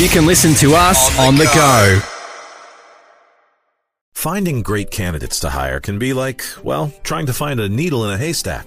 You can listen to us on the, go. Finding great candidates to hire can be like, well, trying to find a needle in a haystack,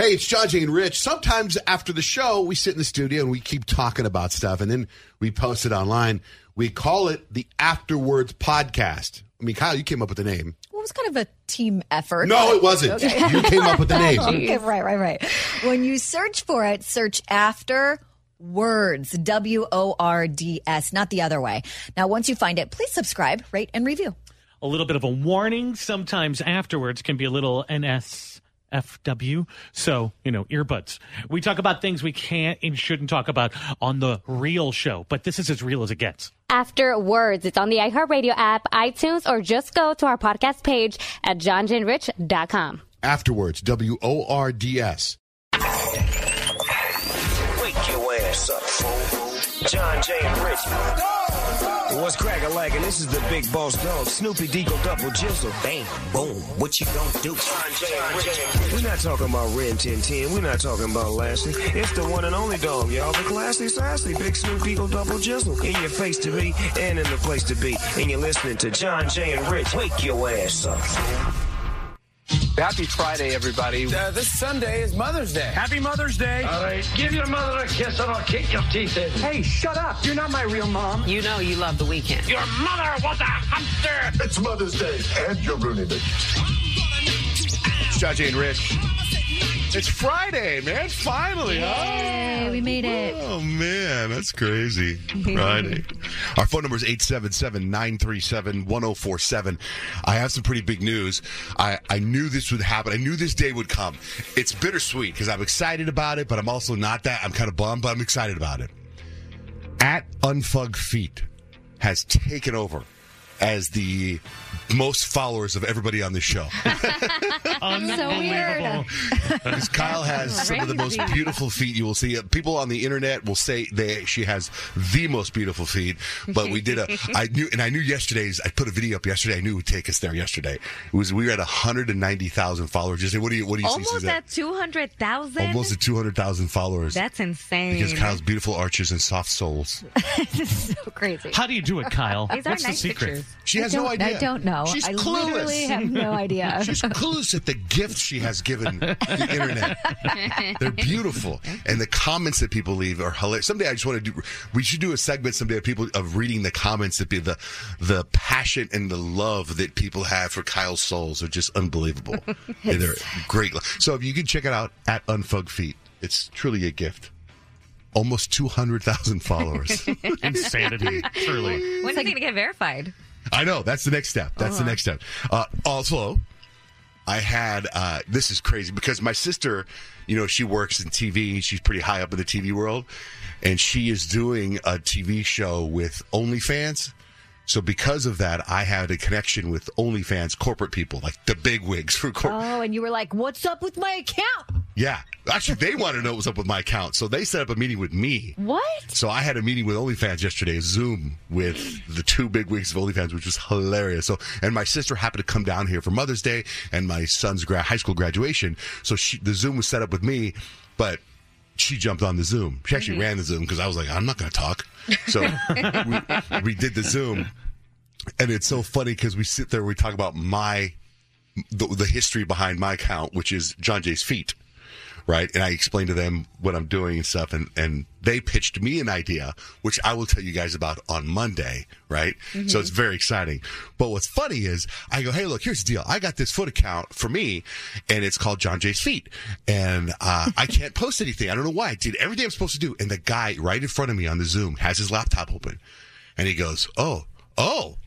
Hey, it's John Jay and Rich. Sometimes after the show, we sit in the studio and we keep talking about stuff, and then we post it online. We call it the Afterwards Podcast. I mean, Kyle, you came up with the name. Well, it was kind of a team effort. No, it wasn't. You came up with the name. Okay, right, right, right. When you search for it, search after words, W O R D S, not the other way. Now, once you find it, please subscribe, rate, and review. a little bit of a warning. Sometimes afterwards can be a little NSFW. So, you know, earbuds. We talk about things we can't and shouldn't talk about on the real show, but this is as real as it gets. After Words. It's on the iHeartRadio app, iTunes, or just go to our podcast page at johnjayandrich.com. Afterwards, W O R D S. Wake your ass up, fool. John Jay and Rich. What's crackin' like? And this is the big boss dog, Snoopy Deagle Double Jizzle. Bang, boom, what you gonna do? We're not talking about Rin Tin Tin. We're not talking about Lassie. It's the one and only dog, y'all. The classy, sassy, big Snoop Deagle Double Jizzle. In your face to be and in the place to be. And you're listening to John Jay and Rich. Wake your ass up. Happy Friday, everybody. Uh, this Sunday is Mother's Day. Happy Mother's Day. All right, give your mother a kiss and I'll kick your teeth in. Hey, shut up. You're not my real mom. You know you love the weekend. Your mother was a hamster. It's Mother's Day and your Rooney It's John Jay and Rich. It's Friday, man. Finally, huh? We made it. Oh, man. That's crazy. Friday. Our phone number is 877 937 1047. I have some pretty big news. I, I knew this would happen. I knew this day would come. It's bittersweet because I'm excited about it, but I'm also not that. I'm kind of bummed, but I'm excited about it. At Unfug Feet has taken over as the most followers of everybody on this show. Unbelievable. Because Kyle has some of the most beautiful feet you will see. Uh, People on the internet will say they she has the most beautiful feet. But we did a I knew and I knew yesterday's I put a video up yesterday. I knew it would take us there yesterday. It was we were at 190,000 followers. Just say what do you what do you see? Almost Suzanne? at 200,000? Almost at 200,000 followers. That's insane. because Kyle's beautiful arches and soft soles. this is so crazy. How do you do it, Kyle? These are What's the secret? pictures. She has no idea. I don't know. She's I clueless. literally have no idea. She's clueless at the gifts she has given the internet. They're beautiful, and the comments that people leave are hilarious. Someday I just want to do. We should do a segment someday of people of reading the comments that be the the passion and the love that people have for Kyle's soles are just unbelievable. And They're great. So if you can check it out at Unfug Feet, it's truly a gift. Almost two hundred thousand followers. Insanity, truly. When is it going to get verified? I know. That's the next step. That's the next step. Uh, also, I had uh, this is crazy because my sister, you know, she works in TV. She's pretty high up in the TV world, and she is doing a TV show with OnlyFans. So because of that, I had a connection with OnlyFans corporate people, like the big wigs for corporate. Oh, and you were like, "What's up with my account?" Yeah, actually, they wanted to know what's up with my account, so they set up a meeting with me. What? So I had a meeting with OnlyFans yesterday, Zoom with the two big wigs of OnlyFans, which was hilarious. So, and my sister happened to come down here for Mother's Day and my son's high school graduation. So she, the Zoom was set up with me, but she jumped on the Zoom. She actually mm-hmm. ran the Zoom because I was like, I'm not going to talk. So we, we did the Zoom, and it's so funny because we sit there, we talk about my the, the history behind my account, which is John Jay's feet right? And I explained to them what I'm doing and stuff, and and they pitched me an idea, which I will tell you guys about on Monday, right? So it's very exciting. But what's funny is I go, hey, look, here's the deal. I got this foot account for me, and it's called John Jay's Feet, and uh, I can't post anything. I don't know why. I did everything I'm supposed to do, and the guy right in front of me on the Zoom has his laptop open, and he goes, oh, oh,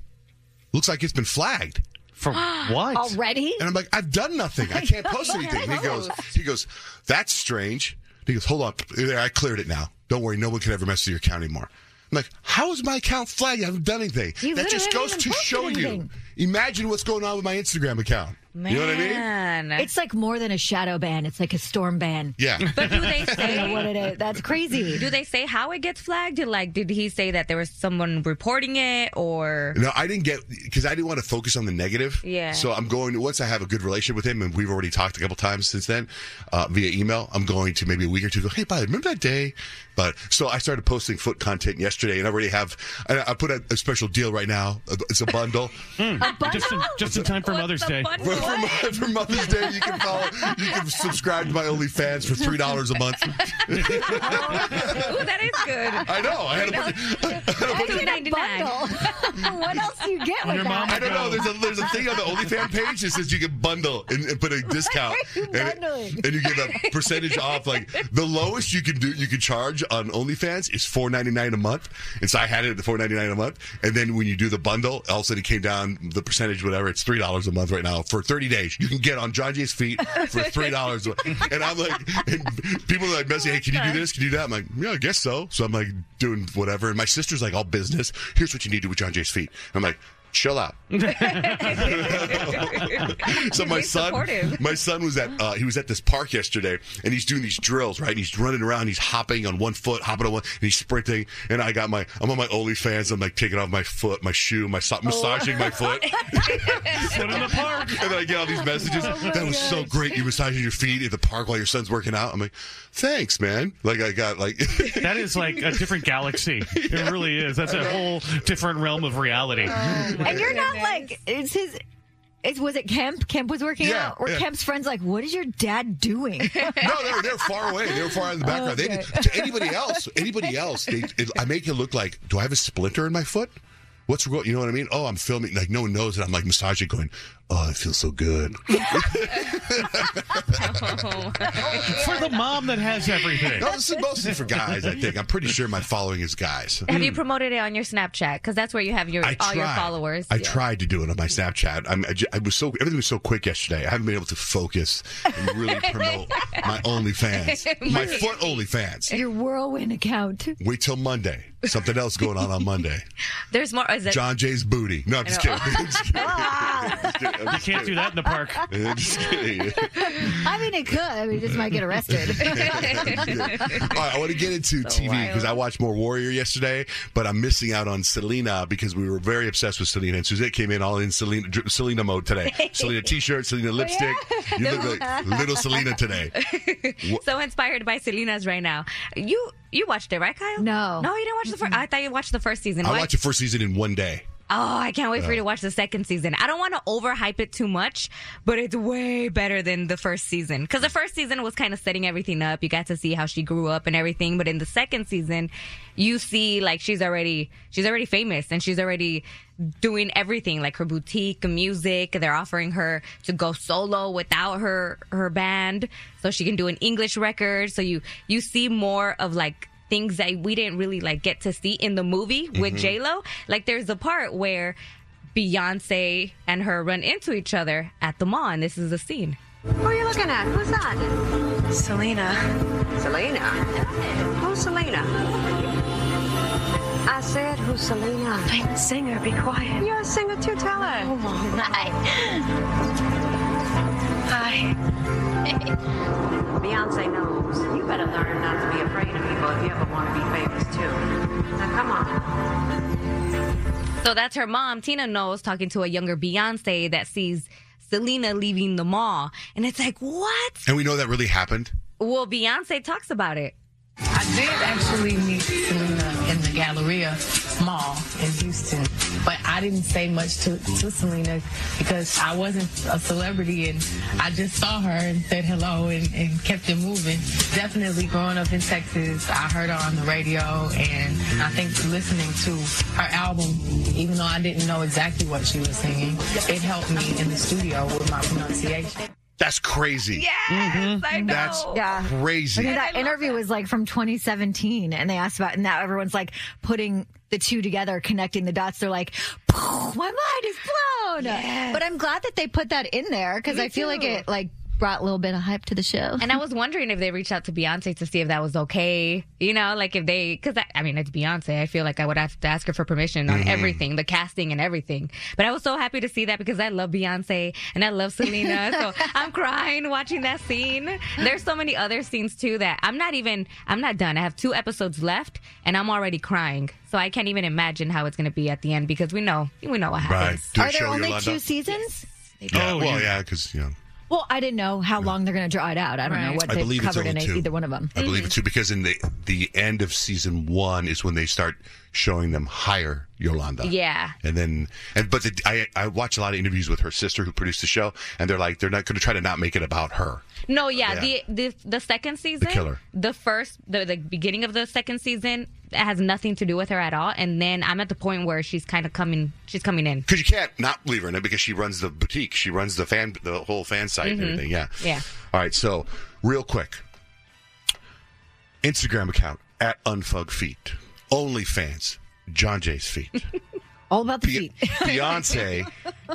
looks like it's been flagged. For what? Already? And I'm like, I've done nothing. I can't post anything. And he goes, he goes, that's strange. He goes, hold on. There I cleared it now. Don't worry. No one can ever mess with your account anymore. I'm like, how is my account flagged? I haven't done anything. You that just goes to posted show you. Imagine what's going on with my Instagram account. You know what I mean? Man. It's like more than a shadow ban. It's like a storm ban. Yeah. But do they I don't know say what it is. That's crazy. Do they say how it gets flagged? Like, did he say that there was someone reporting it, or No, I didn't get because I didn't want to focus on the negative. Yeah. So I'm going once I have a good relationship with him, and we've already talked a couple times since then uh, via email. I'm going to maybe a week or two go. Hey, by the way, remember that day? But so I started posting foot content yesterday, and I already have. I, I put a, a special deal right now. It's a bundle. Hmm. Just in, just in time for Mother's Day. For, for, for Mother's Day, you can follow. You can subscribe to my OnlyFans for three dollars a month. Ooh, that is good. I know. I had to put, Two ninety nine. what else do you get with Your that? mom I don't know. There's a there's a thing on the OnlyFans page that says you can bundle and, and put a discount, you and, it- and you get a percentage off. Like the lowest you can do, you can charge on OnlyFans is four ninety nine a month. And so I had it at four ninety nine a month. And then when you do the bundle, all of a sudden it came down the percentage, whatever. It's three dollars a month right now for thirty days. You can get on John Jay's feet for three dollars. And I'm like, and people are like messaging, hey, can you do this? Can you do that? I'm like, yeah, I guess so. So I'm like doing whatever. And my sister's like, all business. Here's what you need to do with John Jay's feet. I'm like. Chill out. so my son, supportive. my son was at uh, he was at this park yesterday, and he's doing these drills, right? And he's running around, he's hopping on one foot, hopping on one, and he's sprinting. And I got my, I'm on my OnlyFans, I'm like taking off my foot, my shoe, my so- massaging my foot, Foot in the park. and then I get all these messages. that was so great. You massaging your feet at the park while your son's working out. I'm like, thanks, man. Like I got like. That is like a different galaxy. It really is. That's a whole different realm of reality. And you're not like it's his. It's, was it Kemp? Kemp was working Yeah, out. Or yeah. Kemp's friends like, what is your dad doing? No, they were they're far away. They were far in the background. Oh, they did, to anybody else, anybody else, they, it, I make it look like, do I have a splinter in my foot? What's wrong? You know what I mean? Oh, I'm filming. Like no one knows that I'm like massaging, going, oh, it feels so good. For the mom that has everything. No, this is mostly for guys. I think I'm pretty sure my following is guys. Have you promoted it on your Snapchat? Because that's where you have your I all your followers. I Yeah. tried to do it on my Snapchat. I'm, I, I was so everything was so quick yesterday. I haven't been able to focus and really promote my OnlyFans, my foot OnlyFans. your whirlwind account. Wait till Monday. Something else going on on Monday. There's more. Is it, John Jay's booty. No, I'm just kidding. I'm just kidding. I'm just kidding. I'm You can't do that in the park. I'm just kidding. I mean, it could. I mean, just might get arrested. All right, I want to get into TV because I watched more Warrior yesterday, but I'm missing out on Selena because we were very obsessed with Selena. And Suzette came in all in Selena, Selena mode today. Selena t-shirt, Selena oh, lipstick. You look like little Selena today. so inspired by Selena's right now. You you watched it, right, Kyle? No. No, you didn't watch the first. I thought you watched the first season. I Why- watched the first season in one day. Oh, I can't wait for you to watch the second season. I don't want to overhype it too much, but it's way better than the first season. Because the first season was kind of setting everything up. You got to see how she grew up and everything. But in the second season, you see like she's already she's already famous and she's already doing everything like her boutique, music. They're offering her to go solo without her her band, so she can do an English record. So you you see more of like things that we didn't really like get to see in the movie with mm-hmm. J Lo. Like there's a part where Beyonce and her run into each other at the mall, and this is the scene. Who are you looking at? Who's that? Selena. Selena? Who's Selena? I said, who's Selena? I'm a singer. Be quiet. You're a singer too. Tell her. Oh, Hi. Hi. Beyonce knows. You better learn not to be afraid of people if you ever want to be famous too. Now come on. So that's her mom, Tina Knowles, talking to a younger Beyonce that sees Selena leaving the mall. And it's like, what? And we know that really happened. Well, Beyonce talks about it. Did actually meet Selena uh, in the Galleria Mall in Houston, but I didn't say much to, to Selena because I wasn't a celebrity and I just saw her and said hello and, and kept it moving. Definitely growing up in Texas, I heard her on the radio and I think listening to her album, even though I didn't know exactly what she was singing, it helped me in the studio with my pronunciation. That's crazy. Yes, mm-hmm. I know. That's Yeah. crazy. I mean, that interview was like from 2017, and they asked about, and now everyone's like putting the two together, connecting the dots. They're like, my mind is blown. But I'm glad that they put that in there because I feel like it like brought a little bit of hype to the show. And I was wondering if they reached out to Beyonce to see if that was okay. You know, like if they, because I, I mean, it's Beyonce. I feel like I would have to ask her for permission on Mhm. everything, the casting and everything. But I was so happy to see that because I love Beyonce and I love Selena. so I'm crying watching that scene. There's so many other scenes too that I'm not even, I'm not done. I have two episodes left and I'm already crying. So I can't even imagine how it's going to be at the end because we know, we know what happens. Did it Are there only Yolanda? two seasons? Yeah, well, yeah, because you know. Well, I didn't know how long they're going to draw it out. I don't know what I they've believe it's covered in two. either one of them. I believe it's too because in the the end of season one is when they start showing them hire Yolanda. Yeah. And then, and but the, I I watch a lot of interviews with her sister who produced the show, and they're like they're not going to try to not make it about her. No, yeah, Yeah. the the the second season, the, killer. the first, the the beginning of the second season, it has nothing to do with her at all. And then I'm at the point where she's kind of coming, she's coming in. Because you can't not leave her in it because she runs the boutique, she runs the fan, the whole fan site and Mhm. everything. Yeah. Yeah. All right. So real quick, Instagram account at Unfug Feet, OnlyFans, John Jay's feet. All about the feet. Beyonce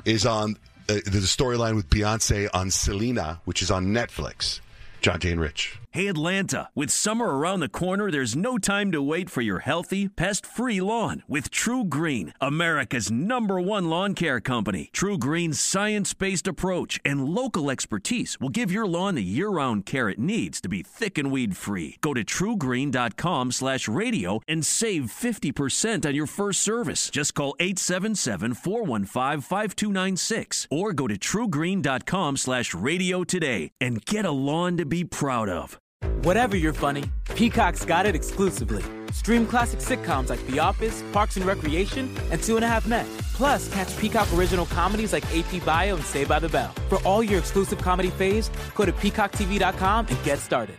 is on. Uh, there's a storyline with Beyonce on Selena, which is on Netflix. John Jay and Rich. Hey Atlanta, with summer around the corner, there's no time to wait for your healthy, pest-free lawn with TruGreen, America's number one lawn care company. TruGreen's science-based approach and local expertise will give your lawn the year-round care it needs to be thick and weed-free. Go to trugreen.com slash radio and save 50% on your first service. Just call 877-415-5296 or go to trugreen.com slash radio today and get a lawn to be proud of. Whatever you're funny, Peacock's got it exclusively. Stream classic sitcoms like The Office, Parks and Recreation, and Two and a Half Men. Plus, catch Peacock original comedies like AP Bio and Saved by the Bell. For all your exclusive comedy faves, go to peacocktv.com and get started.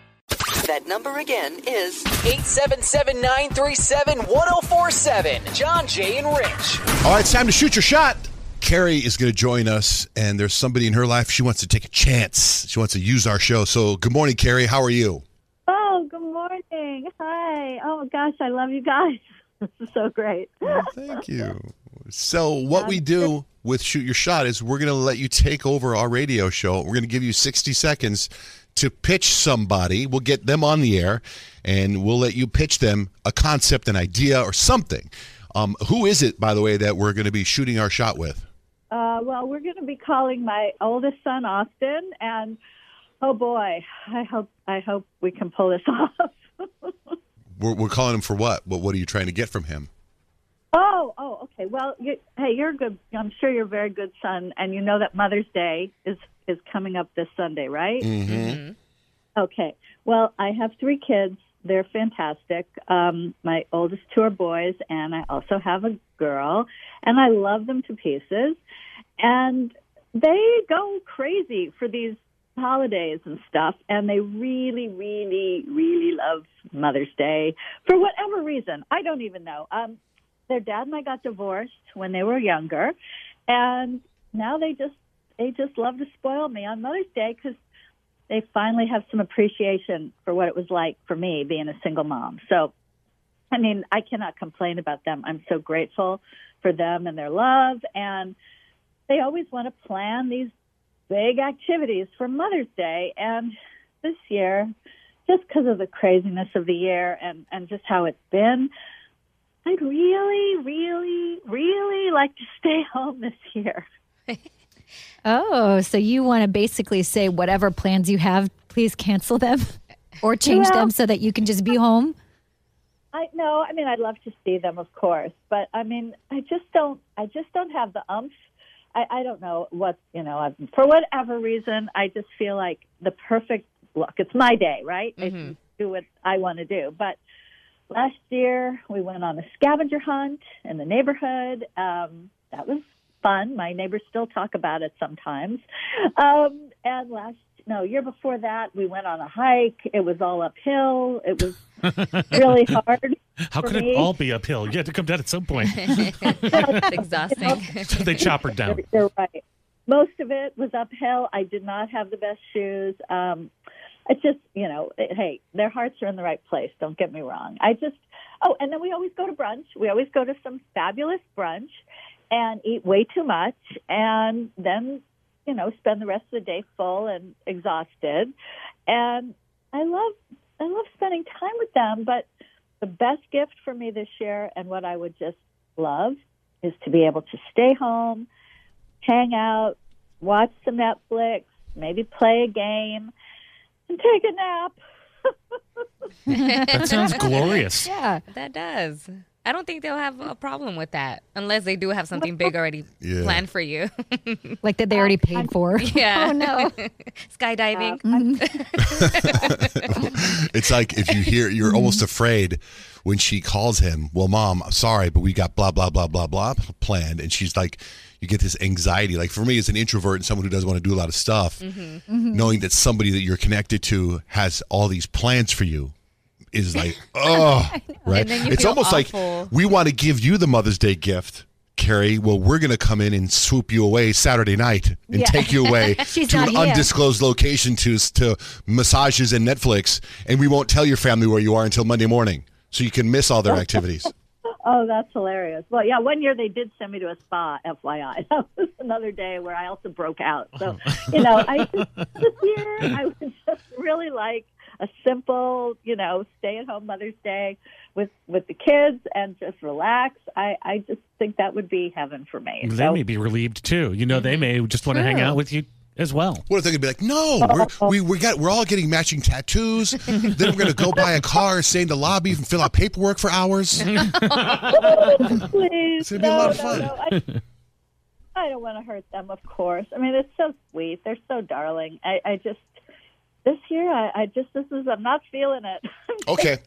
That number again is 877 937 1047. John, Jay, and Rich. All right, it's time to shoot your shot. Carrie is going to join us, and there's somebody in her life she wants to take a chance. She wants to use our show. So, good morning, Carrie. How are you? Oh, good morning. Hi. Oh, gosh, I love you guys. This is so great. Thank you. So, what we do with Shoot Your Shot is we're going to let you take over our radio show. We're going to give you 60 seconds to pitch somebody. We'll get them on the air, and we'll let you pitch them a concept, an idea, or something. Um, who is it, by the way, that we're going to be shooting our shot with? Uh, well, we're going to be calling my oldest son Austin, and oh boy, I hope I hope we can pull this off. We're, we're calling him for what? What What are you trying to get from him? oh, oh, okay. Well, you, hey, you're a good. I'm sure you're a very good son, and you know that Mother's Day is is coming up this Sunday, right? Mm-hmm. Okay. Well, I have three kids. They're fantastic. Um, my oldest two are boys, and I also have a girl, and I love them to pieces. And they go crazy for these holidays and stuff, and they really, really, really love Mother's Day for whatever reason. I don't even know. Um, their dad and I got divorced when they were younger, and now they just they just love to spoil me on Mother's Day because they finally have some appreciation for what it was like for me being a single mom. So, I mean, I cannot complain about them. I'm so grateful for them and their love. And they always want to plan these big activities for Mother's Day. And this year, just because of the craziness of the year and, and just how it's been, I'd really, really, really like to stay home this year. Oh, so you want to basically say whatever plans you have, please cancel them or change them so that you can just be home? I no, I mean I'd love to see them, of course, but I mean I just don't. I just don't have the umph. I, I don't know what you know. I, for whatever reason, I just feel like the perfect look. It's my day, right? I do what I want to do. But last year we went on a scavenger hunt in the neighborhood. Um, that was fun. My neighbors still talk about it sometimes. Um, and last no year before that we went on a hike. It was all uphill. It was really hard. How could me. it all be uphill? You had to come down at some point. it's exhausting. they chop her down. You're, you're right. Most of it was uphill. I did not have the best shoes. Um, it's just, you know, it- hey, their hearts are in the right place. Don't get me wrong. I just, oh, and then we always go to brunch. We always go to some fabulous brunch and eat way too much. And then you know, spend the rest of the day full and exhausted. And I love I love spending time with them, but the best gift for me this year and what I would just love is to be able to stay home, hang out, watch some Netflix, maybe play a game, and take a nap. That sounds glorious. Yeah, that does. I don't think they'll have a problem with that unless they do have something big already Yeah. planned for you. Like that they already paid for. yeah. Oh, no. Skydiving. Mm-hmm. It's like if you hear, you're mm-hmm. almost afraid when she calls him. Well, mom, sorry, but we got blah blah blah blah blah planned, and she's like, you get this anxiety. Like for me, as an introvert and someone who doesn't want to do a lot of stuff, mm-hmm. mm-hmm. knowing that somebody that you're connected to has all these plans for you is like, oh, right. And then you It's almost awful. like we want to give you the Mother's Day gift. Carrie, well, we're going to come in and swoop you away Saturday night and Yeah. take you away to an here. undisclosed location to to massages and Netflix, and we won't tell your family where you are until Monday morning, so you can miss all their activities. Oh, that's hilarious. Well, yeah, one year they did send me to a spa, FYI. That was another day where I also broke out. So, oh. you know, I just, this year I would just really like a simple, you know, stay at home Mother's Day with with the kids and just relax. I I just think that would be heaven for me. They So- may be relieved too. You know, they may just want to hang out with you as well. What if they're gonna be like, no, we're, we we got we're all getting matching tattoos. then we're gonna go buy a car, stay in the lobby, and fill out paperwork for hours. Please, It's gonna be a lot of no, fun. no. I, I don't want to hurt them, of course. I mean, it's so sweet. They're so darling. I, I just this year, I, I just this is I'm not feeling it. Okay.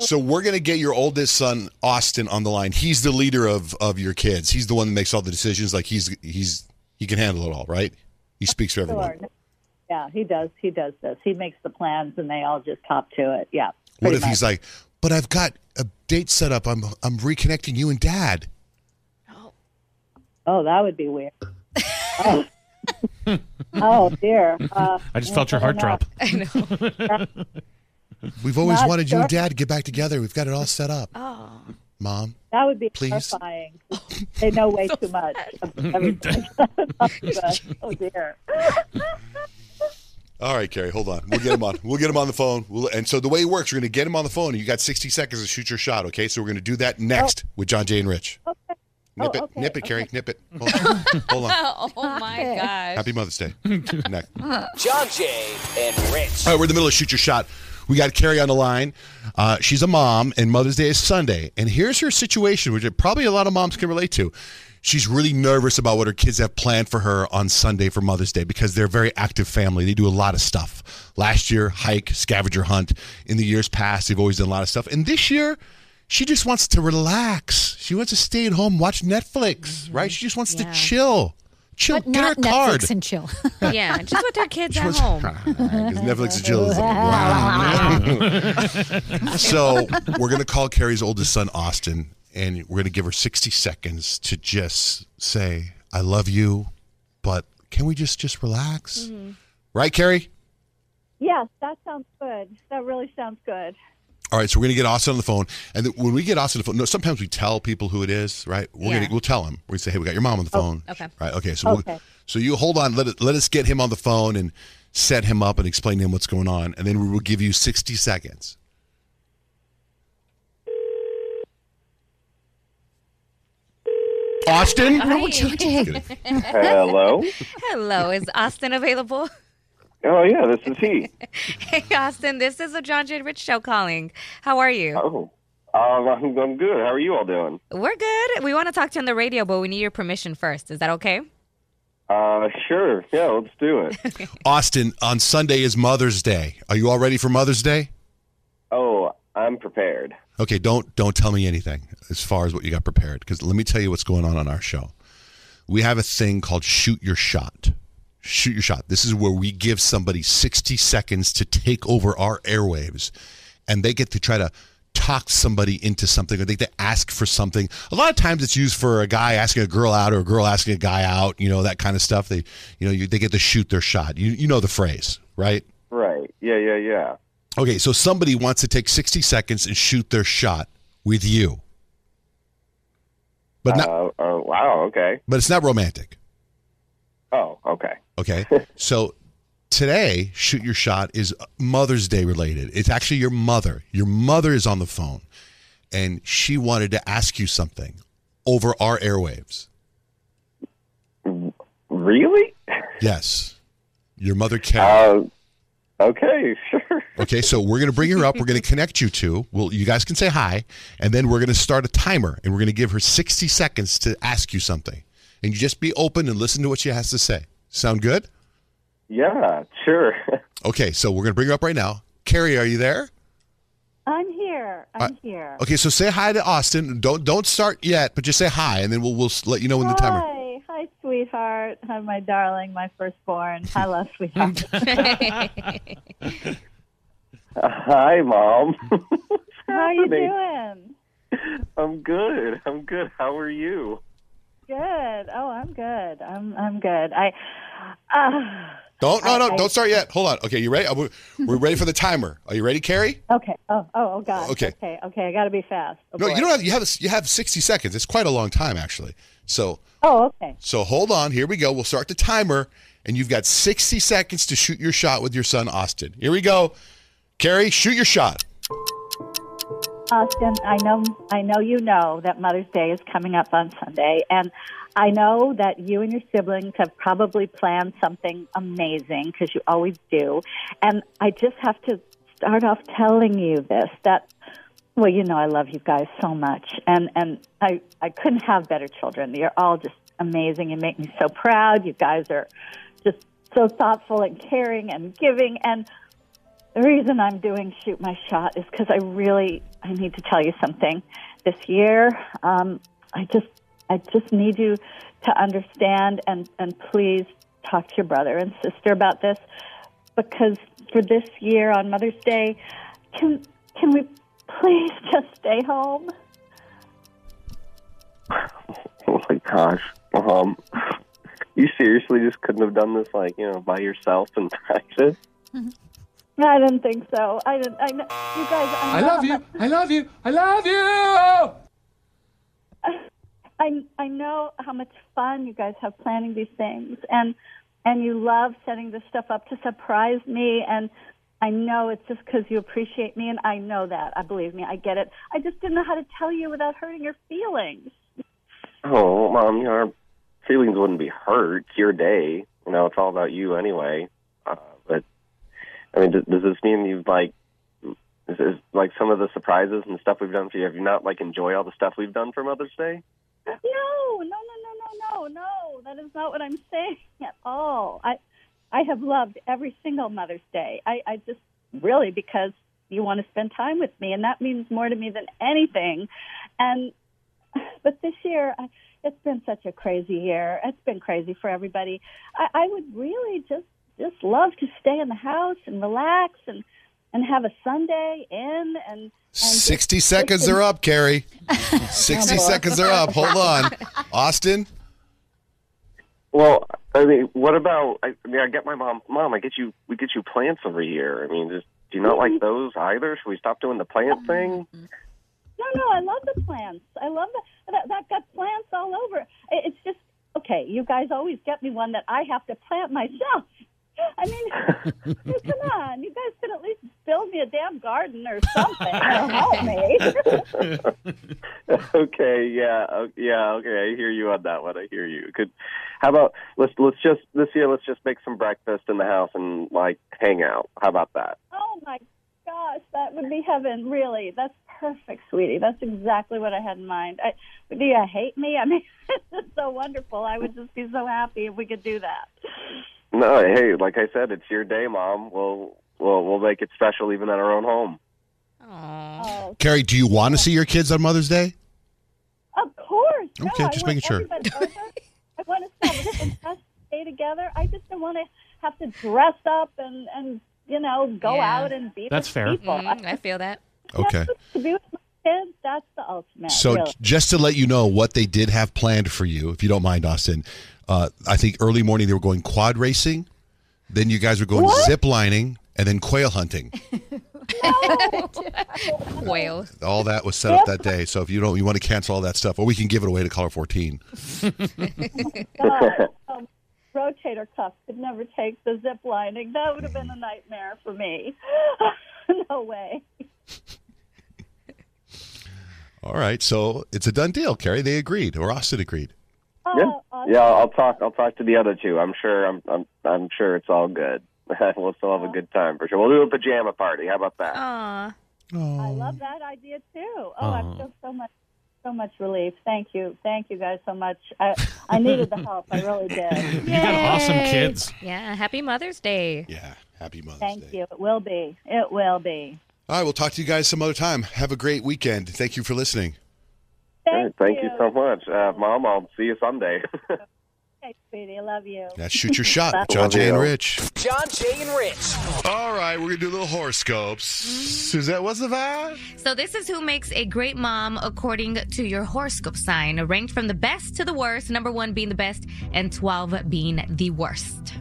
So we're gonna get your oldest son, Austin, on the line. He's the leader of of your kids. He's the one that makes all the decisions. Like he's he's he can handle it all, right? He speaks for everyone. Sure. Yeah, he does. He does this. He makes the plans, and they all just hop to it. Yeah. What if he's like, but I've got a date set up. I'm I'm reconnecting you and Dad. Oh, that would be weird. oh. Oh dear. Uh, I just felt your heart drop. I know. We've always Not wanted you and. Dad to get back together. We've got it all set up. Oh. Mom. That would be Please. terrifying. They know way too much oh dear. All right, Carrie, hold on. We'll get him on. We'll get him on the phone. We'll, and so the way it works, we're going to get him on the phone. And you got 60 seconds to shoot your shot, okay? So we're going to do that next with John Jay and Rich. Okay. Nip Oh, it, okay, nip it, okay. Carrie, nip it. Hold on. Hold on. oh my gosh. Happy Mother's Day. next. John Jay and Rich. All right, we're in the middle of shoot your shot. We got Carrie on the line. Uh, she's a mom, and Mother's Day is Sunday. And here's her situation, which probably a lot of moms can relate to. She's really nervous about what her kids have planned for her on Sunday for Mother's Day because they're a very active family. They do a lot of stuff. Last year, hike, scavenger hunt. In the years past, they've always done a lot of stuff. And this year, she just wants to relax. She wants to stay at home, watch Netflix, mm-hmm. right? She just wants to chill. Chill, But get her not a card. Netflix and chill. yeah, just with their kids She at wants- home. Because Netflix is chill. so we're going to call Carrie's oldest son, Austin, and we're going to give her 60 seconds to just say, I love you, but can we just just relax? Mm-hmm. Right, Carrie? Yes, that sounds good. That really sounds good. All right, so we're going to get Austin on the phone, and then when we get Austin on the phone, no, sometimes we tell people who it is, right? We're Yeah. gonna we'll tell him. We're say, "Hey, we got your mom on the oh, phone." okay. Right. Okay. So Okay. We'll, so you hold on. Let it, let us get him on the phone and set him up and explain to him what's going on, and then we will give you sixty seconds. Austin. No, Jay. Hello. Hello, is Austin available? Oh yeah, this is he. Hey, Austin, this is the John Jay Rich Show calling. How are you? Oh, um, I'm, I'm good. How are you all doing? We're good. We want to talk to you on the radio, but we need your permission first. Is that okay? Uh, sure. Yeah, let's do it. Austin, on Sunday is Mother's Day. Are you all ready for Mother's Day? oh, I'm prepared. Okay, don't don't tell me anything as far as what you got prepared because let me tell you what's going on on our show. We have a thing called shoot your shot. Shoot your shot. This is where we give somebody 60 seconds to take over our airwaves and they get to try to talk somebody into something or they get to ask for something. A lot of times it's used for a guy asking a girl out or a girl asking a guy out, you know, that kind of stuff. They you know, you, they get to shoot their shot. You you know the phrase, right? Right. Yeah, yeah, yeah. Okay, so somebody wants to take 60 seconds and shoot their shot with you. But not Uh, oh, wow. Okay. but it's not romantic. Oh, okay. Okay. so today, shoot your shot is Mother's Day related. It's actually your mother. Your mother is on the phone, and she wanted to ask you something over our airwaves. Really? Yes. Your mother Carrie. Uh, okay, sure. Okay, so we're going to bring her up. We're going to connect you two. Well, you guys can say hi, and then we're going to start a timer, and we're going to give her 60 seconds to ask you something. And you just be open and listen to what she has to say. Sound good? Yeah, sure. Okay, so we're going to bring her up right now. Carrie, are you there? I'm here. I'm Uh, here. Okay, so say hi to Austin. Don't don't start yet, but just say hi, and then we'll we'll let you know when the timer. Hi, hi, sweetheart. Hi, my darling, my firstborn. Hello, sweetheart. Hi, mom. How are you doing? I'm good. I'm good. How are you? Good. Oh, I'm good. I'm I'm good. I. Uh, Don't no no I- don't start yet. Hold on. Okay, you ready? Uh, We're, ready for the timer. Are you ready, Carrie? okay. Oh, oh, oh, God. Okay. Okay. Okay. I got to be fast. Oh, No, boy. you don't have you have you have 60 seconds. It's quite a long time actually. So Oh, okay. so hold on. Here we go. We'll start the timer, and you've got 60 seconds to shoot your shot with your son Austin. Here we go. Carrie, shoot your shot. Austin, I know, I know you know that Mother's Day is coming up on Sunday, and I know that you and your siblings have probably planned something amazing because you always do. And I just have to start off telling you this that, well, you know, I love you guys so much, and and I I couldn't have better children. You're all just amazing. You make me so proud. You guys are just so thoughtful and caring and giving and the reason I'm doing shoot my shot is because I really I need to tell you something. This year, um, I just I just need you to understand and and please talk to your brother and sister about this because for this year on Mother's Day, can can we please just stay home? Oh my gosh, mom. You seriously just couldn't have done this, like you know, by yourself in practice? I didn't think so. I didn't. I know you guys. I, I love how you. I love you. I love you. I I know how much fun you guys have planning these things, and and you love setting this stuff up to surprise me. And I know it's just because you appreciate me, and I know that. I believe me. I get it. I just didn't know how to tell you without hurting your feelings. Oh, mom, your feelings wouldn't be hurt. It's your day. You know, it's all about you anyway. Uh, but I mean, does, does this mean you've like, is, is like some of the surprises and stuff we've done for you? Have you not like enjoy all the stuff we've done for Mother's Day? No, no, no, no, no, no, no. That is not what I'm saying at all. I I have loved every single Mother's Day. I, I just really because you want to spend time with me, and that means more to me than anything. And but this year, I, it's been such a crazy year. It's been crazy for everybody. I, I would really just just love to stay in the house and relax and and have a Sunday in and. and just 60 seconds are up, Carrie. 60 seconds are up. Hold on. Austin? Well, I mean, what about? I, I mean, I get my mom. Mom, I get you. We get you plants every year. I mean, just do you not like mm-hmm. those either? Should we stop doing the plant mm-hmm. thing? No, no, I love the plants. I love the, that. That got plants all over. It's just okay. You guys always get me one that I have to plant myself. I mean, come on. You guys could at least build me a damn garden or something or help me. okay, yeah, yeah, okay. I hear you on that one. I hear you. Could how about let's let's just this year let's just make some breakfast in the house and like hang out. How about that? oh my gosh, that would be heaven. Really, that's perfect, sweetie. That's exactly what I had in mind. I, do you hate me? I mean, it's so wonderful. I would just be so happy if we could do that. No, hey, like I said, it's your day, Mom. We'll we'll we'll make it special even at our own home. Oh, Carrie, do you want to see your kids on Mother's Day? Of course. No, Okay, just want making sure. I want to have a fantastic day together. I just don't want to have to dress up and and you know go Yeah. out and be That's with fair. people. Mm, I feel that. Okay. to be with my kids, that's the ultimate. So really. just to let you know what they did have planned for you, if you don't mind, Austin, uh, I think early morning they were going quad racing. Then you guys were going What? zip lining and then quail hunting. Whale. All that was set up that day. So if you don't, you want to cancel all that stuff, or we can give it away to caller 14. God. Um, rotator cuff could never take the zip lining. That would have been a nightmare for me. no way. All right, so it's a done deal, Carrie. They agreed, or Austin agreed. Yeah, Oh, yeah. I'll talk. I'll talk to the other two. I'm sure. I'm. I'm. I'm sure it's all good. we'll still have a oh. good time for sure. We'll do a pajama party. How about that? Aw. I love that idea too. Oh, I feel so much, so much relief. Thank you, thank you guys so much. I, I needed the help. I really did. You got awesome kids. Yeah, happy Mother's Day. Yeah, happy Mother's Thank you. It will be. It will be. All right, we'll talk to you guys some other time. Have a great weekend. Thank you for listening. All right, Thank you so much, uh, Mom. I'll see you Sunday. Hey, sweetie, I love you. Now shoot your shot, John Jay and Rich. John Jay and Rich. All right, we're gonna do a little horoscopes. Suzette, what's the vibe? So this is who makes a great mom according to your horoscope sign, ranked from the best to the worst. Number one being the best, and twelve being the worst.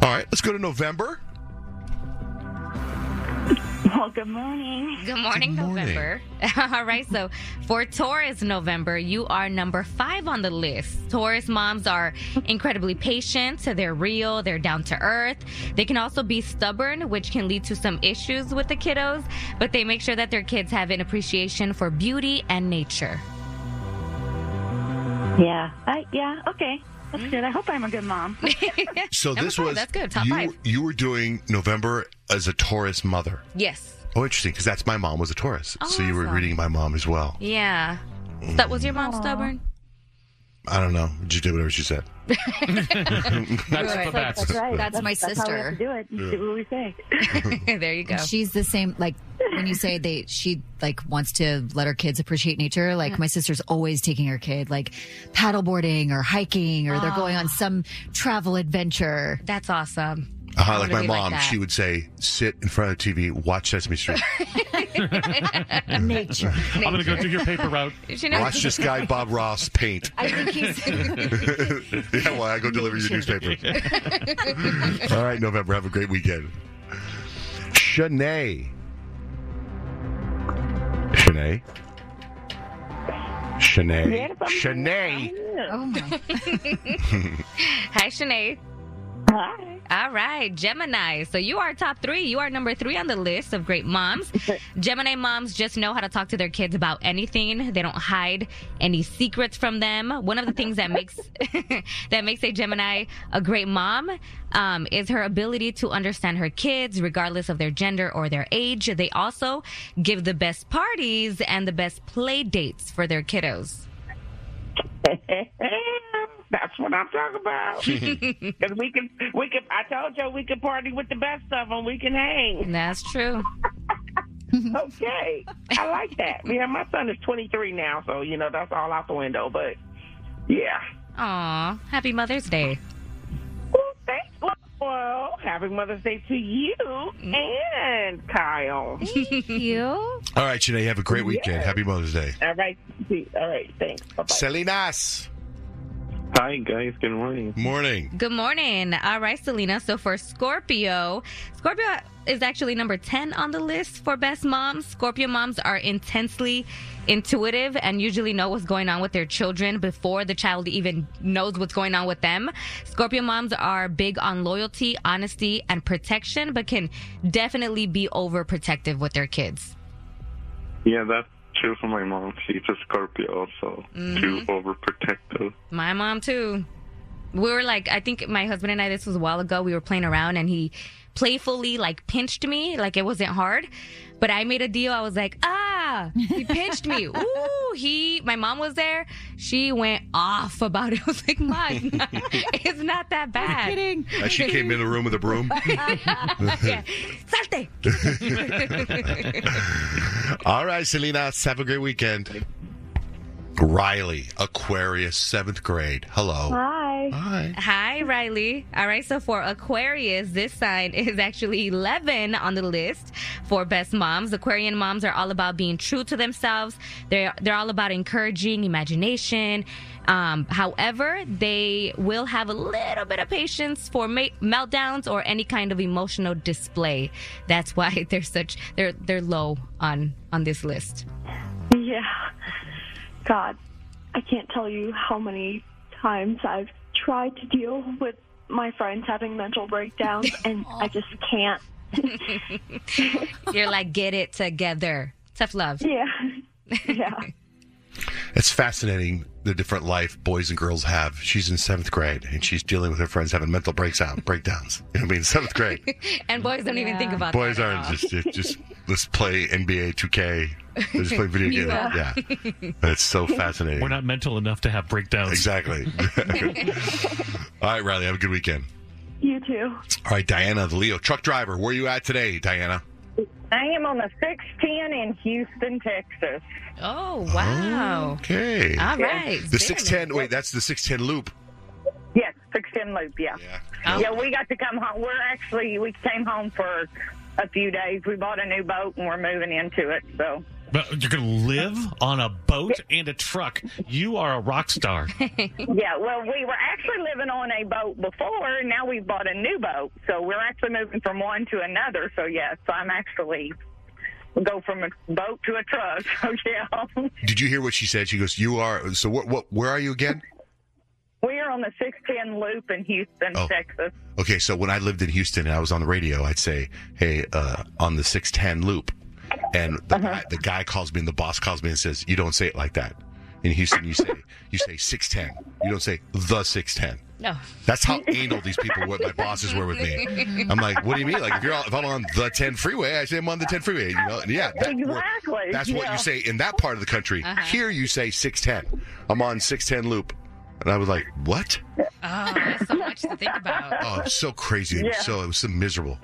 All right, let's go to November. Well, good morning. Good morning, November. All right, so for Taurus November, you are number five on the list. Taurus moms are incredibly patient, So they're real, they're down to earth. They can also be stubborn, which can lead to some issues with the kiddos, but they make sure that their kids have an appreciation for beauty and nature. Yeah. I, yeah. Okay. That's good. I hope I'm a good mom. So Number this five, was that's good. Top you. five. You were doing November as a Taurus mother. Yes. Oh, interesting, because that's my mom was a Taurus. so you were Awesome. reading my mom as well. Yeah. Mm. That was your mom stubborn? I don't know. Just did whatever she said. That's Right. That's right. That's my That's how we have sister. to do it. Yeah. Do what we say. there you go. And she's the same. Like when you say they, she like wants to let her kids appreciate nature. Like my sister's always taking her kid like paddleboarding or hiking, or they're ah. going on some travel adventure. That's awesome. Uh, like my mom, she would say, "Sit in front of the TV, watch Sesame Street, nature. I'm going to go do your paper route. She never- watch this guy Bob Ross paint." I think he's. yeah, well, I go deliver your newspaper. All right, November. Have a great weekend. Shanae. Shanae. Shanae. Shanae. Oh my. Hi, Sinead. Hi. All right, Gemini. So you are top three. You are number three on the list of great moms. Gemini moms just know how to talk to their kids about anything. They don't hide any secrets from them. One of the things that makes that makes a Gemini a great mom um, is her ability to understand her kids, regardless of their gender or their age. They also give the best parties and the best play dates for their kiddos. That's what I'm talking about. Because we can, we can. I told you we can party with the best of them. We can hang. That's true. okay, I like that. Yeah, my son is 23 now, so you know that's all out the window. But yeah. Aw, happy Mother's Day. Well, thanks. Happy Mother's Day to you and Kyle. Thank you. All right, Shanae. Have a great weekend. Happy Mother's Day. All right. All right. Thanks. Bye-bye. Selinas. Hi, guys. Good morning. Morning. Good morning. All right, Selena. So for Scorpio, Scorpio is actually number 10 on the list for best moms. Scorpio moms are intensely intuitive and usually know what's going on with their children before the child even knows what's going on with them. Scorpio moms are big on loyalty, honesty, and protection, but can definitely be overprotective with their kids. Yeah, that's true for my mom. She's a Scorpio, also Mhm. too overprotective. My mom too. We were like, I think my husband and I, this was a while ago, we were playing around and he playfully like pinched me, like it wasn't hard. But I made a deal. I was like, ah, he pinched me. Ooh, he, my mom was there. She went off about it. I was like, Mom, it's not, it's not that bad. kidding. As she came in the room with a broom. yeah. Salte. All right, Selena, Have a great weekend. Riley, Aquarius, seventh grade. Hello. Hi. Hi. Hi, Riley. All right, so for Aquarius, this sign is actually 11 on the list for best moms. Aquarian moms are all about being true to themselves. They're they're all about encouraging imagination. Um, however, they will have a little bit of patience for ma- meltdowns or any kind of emotional display. That's why they're such they're they're low on on this list. Yeah. God, I can't tell you how many times I've tried to deal with my friends having mental breakdowns, and I just can't. You're like, get it together. Tough love. Yeah. Yeah. It's fascinating the different life boys and girls have. She's in seventh grade and she's dealing with her friends having mental breakdown breakdowns. You know what I mean? Seventh grade. and boys don't even think about it. Boys that. aren't just just, just let's play NBA 2K. Let's play video games. Yeah. Yeah. It's so fascinating. We're not mental enough to have breakdowns. Exactly. All right, Riley, have a good weekend. You too. All right, Diana, the Leo truck driver. Where are you at today, Diana? I am on the 610 in Houston, Texas. Oh, wow. Okay. All right. The 610, wait, that's the 610 loop. Yes, 610 Loop, yeah. Oh. Yeah. we got to come home. We're actually, we came home for a few days. We bought a new boat and we're moving into it, so. But you're going to live on a boat and a truck. You are a rock star. yeah, well, we were actually living on a boat before. Now we've bought a new boat, so we're actually moving from one to another. So yes, I'm actually we go from a boat to a truck. So yeah, Did you hear what she said? She goes, "You are." So what? What? Where are you again? we are on the 610 loop in Houston, Oh. Texas. Okay, so when I lived in Houston and I was on the radio, I'd say, "Hey, uh, on the 610 loop," and the, guy, the guy calls me, and the boss calls me and says, "You don't say it like that." In Houston, you say you say 610. You don't say the 610. No. That's how anal these people were. My bosses were with me. I'm like, what do you mean? Like, if you're on, if I'm on the 10 freeway, I say I'm on the 10 freeway. You know, and yeah, that- Exactly, That's what you say in that part of the country. Uh-huh. Here, you say 610. I'm on 610 loop, and I was like, what? Oh, that's so much to think about. Oh, it so crazy. Yeah. so it was so miserable.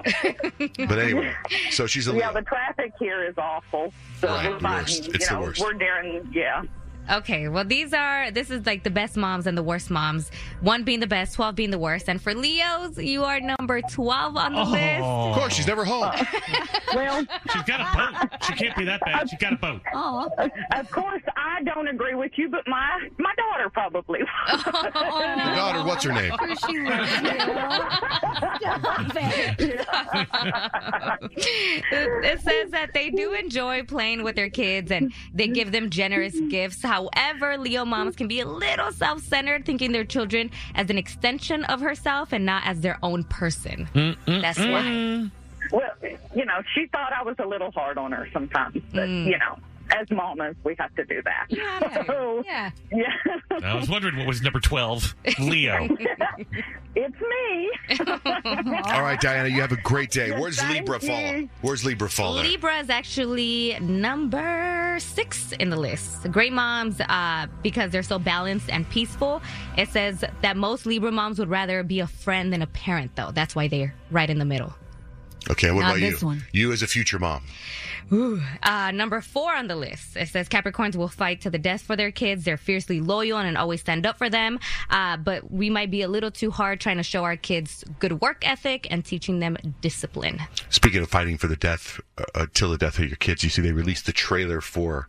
But anyway, so she's a yeah, the traffic here is awful. So Right, we're the worst. You It's the know, worst. We're during, yeah. Okay, well, these are, this is like the best moms and the worst moms. One being the best, 12 being the worst. And for Leos, you are number 12 on the oh. list. Of course, she's never home. Uh, well, she's got a boat. She can't be that bad. She got a boat. Oh. Of course, I don't agree with you, but my my daughter probably. The oh. daughter, what's her name? it it says that they do enjoy playing with their kids and they give them generous gifts. However, Leo moms can be a little self centered, thinking their children as an extension of herself and not as their own person. That's why. Well, you know, she thought I was a little hard on her sometimes, but Mm. you know, as mamas, we have to do that. So, yeah, yeah, I was wondering what was number 12. Leo. it's me. All right, Diana, you have a great day. Where's Thank Libra you. fall? Where's Libra fall? there? Libra is actually number six in the list. Great moms, uh, because they're so balanced and peaceful. It says that most Libra moms would rather be a friend than a parent, though. That's why they're right in the middle. Okay, what Not about you? one. You as a future mom. Ooh. Uh, number four on the list. It says Capricorns will fight to the death for their kids. They're fiercely loyal and always stand up for them. Uh, but we might be a little too hard trying to show our kids good work ethic and teaching them discipline. Speaking of fighting for the death, uh, uh, till the death of your kids, you see they released the trailer for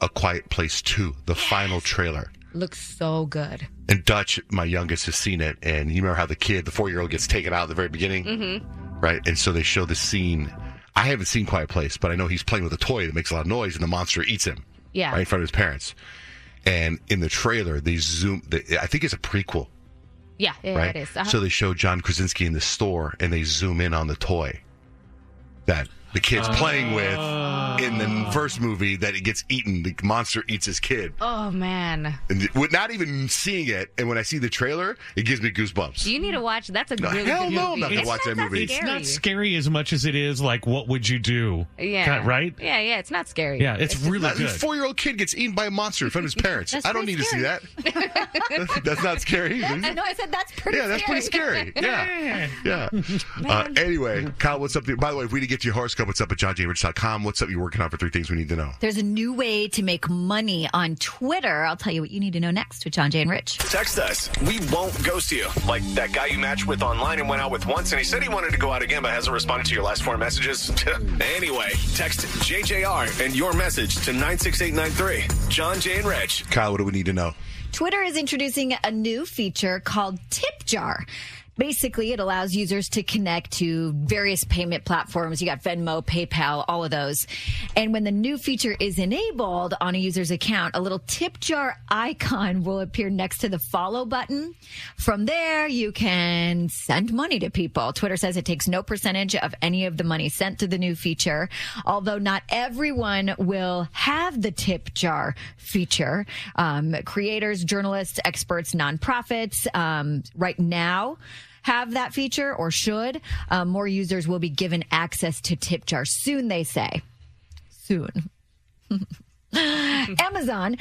A Quiet Place 2, the final trailer. Looks so good. And Dutch, my youngest, has seen it. And you remember how the kid, the four year old, gets taken out at the very beginning? Mm-hmm. Right? And so they show the scene. I haven't seen Quiet Place, but I know he's playing with a toy that makes a lot of noise and the monster eats him. Yeah. Right in front of his parents. And in the trailer, they zoom, they, I think it's a prequel. Yeah, yeah, right? it is. Uh-huh. So they show John Krasinski in the store and they zoom in on the toy that the kid's playing with in the first movie that it gets eaten. The monster eats his kid. oh, man. And with not even seeing it, and when I see the trailer, it gives me goosebumps. You need to watch. That's a No, really hell good no, I'm movie. not gonna It's watch that not movie. It's scary. not scary as much as it is like, what would you do? Yeah. Kind of- right? Yeah, yeah. It's not scary. Yeah, it's really That good. four year old kid gets eaten by a monster in front of his parents. I don't pretty need to see that. That's not scary. I know. I said that's pretty. Yeah, that's pretty scary. Yeah. Yeah. Uh, anyway, Kyle, what's up? By the way, if we didn't get to your horoscope, what's up at johnjayandrich.com? What's up you're working on for three things we need to know? There's a new way to make money on Twitter. I'll tell you what you need to know next with John Jay and Rich. Text us. We won't ghost you. Like that guy you matched with online and went out with once, and he said he wanted to go out again, but hasn't responded to your last four messages. anyway, text JJR and your message to 96893. John Jay and Rich. Kyle, what do we need to know? Twitter is introducing a new feature called Tip Jar. Basically, it allows users to connect to various payment platforms. You got Venmo, PayPal, all of those. And when the new feature is enabled on a user's account, a little tip jar icon will appear next to the follow button. From there, you can send money to people. Twitter says it takes no percentage of any of the money sent to the new feature, although not everyone will have the tip jar feature. Um, creators, journalists, experts, nonprofits, um, right now have that feature or should. Um, more users will be given access to tip jar soon, they say. Soon. Amazon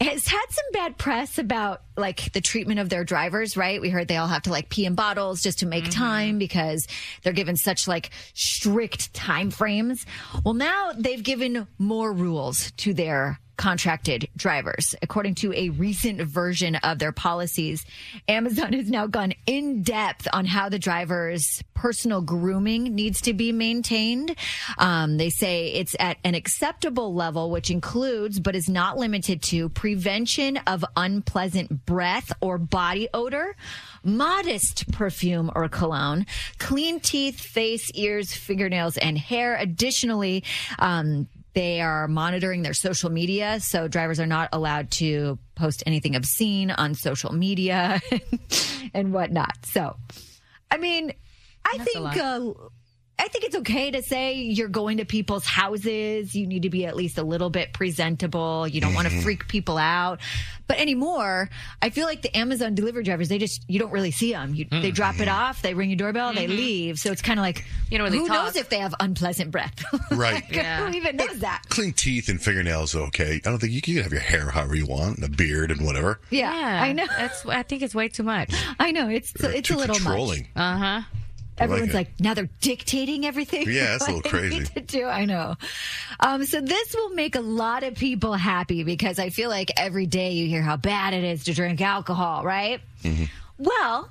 has had some bad press about like the treatment of their drivers, right? We heard they all have to like pee in bottles just to make time because they're given such like strict time frames. Well, now they've given more rules to their contracted drivers. According to a recent version of their policies, Amazon has now gone in depth on how the driver's personal grooming needs to be maintained. Um, they say it's at an acceptable level, which includes, but is not limited to, prevention of unpleasant breath or body odor, modest perfume or cologne, clean teeth, face, ears, fingernails, and hair. Additionally, um, they are monitoring their social media, so drivers are not allowed to post anything obscene on social media and whatnot. So, I mean, I That's think lot. uh, I think it's okay to say you're going to people's houses. You need to be at least a little bit presentable. You don't want to freak people out. But anymore, I feel like the Amazon delivery drivers, they just, you don't really see them. You, They drop it off, they ring your doorbell, they Mhm. leave. So it's kind of like, You don't really who talk. knows if they have unpleasant breath? Right. Who even knows that? Clean teeth and fingernails, are okay. I don't think you can have your hair however you want, and a beard and whatever. Yeah, I know. That's. I think it's way too much. I know. It's They're it's a little controlling. much. Uh huh. Like Everyone's it. like, now they're dictating everything. Yeah, that's a little crazy. To do. I know. Um, so this will make a lot of people happy because I feel like every day you hear how bad it is to drink alcohol, right? Mm-hmm. Well,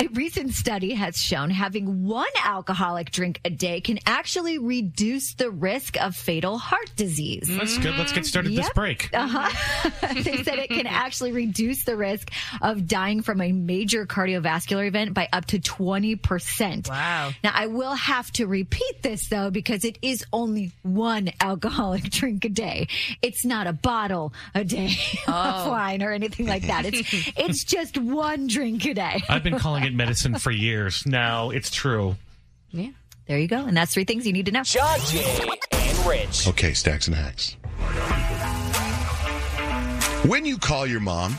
a recent study has shown having one alcoholic drink a day can actually reduce the risk of fatal heart disease. That's good. Let's get started this break. Uh-huh. they said it can actually reduce the risk of dying from a major cardiovascular event by up to 20%. Wow. Now, I will have to repeat this though, because it is only one alcoholic drink a day. It's not a bottle a day of Oh. wine or anything like that. It's, it's just one drink a day. I've been calling it medicine for years. Now it's true. Yeah. There you go. And that's three things you need to know. John Jay and Rich. Okay, stacks and hacks. When you call your mom,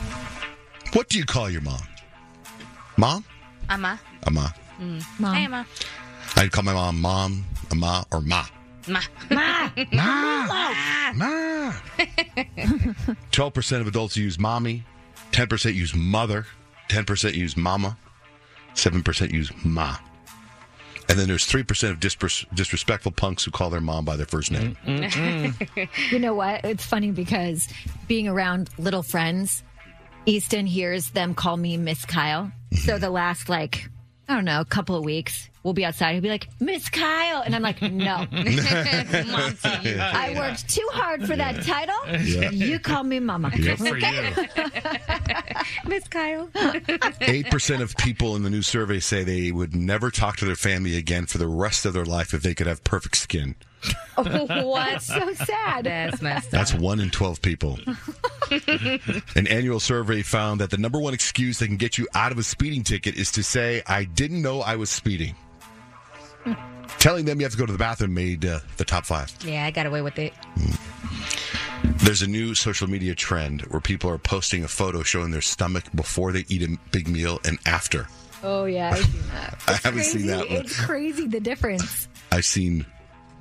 what do you call your mom? Mom? Ama. Ama. Mm. Mom. Hey, Ama. I'd call my mom mom, ama, or ma. Ma. Ma. Ma. Ma. 12% of adults use mommy, 10% use mother, 10% use mama, 7% use ma. And then there's 3% of dispres- disrespectful punks who call their mom by their first name. Mm, mm, mm. you know what? It's funny because being around little friends, Easton hears them call me Miss Kyle. So mm-hmm. the last like I don't know, couple of weeks, we'll be outside. He'll be like, Miss Kyle. And I'm like, no. I worked too hard for that title. Yeah. You call me mama. Yep. For Miss Kyle. 8% of people in the new survey say they would never talk to their family again for the rest of their life if they could have perfect skin. What's so sad? That's messed up. That's one in 12 people. An annual survey found that the number one excuse that can get you out of a speeding ticket is to say, I didn't know I was speeding. Telling them you have to go to the bathroom made uh, the top five. Yeah, I got away with it. There's a new social media trend where people are posting a photo showing their stomach before they eat a big meal and after. Oh, yeah. I've seen that. I haven't Crazy. seen that one. It's crazy the difference. I've seen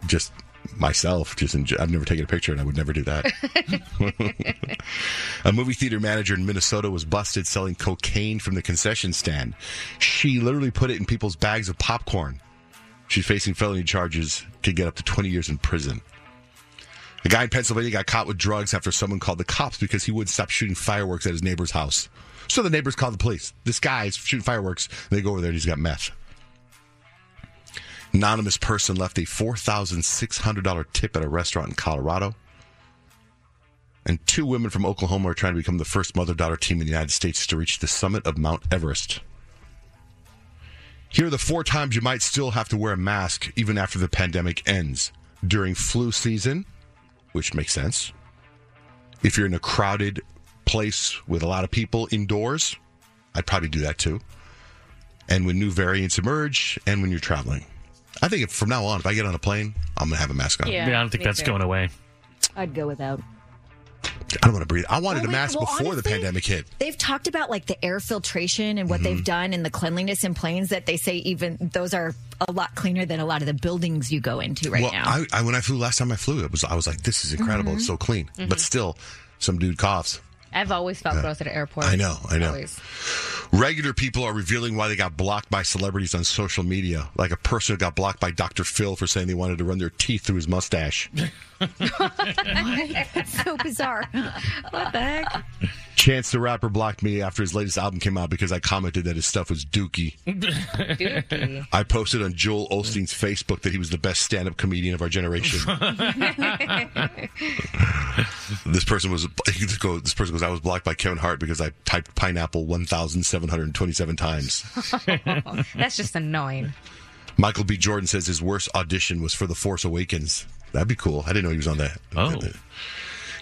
just myself. Just in, I've never taken a picture, and I would never do that. a movie theater manager in Minnesota was busted selling cocaine from the concession stand. She literally put it in people's bags of popcorn. She's facing felony charges. Could get up to 20 years in prison. A guy in Pennsylvania got caught with drugs after someone called the cops because he wouldn't stop shooting fireworks at his neighbor's house. So the neighbors called the police. This guy's shooting fireworks. They go over there and he's got meth. Anonymous person left a $4,600 tip at a restaurant in Colorado. And two women from Oklahoma are trying to become the first mother daughter team in the United States to reach the summit of Mount Everest. Here are the four times you might still have to wear a mask even after the pandemic ends. During flu season, which makes sense. If you're in a crowded place with a lot of people indoors, I'd probably do that too. And when new variants emerge and when you're traveling. I think if, from now on, if I get on a plane, I'm going to have a mask on. Yeah, I don't think that's going away. I'd go without. I don't want to breathe. I wanted Oh, a mask well, before the pandemic hit. They've talked about like the air filtration and what Mm-hmm. they've done and the cleanliness in planes that they say even those are a lot cleaner than a lot of the buildings you go into right well, now. I, I when I flew last time I flew, it was I was like, this is incredible. Mhm. It's so clean. Mhm. But still, some dude coughs. I've always felt gross at an airport. I know, I know. Always. Regular people are revealing why they got blocked by celebrities on social media. Like a person who got blocked by Dr. Phil for saying they wanted to run their teeth through his mustache. That's so bizarre. what the heck? Chance the Rapper blocked me after his latest album came out because I commented that his stuff was dookie. Dookie. I posted on Joel Osteen's Facebook that he was the best stand-up comedian of our generation. this person was go- this person goes I was blocked by Kevin Hart because I typed pineapple 1727 times. That's just annoying. Michael B Jordan says his worst audition was for The Force Awakens. That'd be cool. I didn't know he was on that. Oh.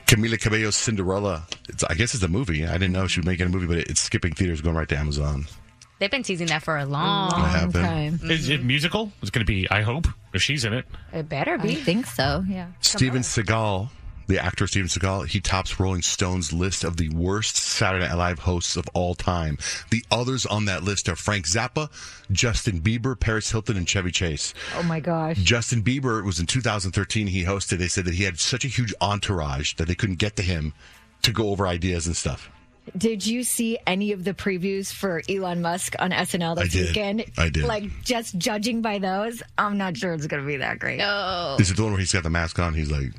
Camila Cabello's Cinderella. It's, I guess it's a movie. I didn't know she was making a movie, but it's skipping theaters, going right to Amazon. They've been teasing that for a long, I have been. time. Mm-hmm. Is it musical? It's going to be, I hope, if she's in it. It better be. I think so. Yeah. Steven Seagal, the actor Steven Seagal, he tops Rolling Stone's list of the worst Saturday Night Live hosts of all time. The others on that list are Frank Zappa, Justin Bieber, Paris Hilton, and Chevy Chase. Oh my gosh. Justin Bieber it was in 2013. He hosted. They said that he had such a huge entourage that they couldn't get to him to go over ideas and stuff. Did you see any of the previews for Elon Musk on SNL this I did. weekend? I did. Like just judging by those, I'm not sure it's going to be that great. No. Is it the one where he's got the mask on? He's like,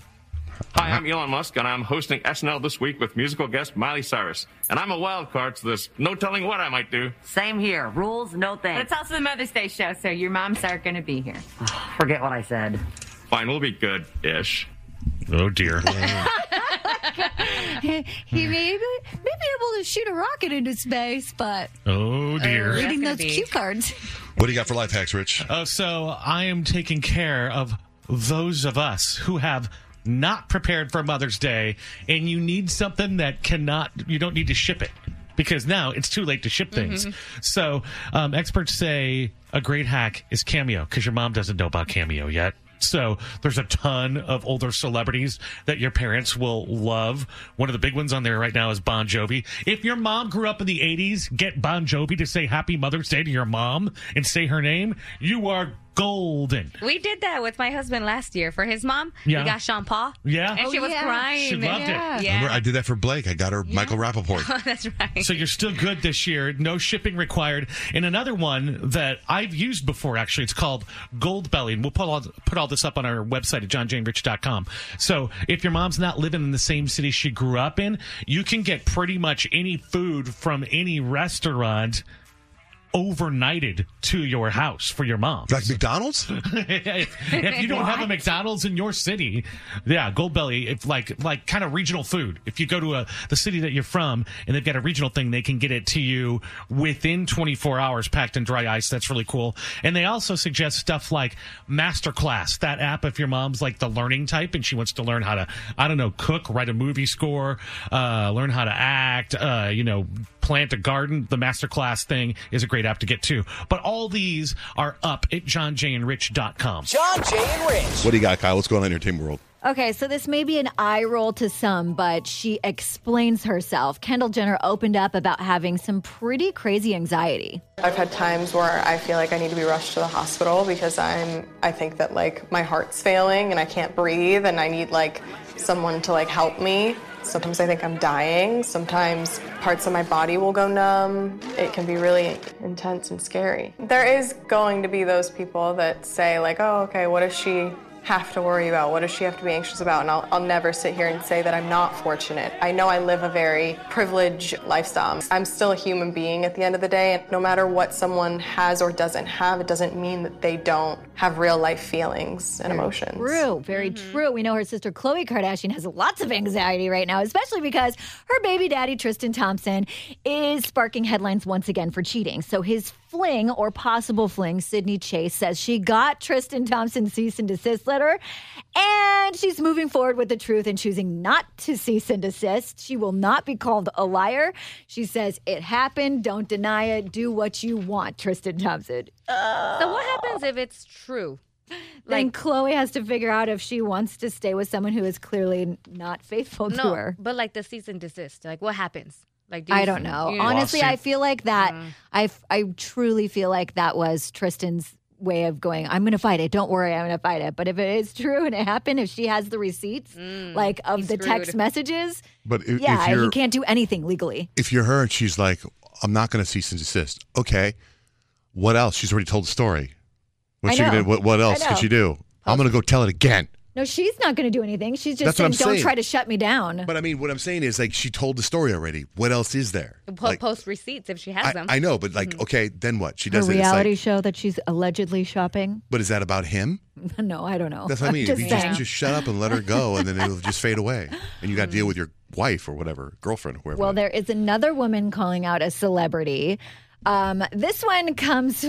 Hi, I'm Elon Musk, and I'm hosting SNL this week with musical guest Miley Cyrus. And I'm a wild card, so there's no telling what I might do. Same here. Rules, no thanks. But it's also the Mother's Day show, so your moms aren't going to be here. Forget what I said. Fine, we'll be good-ish. Oh, dear. he, he may, be, may be able to shoot a rocket into space, but Oh, dear. Uh, reading those cue cards. What do you got for life hacks, Rich? Oh, so I am taking care of those of us who have not prepared for Mother's Day, and you need something that cannot, you don't need to ship it because now it's too late to ship things. Mm-hmm. Mhm. So um, experts say a great hack is Cameo because your mom doesn't know about Cameo yet. So there's a ton of older celebrities that your parents will love. One of the big ones on there right now is Bon Jovi. If your mom grew up in the 80s, get Bon Jovi to say Happy Mother's Day to your mom and say her name. You are golden. We did that with my husband last year for his mom. Yeah. We got Sean Paul. Yeah. And she Oh, was yeah. crying. She loved it. yeah. Remember, I did that for Blake. I got her Michael Rapaport. That's right. So you're still good this year. No shipping required. And another one that I've used before, actually, it's called Goldbelly. And we'll put all, put all this up on our website at johnjayandrich.com. So if your mom's not living in the same city she grew up in, you can get pretty much any food from any restaurant overnighted to your house for your mom. Like McDonald's? if, if you don't have a McDonald's in your city, yeah, Goldbelly, if like like kind of regional food. If you go to a the city that you're from and they've got a regional thing, they can get it to you within 24 hours, packed in dry ice. That's really cool. And they also suggest stuff like Masterclass, that app. If your mom's like the learning type and she wants to learn how to, I don't know, cook, write a movie score, uh, learn how to act, uh, you know, plant a garden. The Masterclass thing is a great app to get to. But all these are up at johnjayandrich.com. John, Jay, and Rich. What do you got, Kyle? What's going on in the entertainment world? Okay, so this may be an eye roll to some, but she explains herself. Kendall Jenner opened up about having some pretty crazy anxiety. I've had times where I feel like I need to be rushed to the hospital because I'm I think that like my heart's failing and I can't breathe and I need like someone to like help me. Sometimes I think I'm dying. Sometimes parts of my body will go numb. It can be really intense and scary. There is going to be those people that say like, "Oh, okay, what if she have to worry about? What does she have to be anxious about? And I'll, I'll never sit here and say that I'm not fortunate. I know I live a very privileged lifestyle. I'm still a human being at the end of the day, and no matter what someone has or doesn't have, it doesn't mean that they don't have real life feelings and emotions. True, very mm-hmm. true. We know her sister Khloe Kardashian has lots of anxiety right now, especially because her baby daddy Tristan Thompson is sparking headlines once again for cheating. So his fling or possible fling, Sydney Chase, says she got Tristan Thompson's cease and desist letter, and she's moving forward with the truth and choosing not to cease and desist. She will not be called a liar. She says it happened. Don't deny it. Do what you want, Tristan Thompson. So what happens if it's true? Then Khloe has to figure out if she wants to stay with someone who is clearly not faithful to her. but like the cease and desist. Like what happens? Like do you- I don't know. you- Honestly, I feel like that. Mm. I f- I truly feel like that was Tristan's way of going. I'm going to fight it. Don't worry, I'm going to fight it. But if it is true and it happened, if she has the receipts, mm. like of the text messages, But if, yeah, if he you're can't do anything legally. if you're her and she's like, I'm not going to cease and desist. Okay, what else? She's already told the story. What's she gonna? What, what else know. could she do? I'm going to go tell it again. No, she's not going to do anything. She's just That's what saying, I'm "Don't saying. try to shut me down." But I mean, what I'm saying is like she told the story already. What else is there? Po- Like, post receipts if she has I, them. I know, but like, okay, then what? She Her does it. It's reality like, show that she's allegedly shopping. but is that about him? no, I don't know. That's what I mean. Just if you saying. just, just shut up and let her go, and then it'll just fade away, and you got to deal with your wife or whatever, girlfriend, whoever. Well, there is another woman calling out a celebrity. Um, this one comes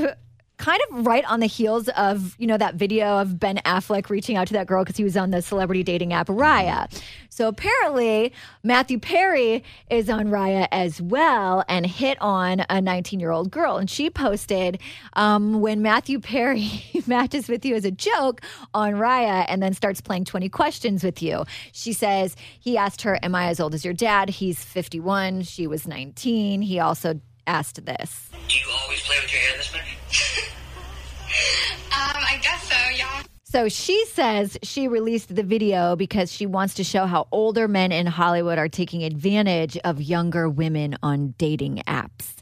kind of right on the heels of you know that video of Ben Affleck reaching out to that girl because he was on the celebrity dating app Raya. So apparently Matthew Perry is on Raya as well and hit on a 19 year old girl, and she posted um, when Matthew Perry matches with you as a joke on Raya and then starts playing 20 questions with you. She says he asked her, "Am I as old as your dad?" He's 51. She was 19. He also asked this. Do you always play with your hair this much? um, I guess so, yeah. So she says she released the video because she wants to show how older men in Hollywood are taking advantage of younger women on dating apps.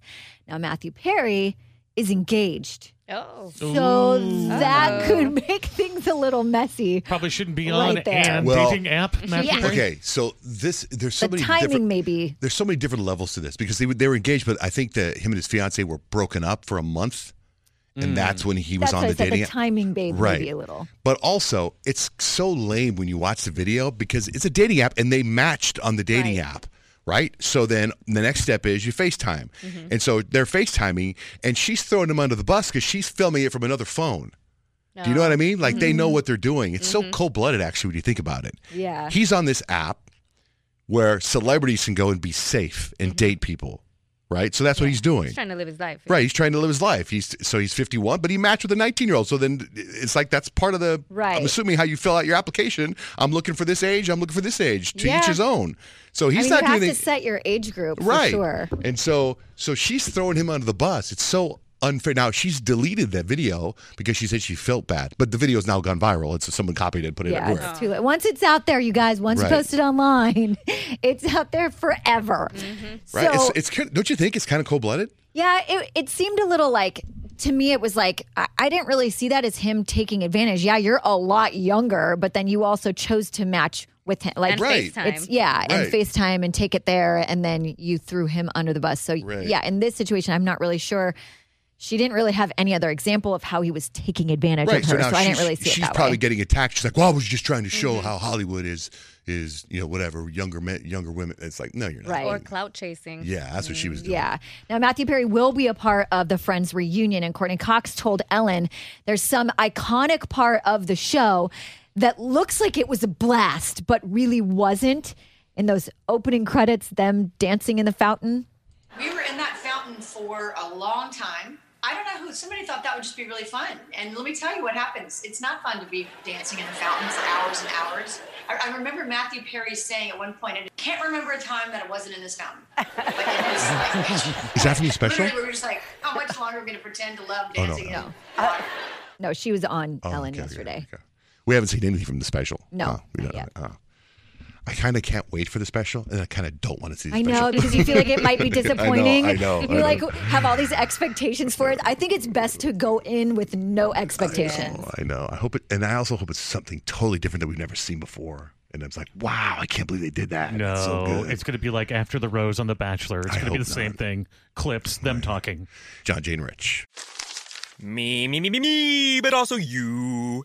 Now, Matthew Perry is engaged. Oh. So that could make things a little messy. Probably shouldn't be Right on there. an Well, dating app. Matthew Yeah. Okay, so this there's so the many timing different may be. there's so many different levels to this because they were- they were engaged, but I think that him and his fiance were broken up for a month, and mm. that's when he was That's on why the I said dating the app. timing babe Right. maybe a little. But also, it's so lame when you watch the video because it's a dating app and they matched on the dating app, right? So then the next step is you FaceTime. Mm-hmm. And so they're FaceTiming and she's throwing him under the bus because she's filming it from another phone. Do you know what I mean? Like they Mm-hmm. know what they're doing. It's so cold blooded, actually, when you think about it. Yeah. He's on this app where celebrities can go and be safe and date people, right? So that's what he's doing. He's trying to live his life. Right, he's trying to live his life. He's so he's 51, but he matched with a 19 year old. So then it's like that's part of the. Right. I'm assuming how you fill out your application. I'm looking for this age. I'm looking for this age. To Yeah. each his own. So he's I mean, not you have doing to set your age group for right. sure. And so so she's throwing him under the bus. It's so unfair. Now she's deleted that video because she said she felt bad, but the video's now gone viral. It's someone copied it and put it Yeah, everywhere. it's too late. Once it's out there, you guys, once Right. you post it online, it's out there forever. Mm-hmm. Right? So, it's, it's kind- don't you think it's kind of cold blooded? yeah, it, it seemed a little like, to me, it was like, I, I didn't really see that as him taking advantage. Yeah, you're a lot younger, but then you also chose to match with him. Like, And Right. FaceTime. It's, yeah, and FaceTime and take it there, and then you threw him under the bus. So, Right. yeah, in this situation, I'm not really sure. She didn't really have any other example of how he was taking advantage of her, so, I didn't she's- really see it She's that probably way. getting attacked. She's like, "Well, I was just trying to show Mm-hmm. how Hollywood is is you know whatever younger men, younger women." It's like, no, you're not. Right. Or clout chasing. Yeah, that's what she was doing. Yeah. Now, Matthew Perry will be a part of the Friends reunion, and Courteney Cox told Ellen there's some iconic part of the show that looks like it was a blast, but really wasn't. In those opening credits, them dancing in the fountain. We were in that fountain for a long time. I don't know who, somebody thought that would just be really fun. And let me tell you what happens. It's not fun to be dancing in the fountain for hours and hours. I, I remember Matthew Perry saying at one point, I can't remember a time that it wasn't in this fountain. Like was like, Is that from the special? literally, we were just like, how much longer are we going to pretend to love Oh, no, dancing? no. in uh, No, she was on Oh, Ellen okay, okay, yesterday. We haven't seen anything from the special. No, we don't. Oh. I kind of can't wait for the special, and I kind of don't want to see. The I special. know because you feel like it might be disappointing. I know. I know. You I like know. have all these expectations for it. I think it's best to go in with no expectations. Oh, I know. I hope it, and I also hope it's something totally different that we've never seen before. And I was like, wow, I can't believe they did that. No, It's so it's going to be like after the rose on The Bachelor. It's going to be hope the same thing. Clips, them talking. John Jay and Rich. Me, me, me, me, me, but also you.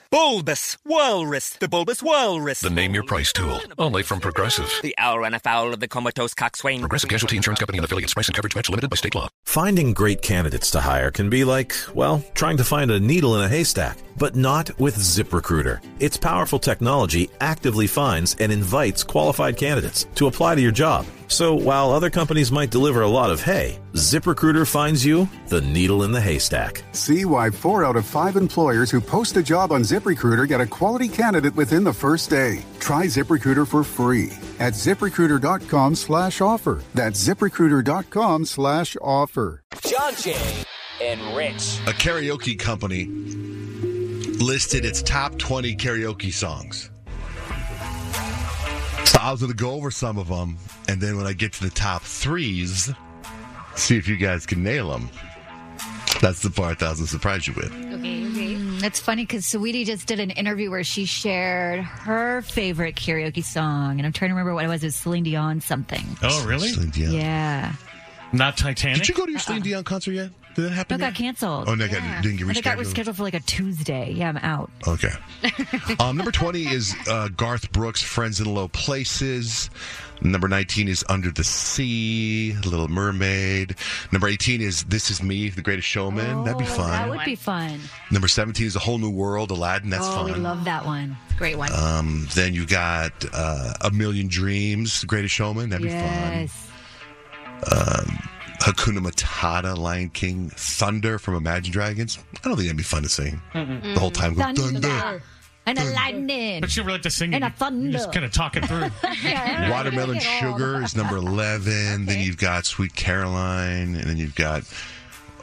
bulbous Walrus, the Bulbous Walrus. The Name Your Price tool, only from Progressive. The owl ran afoul of the comatose coxswain. Progressive Casualty Insurance Company and affiliates. Price and coverage match limited by state law. Finding great candidates to hire can be like, well, trying to find a needle in a haystack, but not with ZipRecruiter. Its powerful technology actively finds and invites qualified candidates to apply to your job. So while other companies might deliver a lot of hay, ZipRecruiter finds you the needle in the haystack. See why four out of five employers who post a job on ZipRecruiter get a quality candidate within the first day. Try ZipRecruiter for free at ziprecruiter.com slash offer. That's ziprecruiter.com slash offer. John Jay and Rich. A karaoke company listed its top 20 karaoke songs. So I was going to go over some of them, and then when I get to the top threes, see if you guys can nail them. That's the part that I was going to surprise you with. Okay, okay. It's funny because Sweetie just did an interview where she shared her favorite karaoke song, and I'm trying to remember what it was. It was Celine Dion something. Oh, really? Celine Dion. Yeah. Not Titanic? Did you go to your uh-uh. Celine Dion concert yet? Did that No, happen? it got canceled. Oh, no, it got- Yeah. didn't get I think got rescheduled. rescheduled for like a Tuesday. Yeah, I'm out. Okay. um, number 20 is uh, Garth Brooks, Friends in Low Places. Number 19 is Under the Sea, Little Mermaid. Number 18 is This Is Me, The Greatest Showman. That'd be fun. That would be fun. Number 17 is A Whole New World, Aladdin. That's oh, we fun. love that one. Great one. Um, then you got uh, A Million Dreams, The Greatest Showman. That'd be yes. fun. Um, Hakuna Matata, Lion King, Thunder from Imagine Dragons. I don't think that'd be fun to sing Mm-mm. the whole time. Go, Thunder. Thunder. And a lightning. But you really like to sing And it. a thunder. You just kind of talk it through. Watermelon Sugar is number 11. Then you've got Sweet Caroline. And then you've got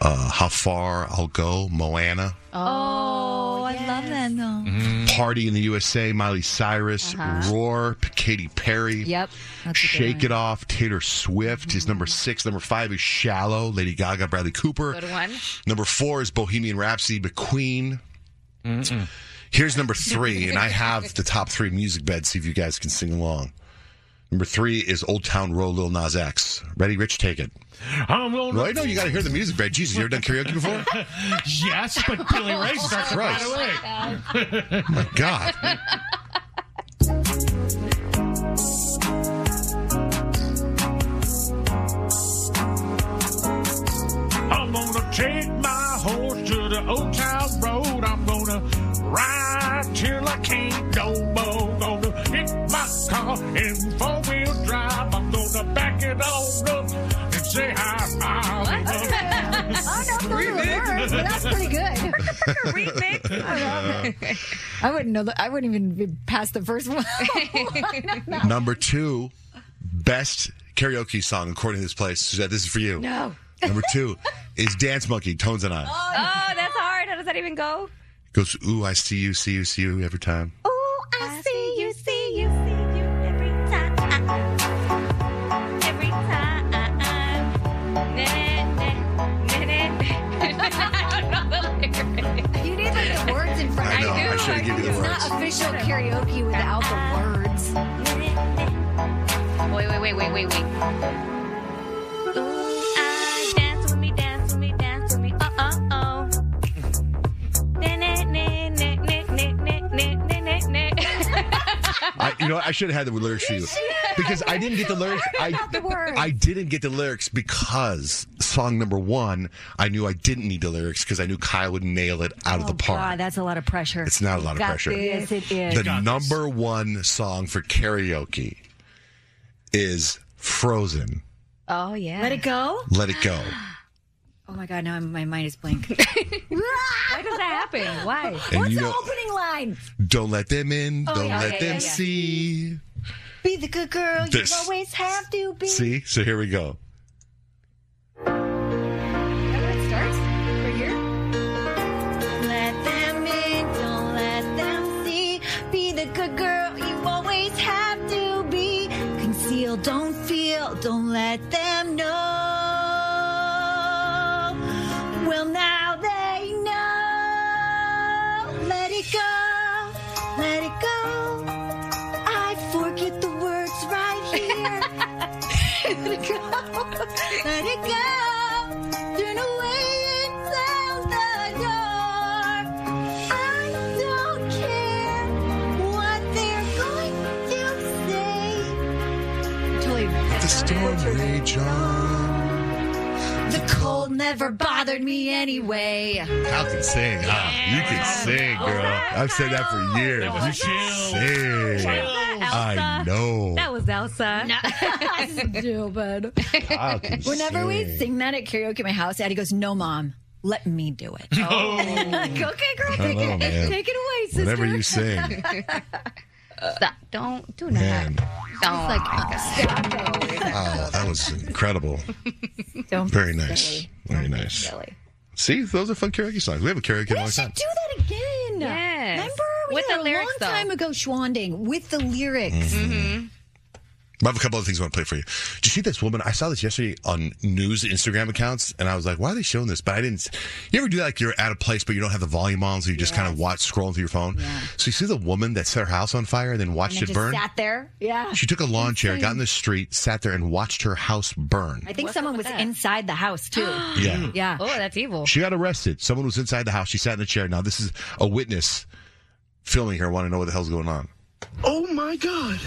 uh, How Far I'll Go, Moana. Oh, I love that though. Party in the USA, Miley Cyrus. Uh-huh. Roar, Katy Perry. Yep. That's a good Shake. It Off, Taylor Swift is number six. Number five is Shallow, Lady Gaga, Bradley Cooper. Good one. Number four is Bohemian Rhapsody, but Queen. Here's number three, and I have the top three music beds. See if you guys can sing along. Number three is Old Town Road, Lil Nas X. Ready, Rich? Take it. I'm gonna- Well, I know you got to hear the music bed. Jesus, you ever done karaoke before? yes, but Billy Ray oh, starts it right away. Oh my God. I'm gonna take my horse to the old town road. I'm gonna ride till I can't no more. Gonna hit my car in four wheel drive. I'm gonna back it on up Remix. That's pretty good. Remix. I love it. I wouldn't know. The, I wouldn't even be past the first one. Number two, best karaoke song according to this place. Suzette, this is for you. No. Number two is Dance Monkey, Tones and I. Oh, that's hard. How does that even go? It Goes, ooh, I see you, see you, see you every time. Oh, I see you, see official karaoke without the words. Wait, wait, wait, wait, wait, wait. I, you know. I should have had the lyrics for you because I didn't get the lyrics. I, the words. I didn't get the lyrics because song number one, I knew I didn't need the lyrics because I knew Kyle would nail it out of the oh, park. Oh, God, that's a lot of pressure. It's not a lot of Got pressure. Yes, it is. The number one song for karaoke is Frozen. Oh, yeah. Let it go. Let it go. Oh my god, now I'm, my mind is blank. Why does that happen? Why? And What's you the know- opening line? Don't let them in. Oh, don't yeah, let yeah, them yeah, yeah. see. Be the good girl This- you always have to be. See? So here we go. it starts right here. Let them in, don't let them see. Be the good girl you always have to be. Conceal, don't feel, don't let them let it go, let it go. Turn away and sound the door. I don't care what they're going to say. Let the storm rage on. The cold never bothered me anyway. How can sing, huh? You can sing, oh, girl. I've said that for years. You can sing. I know. That was Elsa. Stupid. Hal can Whenever we sing. sing that at karaoke at my house, Daddy goes, "No, mom, let me do it." Oh. like, okay, girl, take know, it, man. take it away, sister. Whenever you sing. Stop. Don't do not. Man. Don't. like, stop Oh, that was incredible. Don't Very nice. silly. Very nice. Silly. See, those are fun karaoke songs. We have a karaoke all the time. Do that again. Yes. Remember we With did the a lyrics, long though. time ago, Schwanding with the lyrics. Mm-hmm. I have a couple other things I want to play for you. Did you see this woman? I saw this yesterday on news Instagram accounts, and I was like, why are they showing this? But I didn't. You ever do that? Like you're at a place, but you don't have the volume on, so you just kind of watch, scrolling through your phone. So you see the woman that set her house on fire and then watched And it then burn? sat there. Yeah. She took a lawn chair, got in the street, sat there, and watched her house burn. I think someone was inside the house too. Yeah. Yeah. Oh, that's evil. She got arrested. Someone was inside the house. She sat in the chair. Now this is a witness filming her, want to know what the hell's going on. Oh my god.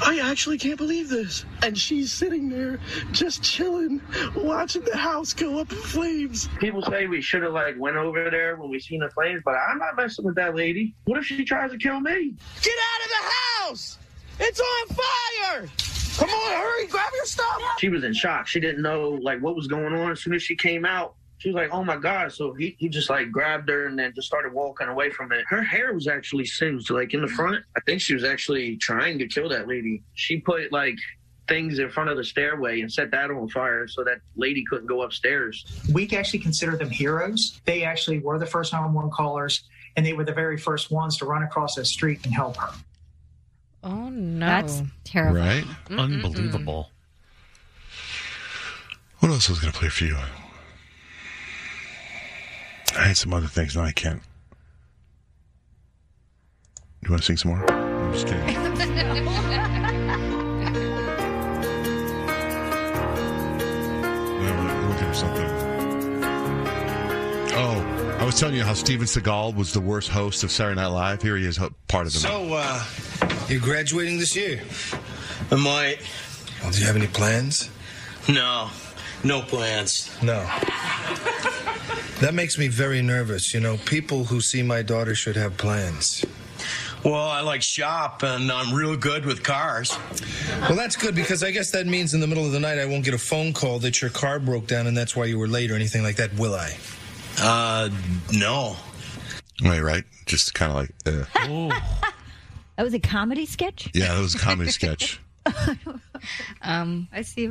I actually can't believe this. And she's sitting there just chilling, watching the house go up in flames. People say we should have like went over there when we seen the flames, but I'm not messing with that lady. What if she tries to kill me? Get out of the house! It's on fire! Come on, hurry, grab your stuff! She was in shock. She didn't know like what was going on. As soon as she came out, she was like, "Oh my god!" So he, he just like grabbed her and then just started walking away from it. Her hair was actually singed like in the front. I think she was actually trying to kill that lady. She put like things in front of the stairway and set that on fire so that lady couldn't go upstairs. We actually consider them heroes. They actually were the first 911 callers, and they were the very first ones to run across that street and help her. Oh no. That's terrible! Right? Unbelievable. What else was going to play for you? I had some other things. No, I can't. Do you want to sing some more? I'm just kidding. No, looking for something. Oh, I was telling you how Steven Seagal was the worst host of Saturday Night Live. Here he is, part of the. So, uh, you're graduating this year? I might. Well, do you have any plans? No. No plans. No. That makes me very nervous. You know, people who see my daughter should have plans. Well, I like shop and I'm real good with cars. Well, that's good because I guess that means in the middle of the night I won't get a phone call that your car broke down and that's why you were late or anything like that, will I? Uh, no. Wait, right. Just kind of like, uh, That was a comedy sketch. yeah, that was a comedy sketch. Um, I see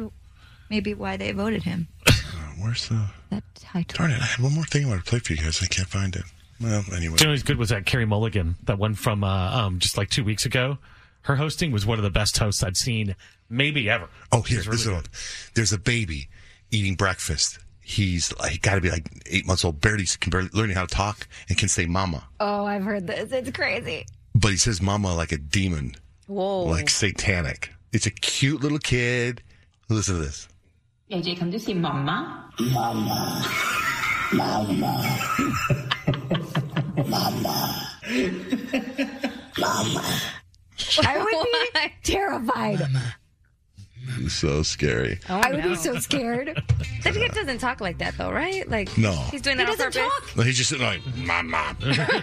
maybe why they voted him. Where's the that title? Darn it! I had one more thing I want to play for you guys. I can't find it. Well, anyway. Do you know who's good was that Carey Mulligan, that one from uh, um, just like two weeks ago. Her hosting was one of the best hosts I've seen, maybe ever. Oh, here, this is what. There's a baby eating breakfast. He's like got to be like eight months old, barely can barely learning how to talk and can say "mama," Oh, I've heard this. It's crazy. but he says "mama" like a demon, Whoa. like satanic. It's a cute little kid. Listen to this. AJ, can you say mama? Mama. Mama. Mama. Mama. I would be terrified. It's so scary. Oh, I would no. be so scared. That kid doesn't talk like that though, right? Like No. he's doing He that on doesn't purpose. No, he's just sitting like "mama,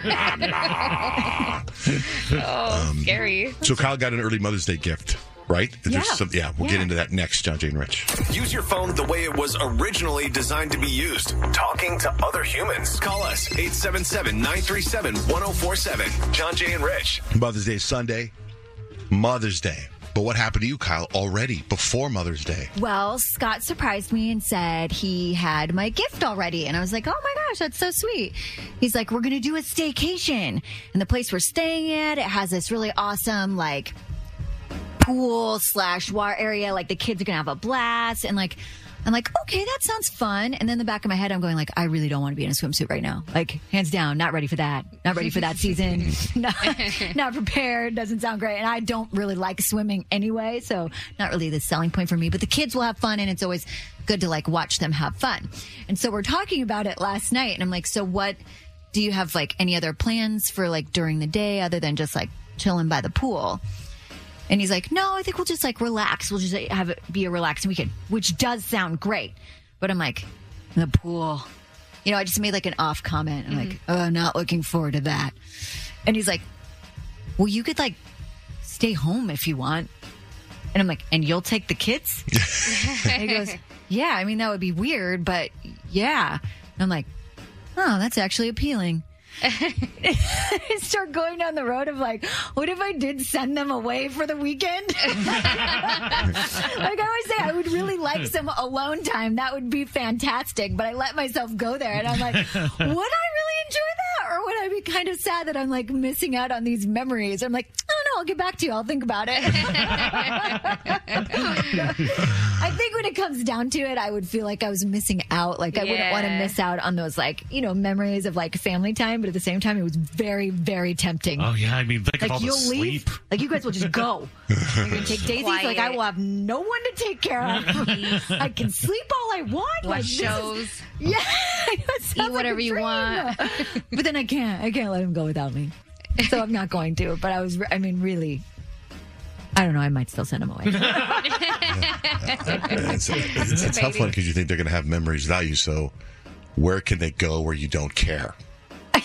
mama." Oh, Um, scary. So Kyle got an early Mother's Day gift right? There's Yeah. some- yeah, we'll get into that next, John Jay and Rich. Use your phone the way it was originally designed to be used. Talking to other humans. Call us 877 937 1047. John Jay and Rich. Mother's Day is Sunday, Mother's Day. But what happened to you, Kyle, already before Mother's Day? Well, Scott surprised me and said he had my gift already. And I was like, oh my gosh, that's so sweet. He's like, we're going to do a staycation. And the place we're staying at, it has this really awesome, like, pool slash water area. Like, the kids are to have a blast. And, like, I'm like, okay, that sounds fun. And then in the back of my head, I'm going like, I really don't want to be in a swimsuit right now. Like, hands down, not ready for that. Not ready for that season. not, not prepared. Doesn't sound great. And I don't really like swimming anyway. So not really the selling point for me, but the kids will have fun and it's always good to like watch them have fun. And so we're talking about it last night and I'm like, so what do you have like any other plans for like during the day other than just like chilling by the pool? And he's like, no, I think we'll just like relax. We'll just have it be a relaxing weekend, which does sound great. But I'm like, the pool. You know, I just made like an off comment. I'm like, mm-hmm. oh, not looking forward to that. And he's like, well, you could like stay home if you want. And I'm like, and you'll take the kids? he goes, yeah, I mean, that would be weird, but yeah. And I'm like, oh, that's actually appealing. I start going down the road of like, what if I did send them away for the weekend? like I always say, I would really like some alone time. That would be fantastic. But I let myself go there, and I'm like, would I really enjoy that, or would I be kind of sad that I'm like missing out on these memories? I'm like, I don't know. I'll get back to you. I'll think about it. I think when it comes down to it, I would feel like I was missing out. Like I wouldn't want to miss out on those like you know memories of like family time. But at the same time, it was very very tempting. Oh yeah, I mean, think of all like you'll sleep. leave. Like you guys will just go. You're gonna take Daisy. Like I will have no one to take care of. I can sleep all I want. Watch like, this is- shows. yeah, it sounds like whatever you want. but then I can't. I can't let him go without me. So I'm not going to. But I was. I mean, really. I don't know. I might still send him away. It's, it's, it's tough one because you think they're going to have memories without you. So, where can they go where you don't care?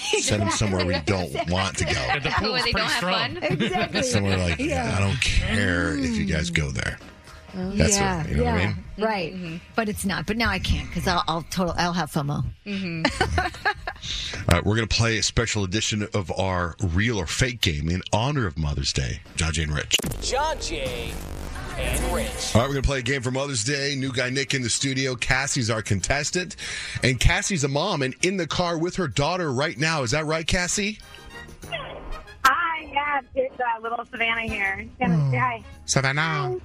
Send them somewhere we don't want to go. the pool's Where they don't pretty have strong. fun. Exactly. Somewhere like, Yeah. I don't care if you guys go there. Oh. That's yeah, what, you know yeah, what I mean? Mm-hmm. right. Mm-hmm. But it's not. But now I can't because I'll, I'll total. I'll have FOMO. Mm-hmm. All right, we're going to play a special edition of our real or fake game in honor of Mother's Day. John Jay and Rich. John Jay and Rich. All right, we're going to play a game for Mother's Day. New guy Nick in the studio. Cassie's our contestant. And Cassie's a mom and in the car with her daughter right now. Is that right, Cassie? Hi, yeah, it's uh, little Savannah here. Gonna say hi. Savannah.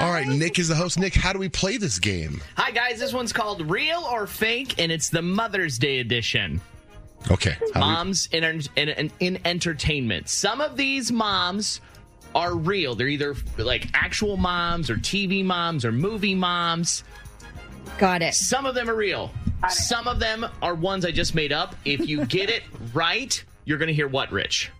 All right, Nick is the host. Nick, how do we play this game? Hi, guys. This one's called Real or Fake, and it's the Mother's Day edition. Okay. how do we- Moms in, in, in, in entertainment. Some of these moms are real. They're either like actual moms or TV moms or movie moms. Got it. Some of them are real. Some of them are ones I just made up. If you get it right, you're going to hear what, Rich?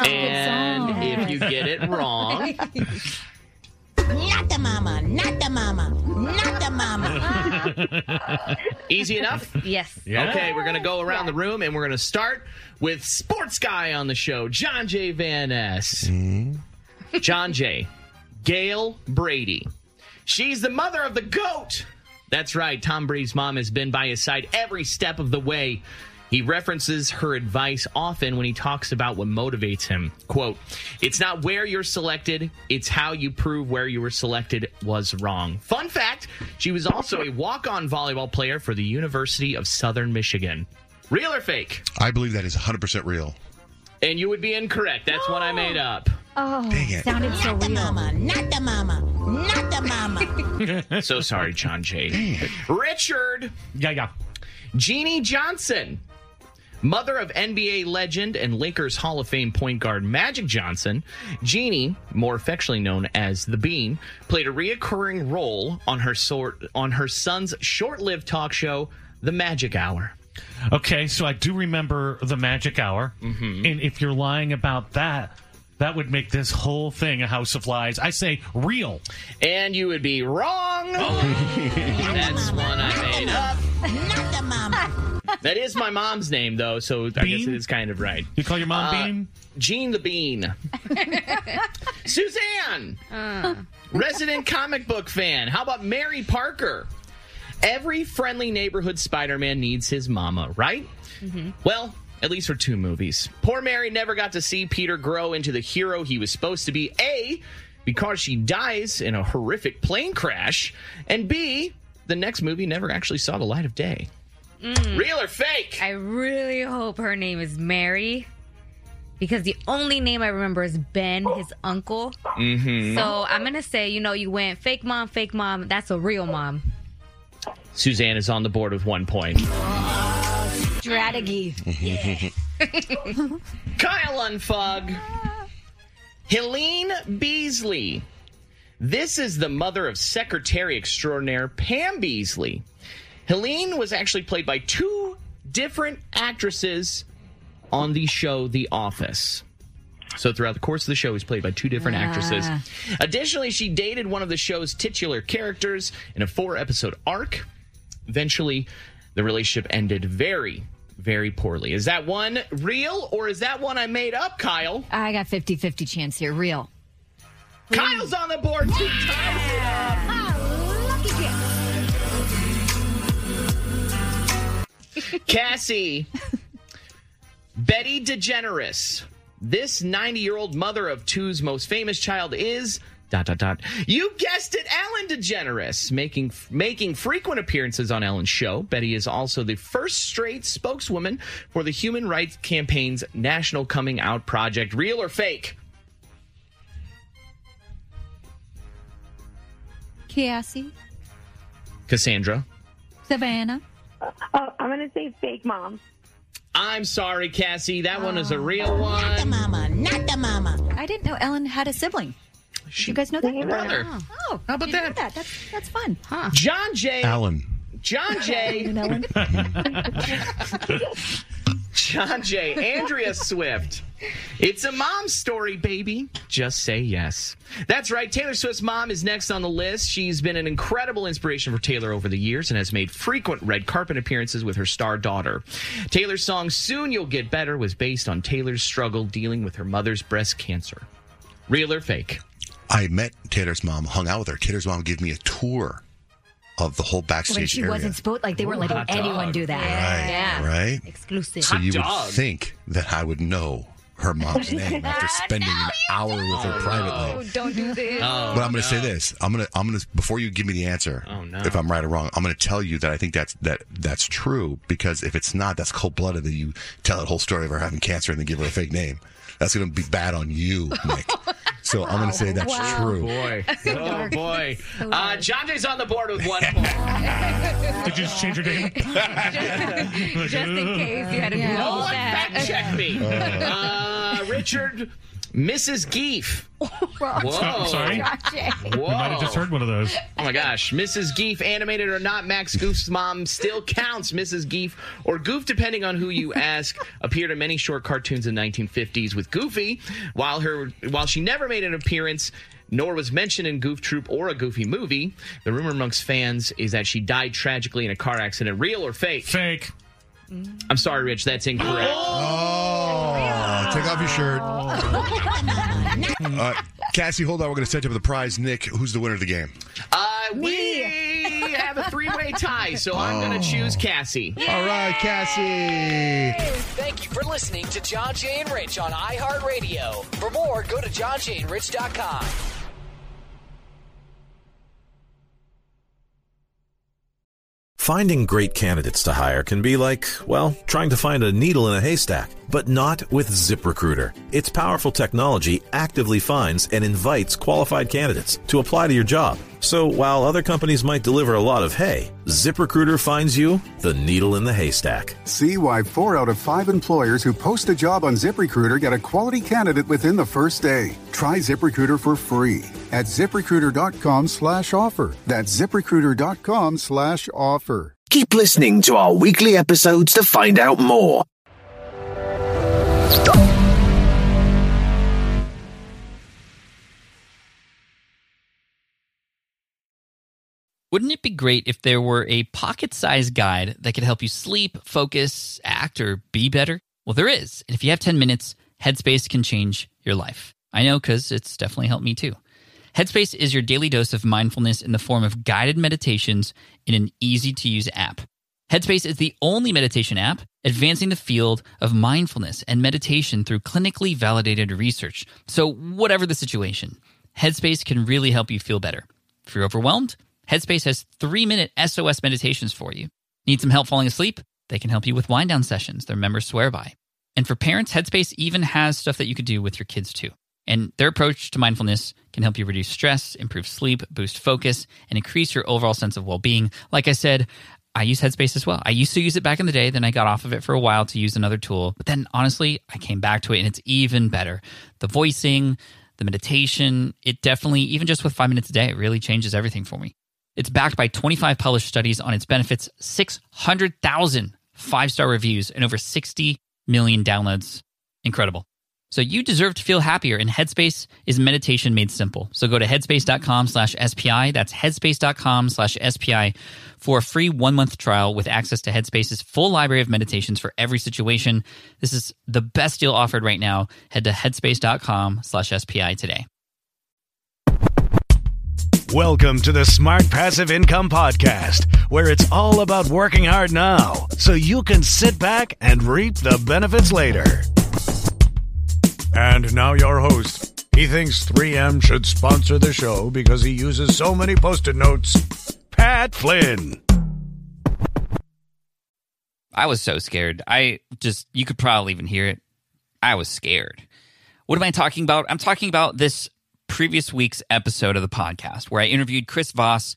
Oh, and if you get it wrong, Not the mama, not the mama, not the mama. Easy enough? Yes. Yeah. Okay, we're going to go around the room and we're going to start with sports guy on the show, John Jay. Van Ness. Hmm? John Jay. Gail Brady. She's the mother of the GOAT. That's right. Tom Brady's mom has been by his side every step of the way. He references her advice often when he talks about what motivates him. Quote, It's not where you're selected, it's how you prove where you were selected was wrong. Fun fact she was also a walk on volleyball player for the University of Southern Michigan. Real or fake? I believe that is 100% real. And you would be incorrect. That's one I made up. Oh, Dang it. sounded so Not the real. mama, not the mama, not the mama. so sorry, John Jay. Richard. Yeah, yeah. Jeannie Johnson. Mother of NBA legend and Lakers Hall of Fame point guard Magic Johnson, Jeannie, more affectionately known as the Bean, played a reoccurring role on her sort on her son's short-lived talk show, The Magic Hour. Okay, so I do remember the magic hour. Mm-hmm. And if you're lying about that, that would make this whole thing a house of lies. I say real. And you would be wrong. That's one I made up. Not the mama. That is my mom's name, though, so I guess it is kind of right. You call your mom Uh, Bean? Jean the Bean. Suzanne, resident comic book fan. How about Mary Parker? Every friendly neighborhood Spider Man needs his mama, right? Well, at least for two movies. Poor Mary never got to see Peter grow into the hero he was supposed to be. A, because she dies in a horrific plane crash, and B, the next movie never actually saw the light of day. Real or fake? I really hope her name is Mary. Because the only name I remember is Ben, his uncle. Mm-hmm. So I'm gonna say, you know, you went fake mom, fake mom. That's a real mom. Suzanne is on the board with one point. Strategy. Kyle Unfug. Helene Beesly. This is the mother of Secretary Extraordinaire Pam Beesly. Helene was actually played by two different actresses on the show The Office. So throughout the course of the show, he's played by two different actresses. Ah. Additionally, she dated one of the show's titular characters in a four-episode arc. Eventually, the relationship ended very, very poorly. Is that one real or is that one I made up, Kyle? I got 50 50 chance here. Real. Kyle's on the board. Two ties it. Cassie. Betty DeGeneres. This 90 year old mother of two's most famous child is. Dot, dot, dot. You guessed it, Ellen DeGeneres, making making frequent appearances on Ellen's show. Betty is also the first straight spokeswoman for the Human Rights Campaign's National Coming Out Project. Real or fake? Cassie. Cassandra. Savannah. Uh, oh, I'm going to say fake mom. I'm sorry, Cassie. That one is a real one. Not the mama, not the mama. I didn't know Ellen had a sibling. Did you guys know that? brother. Oh, How about didn't that? That's that's fun. Huh. John Jay. Alan. John Jay. Ellen. John Jay. Andrea Swift. It's a mom story, baby. Just say yes. That's right. Taylor Swift's mom is next on the list. She's been an incredible inspiration for Taylor over the years and has made frequent red carpet appearances with her star daughter. Taylor's song Soon You'll Get Better was based on Taylor's struggle dealing with her mother's breast cancer. Real or fake? I met Taylor's mom, hung out with her. Taylor's mom gave me a tour of the whole backstage When she area. wasn't supposed, like they weren't letting anyone dog. do that. Right, Yeah. right? Exclusive. So Hot you dog. would think that I would know her mom's name after spending an hour with her privately. Oh, don't do this. Oh, But I'm going to say this. I'm going to I'm going to before you give me the answer. Oh, no. If I'm right or wrong, I'm going to tell you that I think that's that that's true because if it's not, that's cold blooded that you tell that whole story of her having cancer and then give her a fake name. That's going to be bad on you, Nick. So I'm going to say that's Wow. true. Oh boy. Oh, boy. Uh, John Jay's on the board with one point. Did you just change your name? Just in case you had to do No all one that. fact check me. Uh, Richard, Mrs. Geef. Whoa. I'm sorry. Whoa. We might have just heard one of those. Oh my gosh. Mrs. Geef, animated or not, Max Goof's mom still counts Mrs. Geef, or Goof, depending on who you ask, appeared in many short cartoons in the 1950s with Goofy, while her while she never made an appearance nor was mentioned in Goof Troop or a Goofy movie. The rumor amongst fans is that she died tragically in a car accident. Real or fake? Fake. I'm sorry, Rich, that's incorrect. Oh, take off your shirt. Uh, Cassie, hold on. We're going to set you up with a prize. Nick, who's the winner of the game? Uh, we have a three-way tie, so I'm going to choose Cassie. All right, Cassie. Thank you for listening to John Jay and Rich on iHeartRadio. For more, go to johnjayandrich.com. Finding great candidates to hire can be like, well, trying to find a needle in a haystack, but not with ZipRecruiter. Its powerful technology actively finds and invites qualified candidates to apply to your job. So while other companies might deliver a lot of hay, ZipRecruiter finds you the needle in the haystack. See why four out of five employers who post a job on ZipRecruiter get a quality candidate within the first day. Try ZipRecruiter for free at ziprecruiter.com slash offer. That's ziprecruiter.com slash offer. Keep listening to our weekly episodes to find out more. Wouldn't it be great if there were a pocket sized guide that could help you sleep, focus, act, or be better? Well, there is. And if you have 10 minutes, Headspace can change your life. I know because it's definitely helped me too. Headspace is your daily dose of mindfulness in the form of guided meditations in an easy to use app. Headspace is the only meditation app advancing the field of mindfulness and meditation through clinically validated research. So, whatever the situation, Headspace can really help you feel better. If you're overwhelmed, Headspace has three minute SOS meditations for you. Need some help falling asleep? They can help you with wind down sessions their members swear by. And for parents, Headspace even has stuff that you could do with your kids too. And their approach to mindfulness can help you reduce stress, improve sleep, boost focus, and increase your overall sense of well being. Like I said, I use Headspace as well. I used to use it back in the day, then I got off of it for a while to use another tool. But then honestly, I came back to it and it's even better. The voicing, the meditation, it definitely, even just with five minutes a day, it really changes everything for me. It's backed by 25 published studies on its benefits, 600,000 five star reviews, and over 60 million downloads. Incredible. So you deserve to feel happier, and Headspace is meditation made simple. So go to headspace.com slash SPI. That's headspace.com slash SPI for a free one month trial with access to Headspace's full library of meditations for every situation. This is the best deal offered right now. Head to headspace.com slash SPI today. Welcome to the Smart Passive Income Podcast, where it's all about working hard now so you can sit back and reap the benefits later. And now, your host. He thinks 3M should sponsor the show because he uses so many post it notes. Pat Flynn. I was so scared. I just, you could probably even hear it. I was scared. What am I talking about? I'm talking about this previous week's episode of the podcast where I interviewed Chris Voss,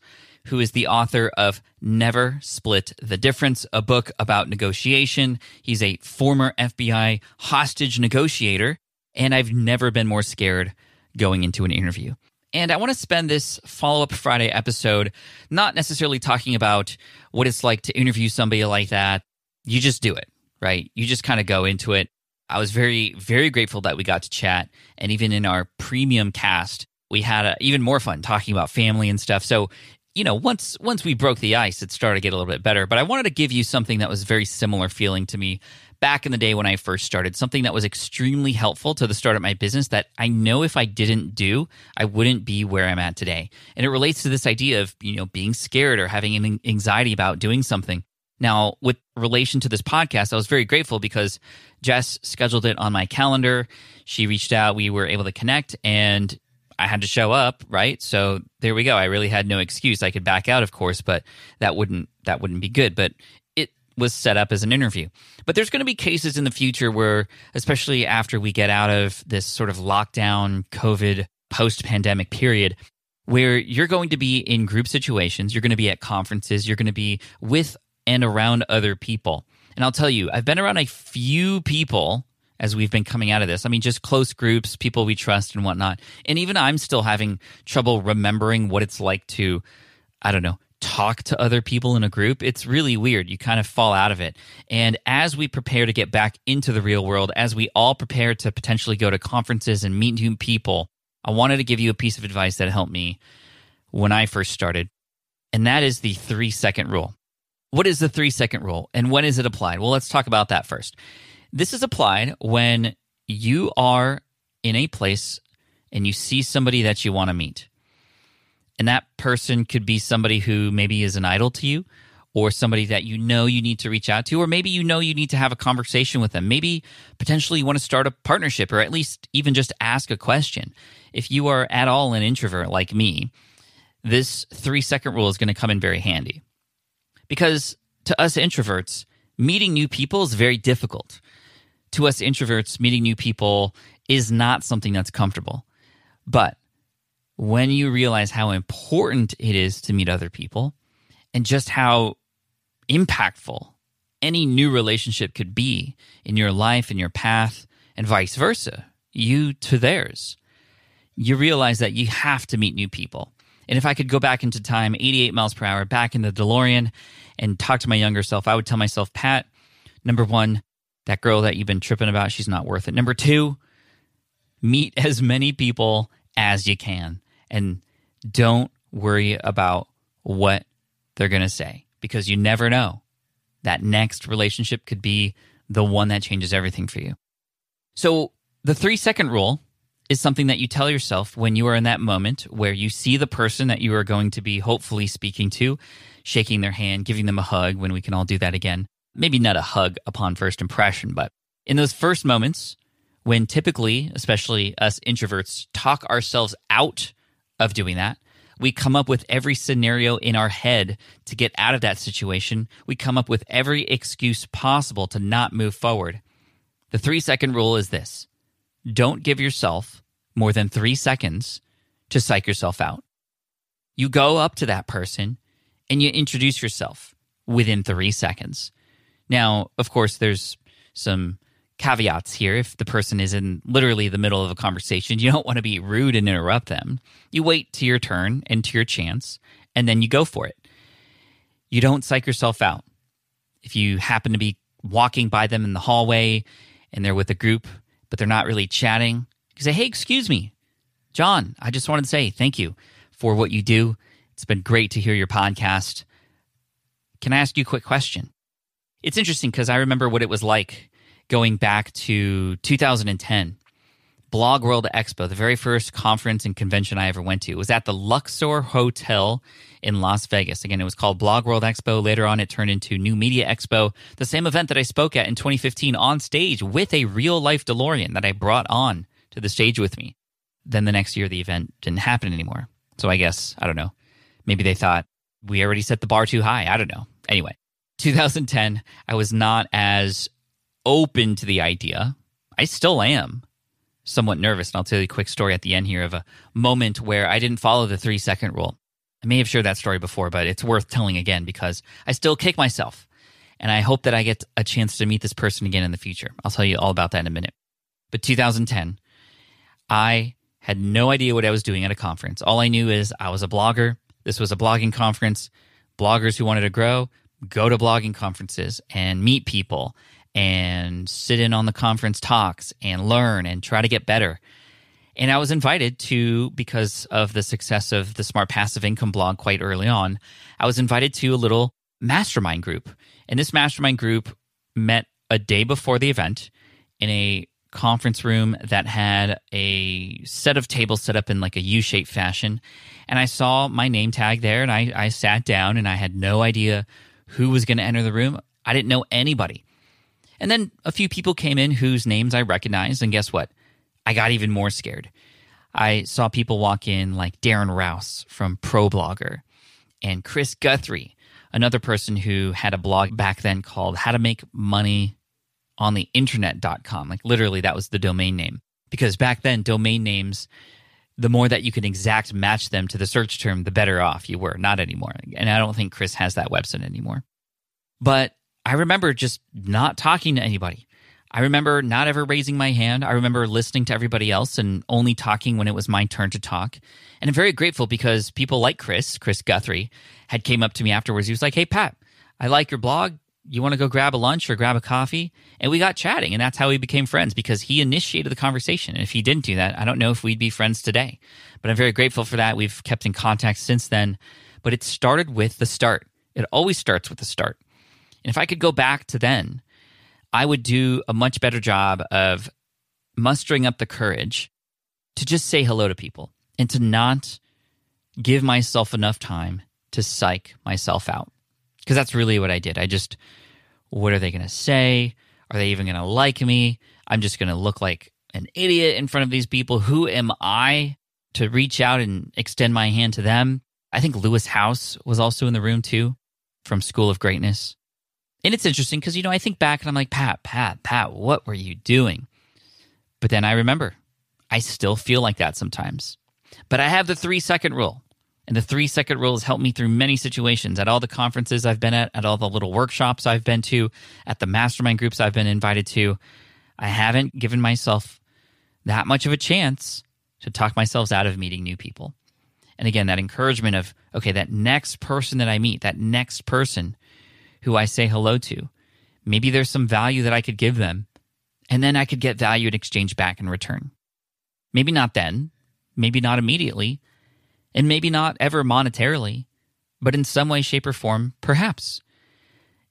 who is the author of Never Split the Difference, a book about negotiation. He's a former FBI hostage negotiator, and I've never been more scared going into an interview. And I want to spend this follow up Friday episode not necessarily talking about what it's like to interview somebody like that. You just do it, right? You just kind of go into it. I was very, very grateful that we got to chat. And even in our premium cast, we had a, even more fun talking about family and stuff. So, you know, once once we broke the ice, it started to get a little bit better. But I wanted to give you something that was very similar feeling to me back in the day when I first started, something that was extremely helpful to the start of my business that I know if I didn't do, I wouldn't be where I'm at today. And it relates to this idea of, you know, being scared or having an anxiety about doing something. Now, with relation to this podcast, I was very grateful because Jess scheduled it on my calendar. She reached out, we were able to connect, and I had to show up, right? So there we go. I really had no excuse. I could back out, of course, but that wouldn't that wouldn't be good. But was set up as an interview. But there's going to be cases in the future where, especially after we get out of this sort of lockdown, COVID, post pandemic period, where you're going to be in group situations, you're going to be at conferences, you're going to be with and around other people. And I'll tell you, I've been around a few people as we've been coming out of this. I mean, just close groups, people we trust and whatnot. And even I'm still having trouble remembering what it's like to, I don't know, talk to other people in a group. It's really weird. You kind of fall out of it. And as we prepare to get back into the real world, as we all prepare to potentially go to conferences and meet new people, I wanted to give you a piece of advice that helped me when I first started. And that is the three second rule. What is the three second rule and when is it applied? Well, let's talk about that first. This is applied when you are in a place and you see somebody that you want to meet. And that person could be somebody who maybe is an idol to you or somebody that you know you need to reach out to, or maybe you know you need to have a conversation with them. Maybe potentially you want to start a partnership or at least even just ask a question. If you are at all an introvert like me, this three second rule is going to come in very handy. Because to us introverts, meeting new people is very difficult. To us introverts, meeting new people is not something that's comfortable. But when you realize how important it is to meet other people and just how impactful any new relationship could be in your life and your path and vice versa, you to theirs, you realize that you have to meet new people. And if I could go back into time, 88 miles per hour, back in the DeLorean and talk to my younger self, I would tell myself, Pat, number one, that girl that you've been tripping about, she's not worth it. Number two, meet as many people as you can and don't worry about what they're going to say because you never know. That next relationship could be the one that changes everything for you. So, the three second rule is something that you tell yourself when you are in that moment where you see the person that you are going to be hopefully speaking to, shaking their hand, giving them a hug when we can all do that again. Maybe not a hug upon first impression, but in those first moments when typically, especially us introverts, talk ourselves out of doing that, we come up with every scenario in our head to get out of that situation. We come up with every excuse possible to not move forward. The three second rule is this don't give yourself more than three seconds to psych yourself out. You go up to that person and you introduce yourself within three seconds. Now, of course, there's some caveats here. If the person is in literally the middle of a conversation, you don't want to be rude and interrupt them. You wait to your turn and to your chance, and then you go for it. You don't psych yourself out. If you happen to be walking by them in the hallway and they're with a group, but they're not really chatting, you say, Hey, excuse me, John, I just wanted to say thank you for what you do. It's been great to hear your podcast. Can I ask you a quick question? It's interesting because I remember what it was like going back to 2010. Blog World Expo, the very first conference and convention I ever went to, was at the Luxor Hotel in Las Vegas. Again, it was called Blog World Expo. Later on, it turned into New Media Expo, the same event that I spoke at in 2015 on stage with a real life DeLorean that I brought on to the stage with me. Then the next year, the event didn't happen anymore. So I guess, I don't know. Maybe they thought we already set the bar too high. I don't know. Anyway, 2010, I was not as open to the idea. I still am somewhat nervous. And I'll tell you a quick story at the end here of a moment where I didn't follow the three second rule. I may have shared that story before, but it's worth telling again because I still kick myself. And I hope that I get a chance to meet this person again in the future. I'll tell you all about that in a minute. But 2010, I had no idea what I was doing at a conference. All I knew is I was a blogger. This was a blogging conference. Bloggers who wanted to grow, go to blogging conferences and meet people and sit in on the conference talks and learn and try to get better. And I was invited to, because of the success of the Smart Passive Income blog quite early on, I was invited to a little mastermind group. And this mastermind group met a day before the event in a conference room that had a set of tables set up in like a U shaped fashion. And I saw my name tag there and I, I sat down and I had no idea who was going to enter the room. I didn't know anybody. And then a few people came in whose names I recognized, and guess what? I got even more scared. I saw people walk in like Darren Rowse from ProBlogger and Chris Guthrie, another person who had a blog back then called How to Make Money on the Internet.com. Like literally, that was the domain name. Because back then, domain names, the more that you can exact match them to the search term, the better off you were. Not anymore. And I don't think Chris has that website anymore. But I remember just not talking to anybody. I remember not ever raising my hand. I remember listening to everybody else and only talking when it was my turn to talk. And I'm very grateful because people like Chris, Chris Guthrie, had came up to me afterwards. He was like, "Hey Pat, I like your blog. You want to go grab a lunch or grab a coffee?" And we got chatting, and that's how we became friends because he initiated the conversation. And if he didn't do that, I don't know if we'd be friends today. But I'm very grateful for that. We've kept in contact since then. But it started with the start. It always starts with the start. And if I could go back to then, I would do a much better job of mustering up the courage to just say hello to people and to not give myself enough time to psych myself out. Because that's really what I did. I just, what are they going to say? Are they even going to like me? I'm just going to look like an idiot in front of these people. Who am I to reach out and extend my hand to them? I think Lewis Howes was also in the room too from School of Greatness. And it's interesting because, you know, I think back and I'm like, Pat, Pat, Pat, what were you doing? But then I remember, I still feel like that sometimes. But I have the three second rule. And the three second rule has helped me through many situations at all the conferences I've been at, at all the little workshops I've been to, at the mastermind groups I've been invited to. I haven't given myself that much of a chance to talk myself out of meeting new people. And again, that encouragement of, okay, that next person that I meet, that next person who I say hello to. Maybe there's some value that I could give them, and then I could get value in exchange back in return. Maybe not then, maybe not immediately, and maybe not ever monetarily, But in some way, shape, or form, perhaps.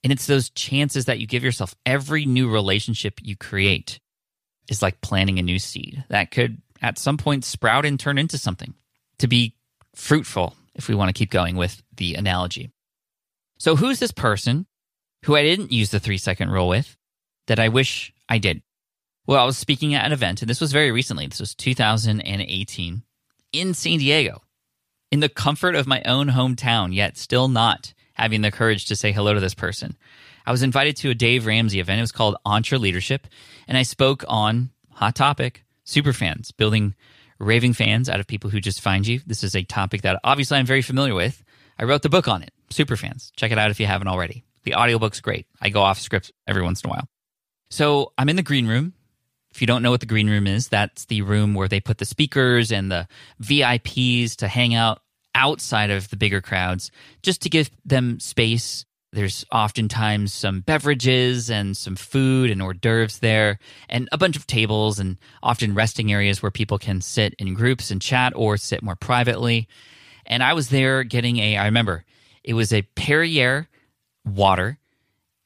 And it's those chances that you give yourself. Every new relationship you create is like planting a new seed that could at some point sprout and turn into something to be fruitful, if we want to keep going with the analogy. So, who's this person who I didn't use the three second rule with that I wish I did? Well, I was speaking at an event, and this was very recently. This was 2018 in San Diego, in the comfort of my own hometown, yet still not having the courage to say hello to this person. I was invited to a Dave Ramsey event. It was called Entre Leadership, and I spoke on hot topic super fans, building raving fans out of people who just find you. This is a topic that obviously I'm very familiar with. I wrote the book on it, Super Fans. Check it out if you haven't already. The audiobook's great. I go off script every once in a while. So I'm in the green room. If you don't know what the green room is, that's the room where they put the speakers and the VIPs to hang out outside of the bigger crowds just to give them space. There's oftentimes some beverages and some food and hors d'oeuvres there, and a bunch of tables, and often resting areas where people can sit in groups and chat or sit more privately. And I was there getting a, I remember, it was a Perrier water.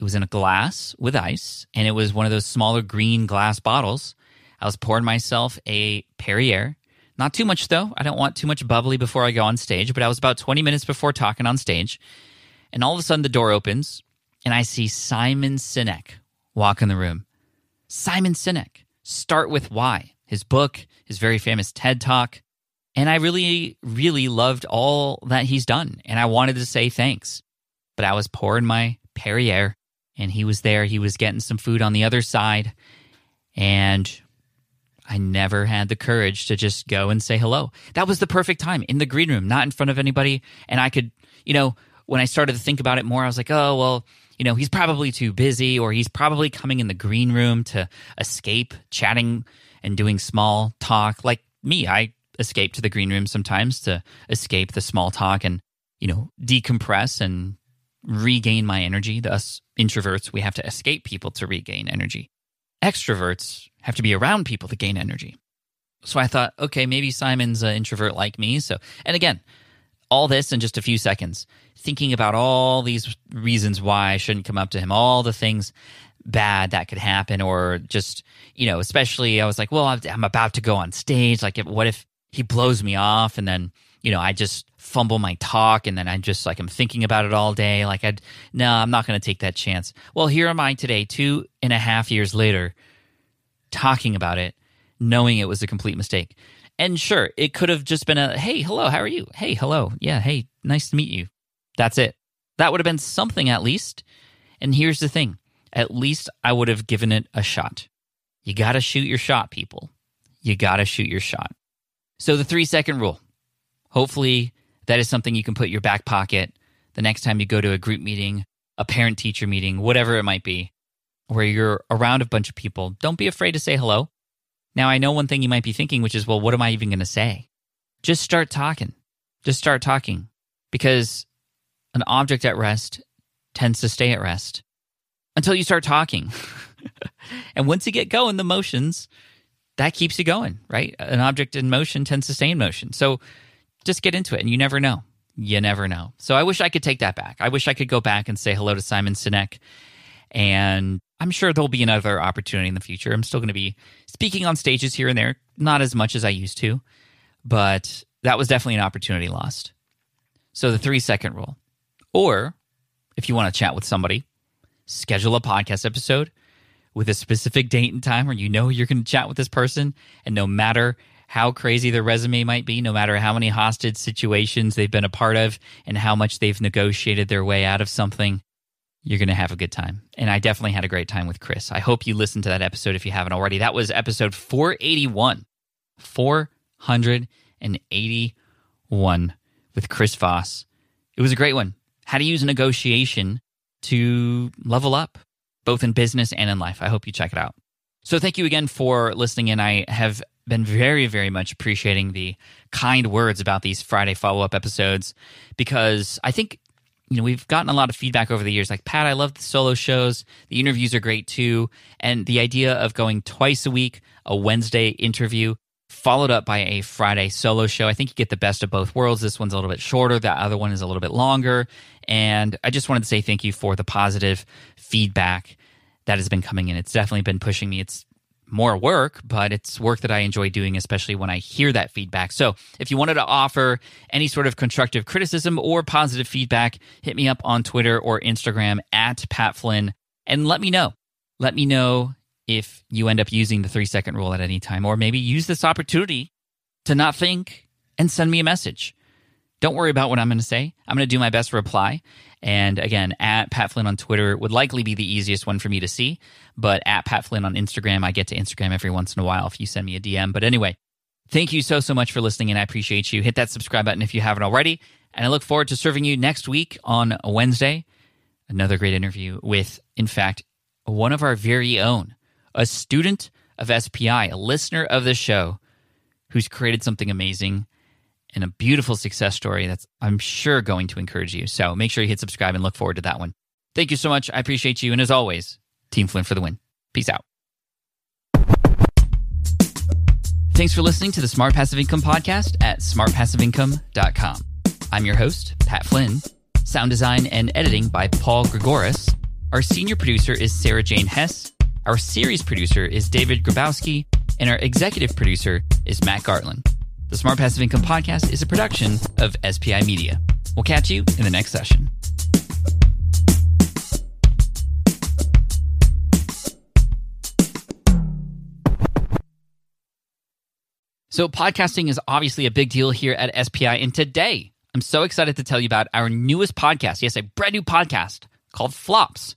It was in a glass with ice, and it was one of those smaller green glass bottles. I was pouring myself a Perrier. Not too much, though. I don't want too much bubbly before I go on stage, but I was about 20 minutes before talking on stage. And all of a sudden, the door opens, and I see Simon Sinek walk in the room. Simon Sinek, Start with Why, his book, his very famous TED Talk. And I really, really loved all that he's done. And I wanted to say thanks. But I was pouring my Perrier, and he was there. He was getting some food on the other side. And I never had the courage to just go and say hello. That was the perfect time in the green room, not in front of anybody. And I could, you know, when I started to think about it more, I was like, oh, well, you know, he's probably too busy or he's probably coming in the green room to escape chatting and doing small talk. Like me, I escape to the green room sometimes to escape the small talk and, you know, decompress and regain my energy. Thus, introverts, we have to escape people to regain energy. Extroverts have to be around people to gain energy. So I thought, okay, maybe Simon's an introvert like me. So, and again, all this in just a few seconds, thinking about all these reasons why I shouldn't come up to him, all the things bad that could happen, or just, you know, especially I was like, well, I'm about to go on stage. Like, what if he blows me off and then, you know, I just fumble my talk and then I just like, I'm thinking about it all day. Like, I'd, no, I'm not going to take that chance. Well, here am I today, two and a half years later, talking about it, knowing it was a complete mistake. And sure, it could have just been a, hey, hello, how are you? Hey, hello. Yeah, hey, nice to meet you. That's it. That would have been something at least. And here's the thing at least I would have given it a shot. You got to shoot your shot, people. You got to shoot your shot. So, the three second rule. Hopefully, that is something you can put in your back pocket the next time you go to a group meeting, a parent teacher meeting, whatever it might be, where you're around a bunch of people. Don't be afraid to say hello. Now, I know one thing you might be thinking, which is, well, what am I even going to say? Just start talking. Just start talking because an object at rest tends to stay at rest until you start talking. and once you get going, the motions, that keeps you going, right? An object in motion tends to stay in motion. So just get into it and you never know. You never know. So I wish I could take that back. I wish I could go back and say hello to Simon Sinek. And I'm sure there'll be another opportunity in the future. I'm still going to be speaking on stages here and there, not as much as I used to, but that was definitely an opportunity lost. So the three second rule. Or if you want to chat with somebody, schedule a podcast episode with a specific date and time where you know you're going to chat with this person. And no matter how crazy their resume might be, no matter how many hostage situations they've been a part of and how much they've negotiated their way out of something, you're going to have a good time. And I definitely had a great time with Chris. I hope you listened to that episode if you haven't already. That was episode 481. 481 with Chris Voss. It was a great one. How to use negotiation to level up, both in business and in life. I hope you check it out. So, thank you again for listening in. I have been very, very much appreciating the kind words about these Friday follow up episodes because I think you know, we've gotten a lot of feedback over the years. Like, Pat, I love the solo shows. The interviews are great too. And the idea of going twice a week, a Wednesday interview, followed up by a Friday solo show. I think you get the best of both worlds. This one's a little bit shorter, that other one is a little bit longer. And I just wanted to say thank you for the positive feedback that has been coming in. It's definitely been pushing me. It's more work, but it's work that I enjoy doing, especially when I hear that feedback. So if you wanted to offer any sort of constructive criticism or positive feedback, hit me up on Twitter or Instagram at Pat Flynn and let me know. Let me know if you end up using the three second rule at any time, or maybe use this opportunity to not think and send me a message. Don't worry about what I'm going to say. I'm going to do my best to reply. And again, at Pat Flynn on Twitter would likely be the easiest one for me to see. But at Pat Flynn on Instagram, I get to Instagram every once in a while if you send me a DM. But anyway, thank you so, so much for listening. And I appreciate you. Hit that subscribe button if you haven't already. And I look forward to serving you next week on a Wednesday. Another great interview with, in fact, one of our very own, a student of SPI, a listener of the show who's created something amazing and a beautiful success story that's, I'm sure, going to encourage you. So make sure you hit subscribe and look forward to that one. Thank you so much. I appreciate you. And as always, Team Flynn for the win. Peace out. Thanks for listening to the Smart Passive Income Podcast at smartpassiveincome.com. I'm your host, Pat Flynn. Sound design and editing by Paul Gregoris. Our senior producer is Sarah Jane Hess. Our series producer is David Grabowski. And our executive producer is Matt Gartland. The Smart Passive Income Podcast is a production of SPI Media. We'll catch you in the next session. So, podcasting is obviously a big deal here at SPI. And today, I'm so excited to tell you about our newest podcast. Yes, a brand new podcast called Flops.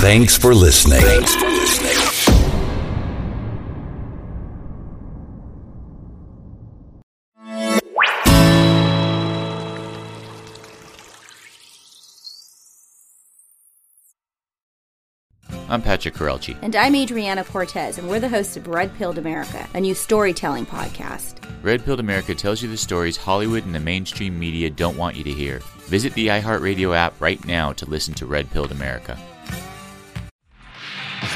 Thanks for listening. Thanks for listening. I'm Patrick Courrielche. And I'm Adryana Cortez, and we're the hosts of Red Pilled America, a new storytelling podcast. Red Pilled America tells you the stories Hollywood and the mainstream media don't want you to hear. Visit the iHeartRadio app right now to listen to Red Pilled America.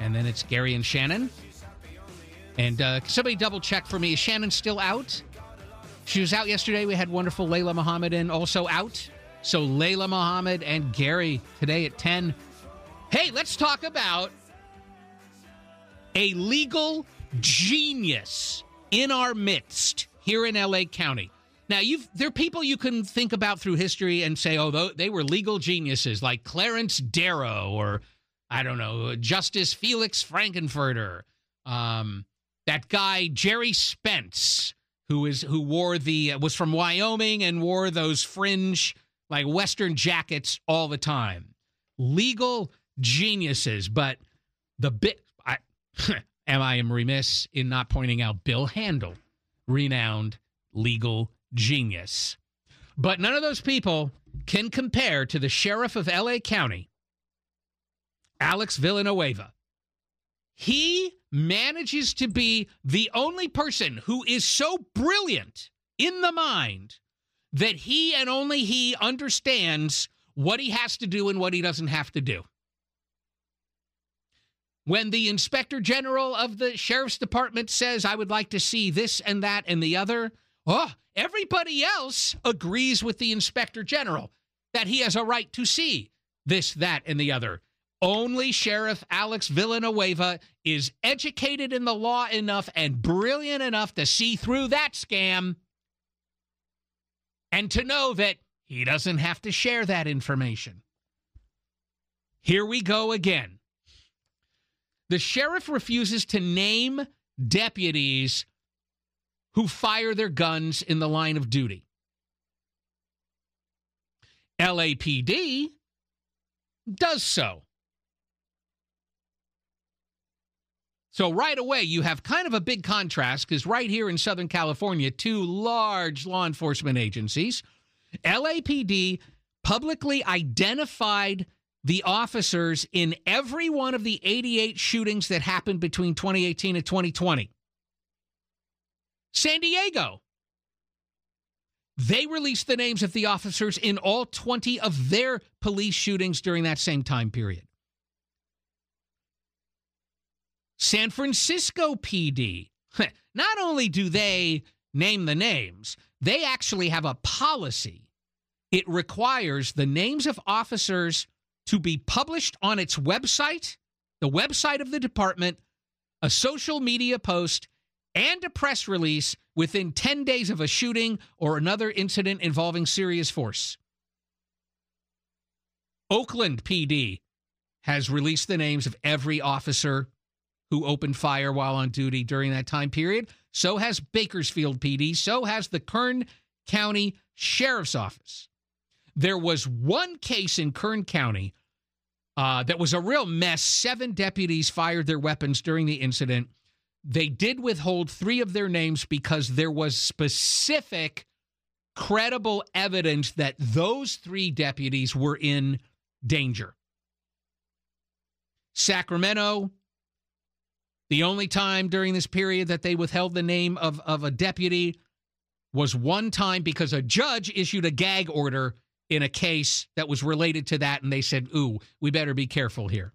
And then it's Gary and Shannon. And uh, somebody double check for me. Is Shannon still out? She was out yesterday. We had wonderful Layla Muhammad in, also out. So Layla Muhammad and Gary today at 10. Hey, let's talk about a legal genius in our midst here in LA County. Now, you've there are people you can think about through history and say, oh, they were legal geniuses like Clarence Darrow or I don't know, Justice Felix Frankenfurter, um, that guy Gerry Spence, who is who wore the was from Wyoming and wore those fringe like Western jackets all the time. Legal geniuses, but the bit Am I am remiss in not pointing out Bill Handel, renowned legal genius. But none of those people can compare to the sheriff of LA County, Alex Villanueva. He manages to be the only person who is so brilliant in the mind that he and only he understands what he has to do and what he doesn't have to do. When the inspector general of the sheriff's department says, I would like to see this and that and the other, oh, everybody else agrees with the inspector general that he has a right to see this, that, and the other. Only Sheriff Alex Villanueva is educated in the law enough and brilliant enough to see through that scam and to know that he doesn't have to share that information. Here we go again. The sheriff refuses to name deputies who fire their guns in the line of duty. LAPD does so. So, right away, you have kind of a big contrast because right here in Southern California, two large law enforcement agencies, LAPD publicly identified the officers in every one of the 88 shootings that happened between 2018 and 2020. San Diego. They released the names of the officers in all 20 of their police shootings during that same time period. San Francisco PD. Not only do they name the names, they actually have a policy. It requires the names of officers to be published on its website, the website of the department, a social media post, and a press release within 10 days of a shooting or another incident involving serious force. Oakland PD has released the names of every officer who opened fire while on duty during that time period. So has Bakersfield PD. So has the Kern County Sheriff's Office. There was one case in Kern County uh, that was a real mess. Seven deputies fired their weapons during the incident. They did withhold three of their names because there was specific, credible evidence that those three deputies were in danger. Sacramento, the only time during this period that they withheld the name of, of a deputy was one time because a judge issued a gag order in a case that was related to that, and they said, Ooh, we better be careful here.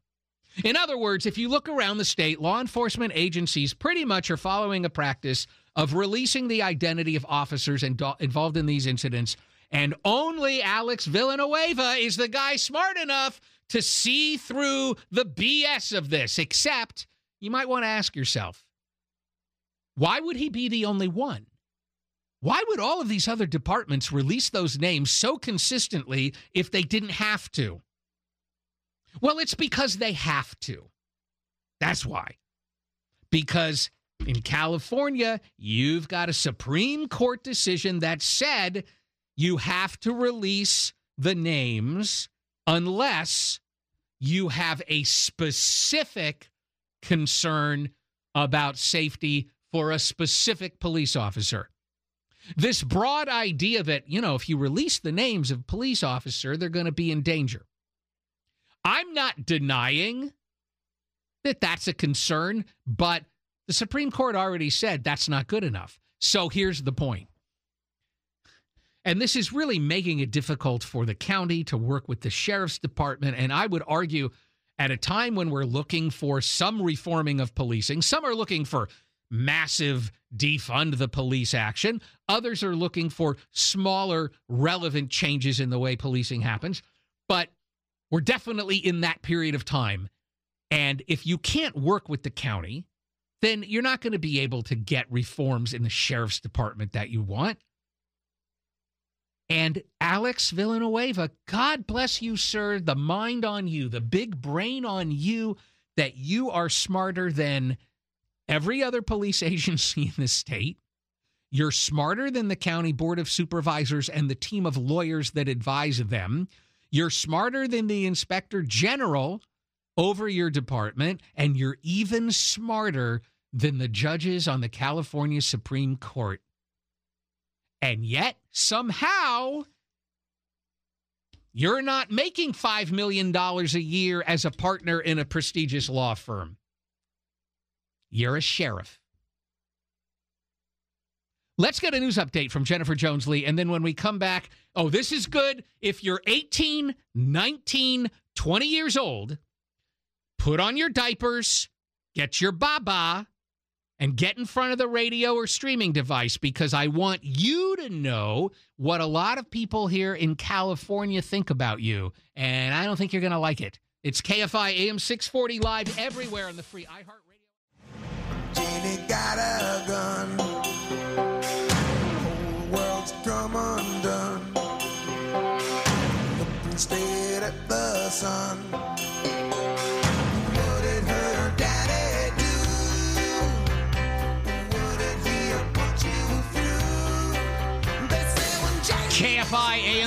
In other words, if you look around the state, law enforcement agencies pretty much are following a practice of releasing the identity of officers involved in these incidents, and only Alex Villanueva is the guy smart enough to see through the BS of this, except you might want to ask yourself why would he be the only one? Why would all of these other departments release those names so consistently if they didn't have to? Well, it's because they have to. That's why. Because in California, you've got a Supreme Court decision that said you have to release the names unless you have a specific concern about safety for a specific police officer. This broad idea that, you know, if you release the names of police officer, they're going to be in danger. I'm not denying that that's a concern, but the Supreme Court already said that's not good enough. So here's the point. And this is really making it difficult for the county to work with the sheriff's department. And I would argue at a time when we're looking for some reforming of policing, some are looking for massive defund the police action, others are looking for smaller, relevant changes in the way policing happens. But we're definitely in that period of time. And if you can't work with the county, then you're not going to be able to get reforms in the sheriff's department that you want. And Alex Villanueva, God bless you, sir. The mind on you, the big brain on you, that you are smarter than every other police agency in the state. You're smarter than the county board of supervisors and the team of lawyers that advise them. You're smarter than the inspector general over your department, and you're even smarter than the judges on the California Supreme Court. And yet, somehow, you're not making $5 million a year as a partner in a prestigious law firm. You're a sheriff. Let's get a news update from Jennifer Jones Lee. And then when we come back, oh, this is good. If you're 18, 19, 20 years old, put on your diapers, get your baba, and get in front of the radio or streaming device because I want you to know what a lot of people here in California think about you. And I don't think you're going to like it. It's KFI AM 640 live everywhere on the free iHeartRadio. Got a gun. Whole world's come undone. At the sun.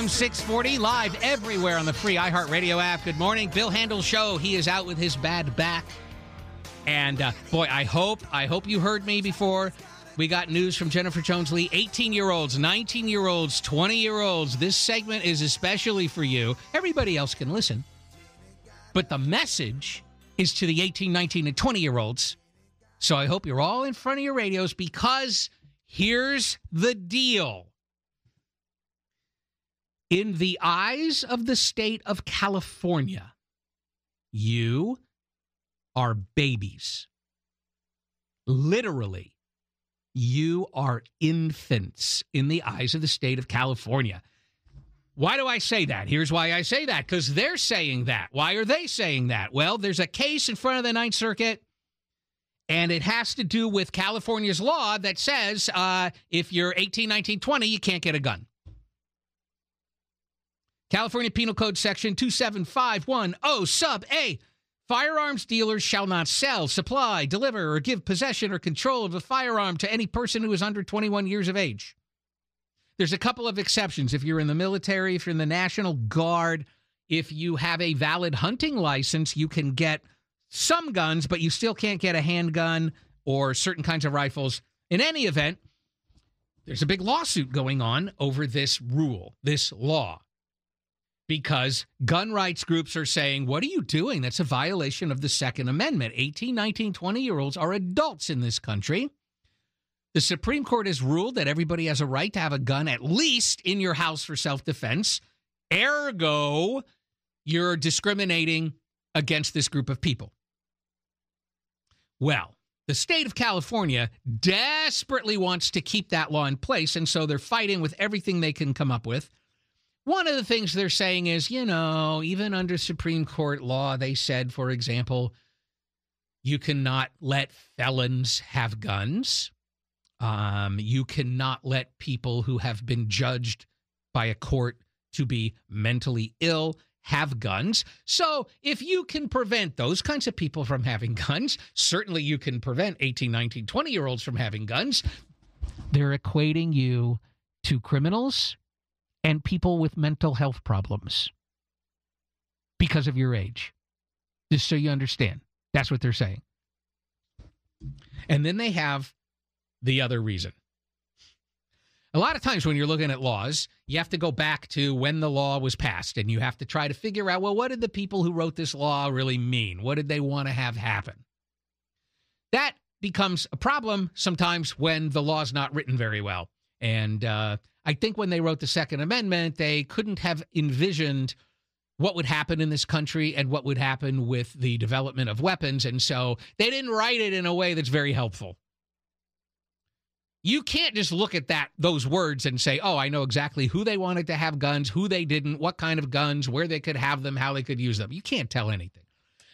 AM 640 live everywhere on the free iHeartRadio app. Good morning. Bill Handel show. He is out with his bad back. And uh, boy, I hope I hope you heard me before. We got news from Jennifer Jones Lee. 18 year olds, 19 year olds, 20 year olds. This segment is especially for you. Everybody else can listen. But the message is to the 18, 19, and 20 year olds. So I hope you're all in front of your radios because here's the deal. In the eyes of the state of California, you are babies. Literally, you are infants in the eyes of the state of California. Why do I say that? Here's why I say that because they're saying that. Why are they saying that? Well, there's a case in front of the Ninth Circuit, and it has to do with California's law that says uh, if you're 18, 19, 20, you can't get a gun. California Penal Code Section 27510 sub A. Firearms dealers shall not sell, supply, deliver, or give possession or control of a firearm to any person who is under 21 years of age. There's a couple of exceptions. If you're in the military, if you're in the National Guard, if you have a valid hunting license, you can get some guns, but you still can't get a handgun or certain kinds of rifles. In any event, there's a big lawsuit going on over this rule, this law because gun rights groups are saying, What are you doing? That's a violation of the Second Amendment. 18, 19, 20 year olds are adults in this country. The Supreme Court has ruled that everybody has a right to have a gun at least in your house for self defense. Ergo, you're discriminating against this group of people. Well, the state of California desperately wants to keep that law in place, and so they're fighting with everything they can come up with. One of the things they're saying is, you know, even under Supreme Court law, they said, for example, you cannot let felons have guns. Um, you cannot let people who have been judged by a court to be mentally ill have guns. So if you can prevent those kinds of people from having guns, certainly you can prevent 18, 19, 20 year olds from having guns. They're equating you to criminals and people with mental health problems because of your age. Just so you understand. That's what they're saying. And then they have the other reason. A lot of times when you're looking at laws, you have to go back to when the law was passed and you have to try to figure out well, what did the people who wrote this law really mean? What did they want to have happen? That becomes a problem sometimes when the law's not written very well. And uh, I think when they wrote the Second Amendment, they couldn't have envisioned what would happen in this country and what would happen with the development of weapons. And so they didn't write it in a way that's very helpful. You can't just look at that those words and say, "Oh, I know exactly who they wanted to have guns, who they didn't, what kind of guns, where they could have them, how they could use them." You can't tell anything.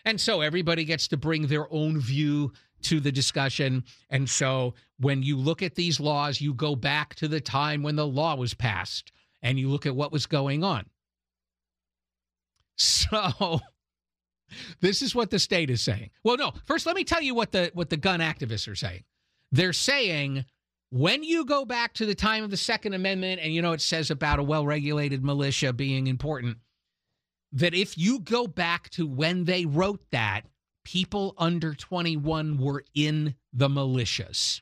And so everybody gets to bring their own view to the discussion. And so when you look at these laws, you go back to the time when the law was passed and you look at what was going on. So this is what the state is saying. Well, no, first let me tell you what the what the gun activists are saying. They're saying when you go back to the time of the Second Amendment, and you know it says about a well regulated militia being important, that if you go back to when they wrote that, people under 21 were in the militias.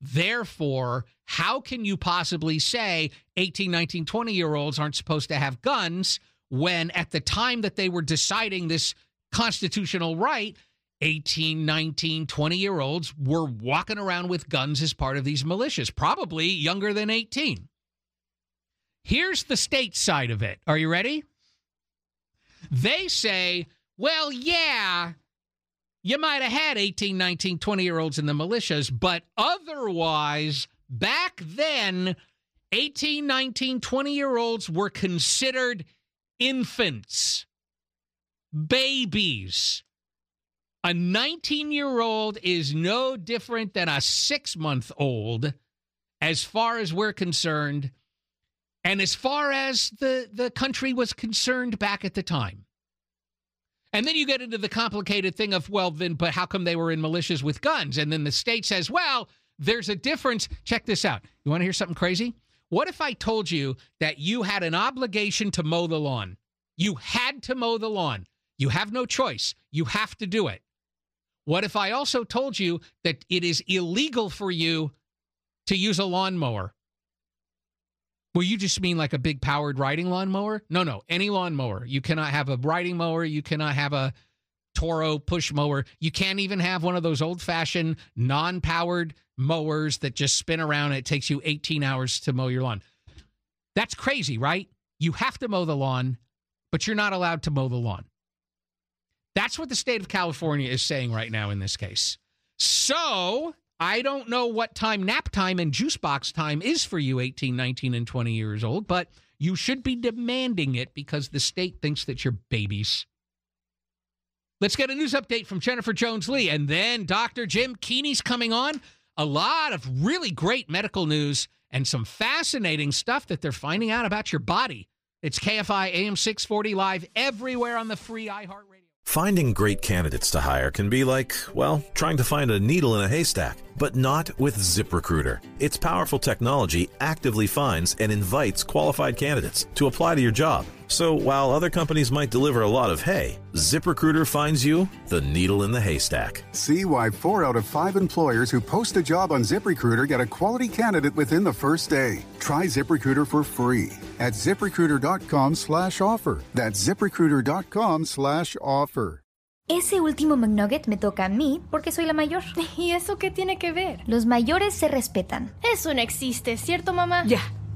Therefore, how can you possibly say 18, 19, 20 year olds aren't supposed to have guns when at the time that they were deciding this constitutional right, 18, 19, 20 year olds were walking around with guns as part of these militias, probably younger than 18. Here's the state side of it. Are you ready? They say, well, yeah, you might have had 18, 19, 20 year olds in the militias, but otherwise, back then, 18, 19, 20 year olds were considered infants, babies. A 19 year old is no different than a six month old as far as we're concerned, and as far as the, the country was concerned back at the time. And then you get into the complicated thing of, well, then, but how come they were in militias with guns? And then the state says, well, there's a difference. Check this out. You want to hear something crazy? What if I told you that you had an obligation to mow the lawn? You had to mow the lawn. You have no choice. You have to do it. What if I also told you that it is illegal for you to use a lawnmower? Well, you just mean like a big powered riding lawnmower? No, no, any lawnmower. You cannot have a riding mower. You cannot have a Toro push mower. You can't even have one of those old fashioned non powered mowers that just spin around. And it takes you 18 hours to mow your lawn. That's crazy, right? You have to mow the lawn, but you're not allowed to mow the lawn. That's what the state of California is saying right now in this case. So I don't know what time nap time and juice box time is for you, 18, 19, and 20 years old, but you should be demanding it because the state thinks that you're babies. Let's get a news update from Jennifer Jones Lee. And then Dr. Jim Keany's coming on. A lot of really great medical news and some fascinating stuff that they're finding out about your body. It's KFI AM 640 live everywhere on the free iHeartRadio. Finding great candidates to hire can be like, well, trying to find a needle in a haystack, but not with ZipRecruiter. Its powerful technology actively finds and invites qualified candidates to apply to your job. So while other companies might deliver a lot of hay, ZipRecruiter finds you the needle in the haystack. See why four out of five employers who post a job on ZipRecruiter get a quality candidate within the first day. Try ZipRecruiter for free at ziprecruiter.com slash offer. That's ziprecruiter.com slash offer. Ese último McNugget me toca a mí porque soy la mayor. ¿Y eso qué tiene que ver? Los mayores se respetan. Eso no existe, ¿cierto, mamá? Ya,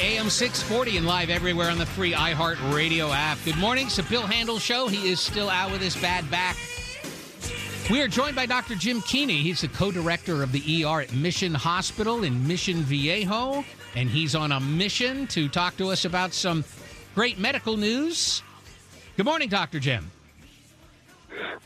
AM 640 and live everywhere on the free iHeart Radio app. Good morning. It's the Bill Handel Show. He is still out with his bad back. We are joined by Dr. Jim Keany. He's the co director of the ER at Mission Hospital in Mission Viejo. And he's on a mission to talk to us about some great medical news. Good morning, Dr. Jim.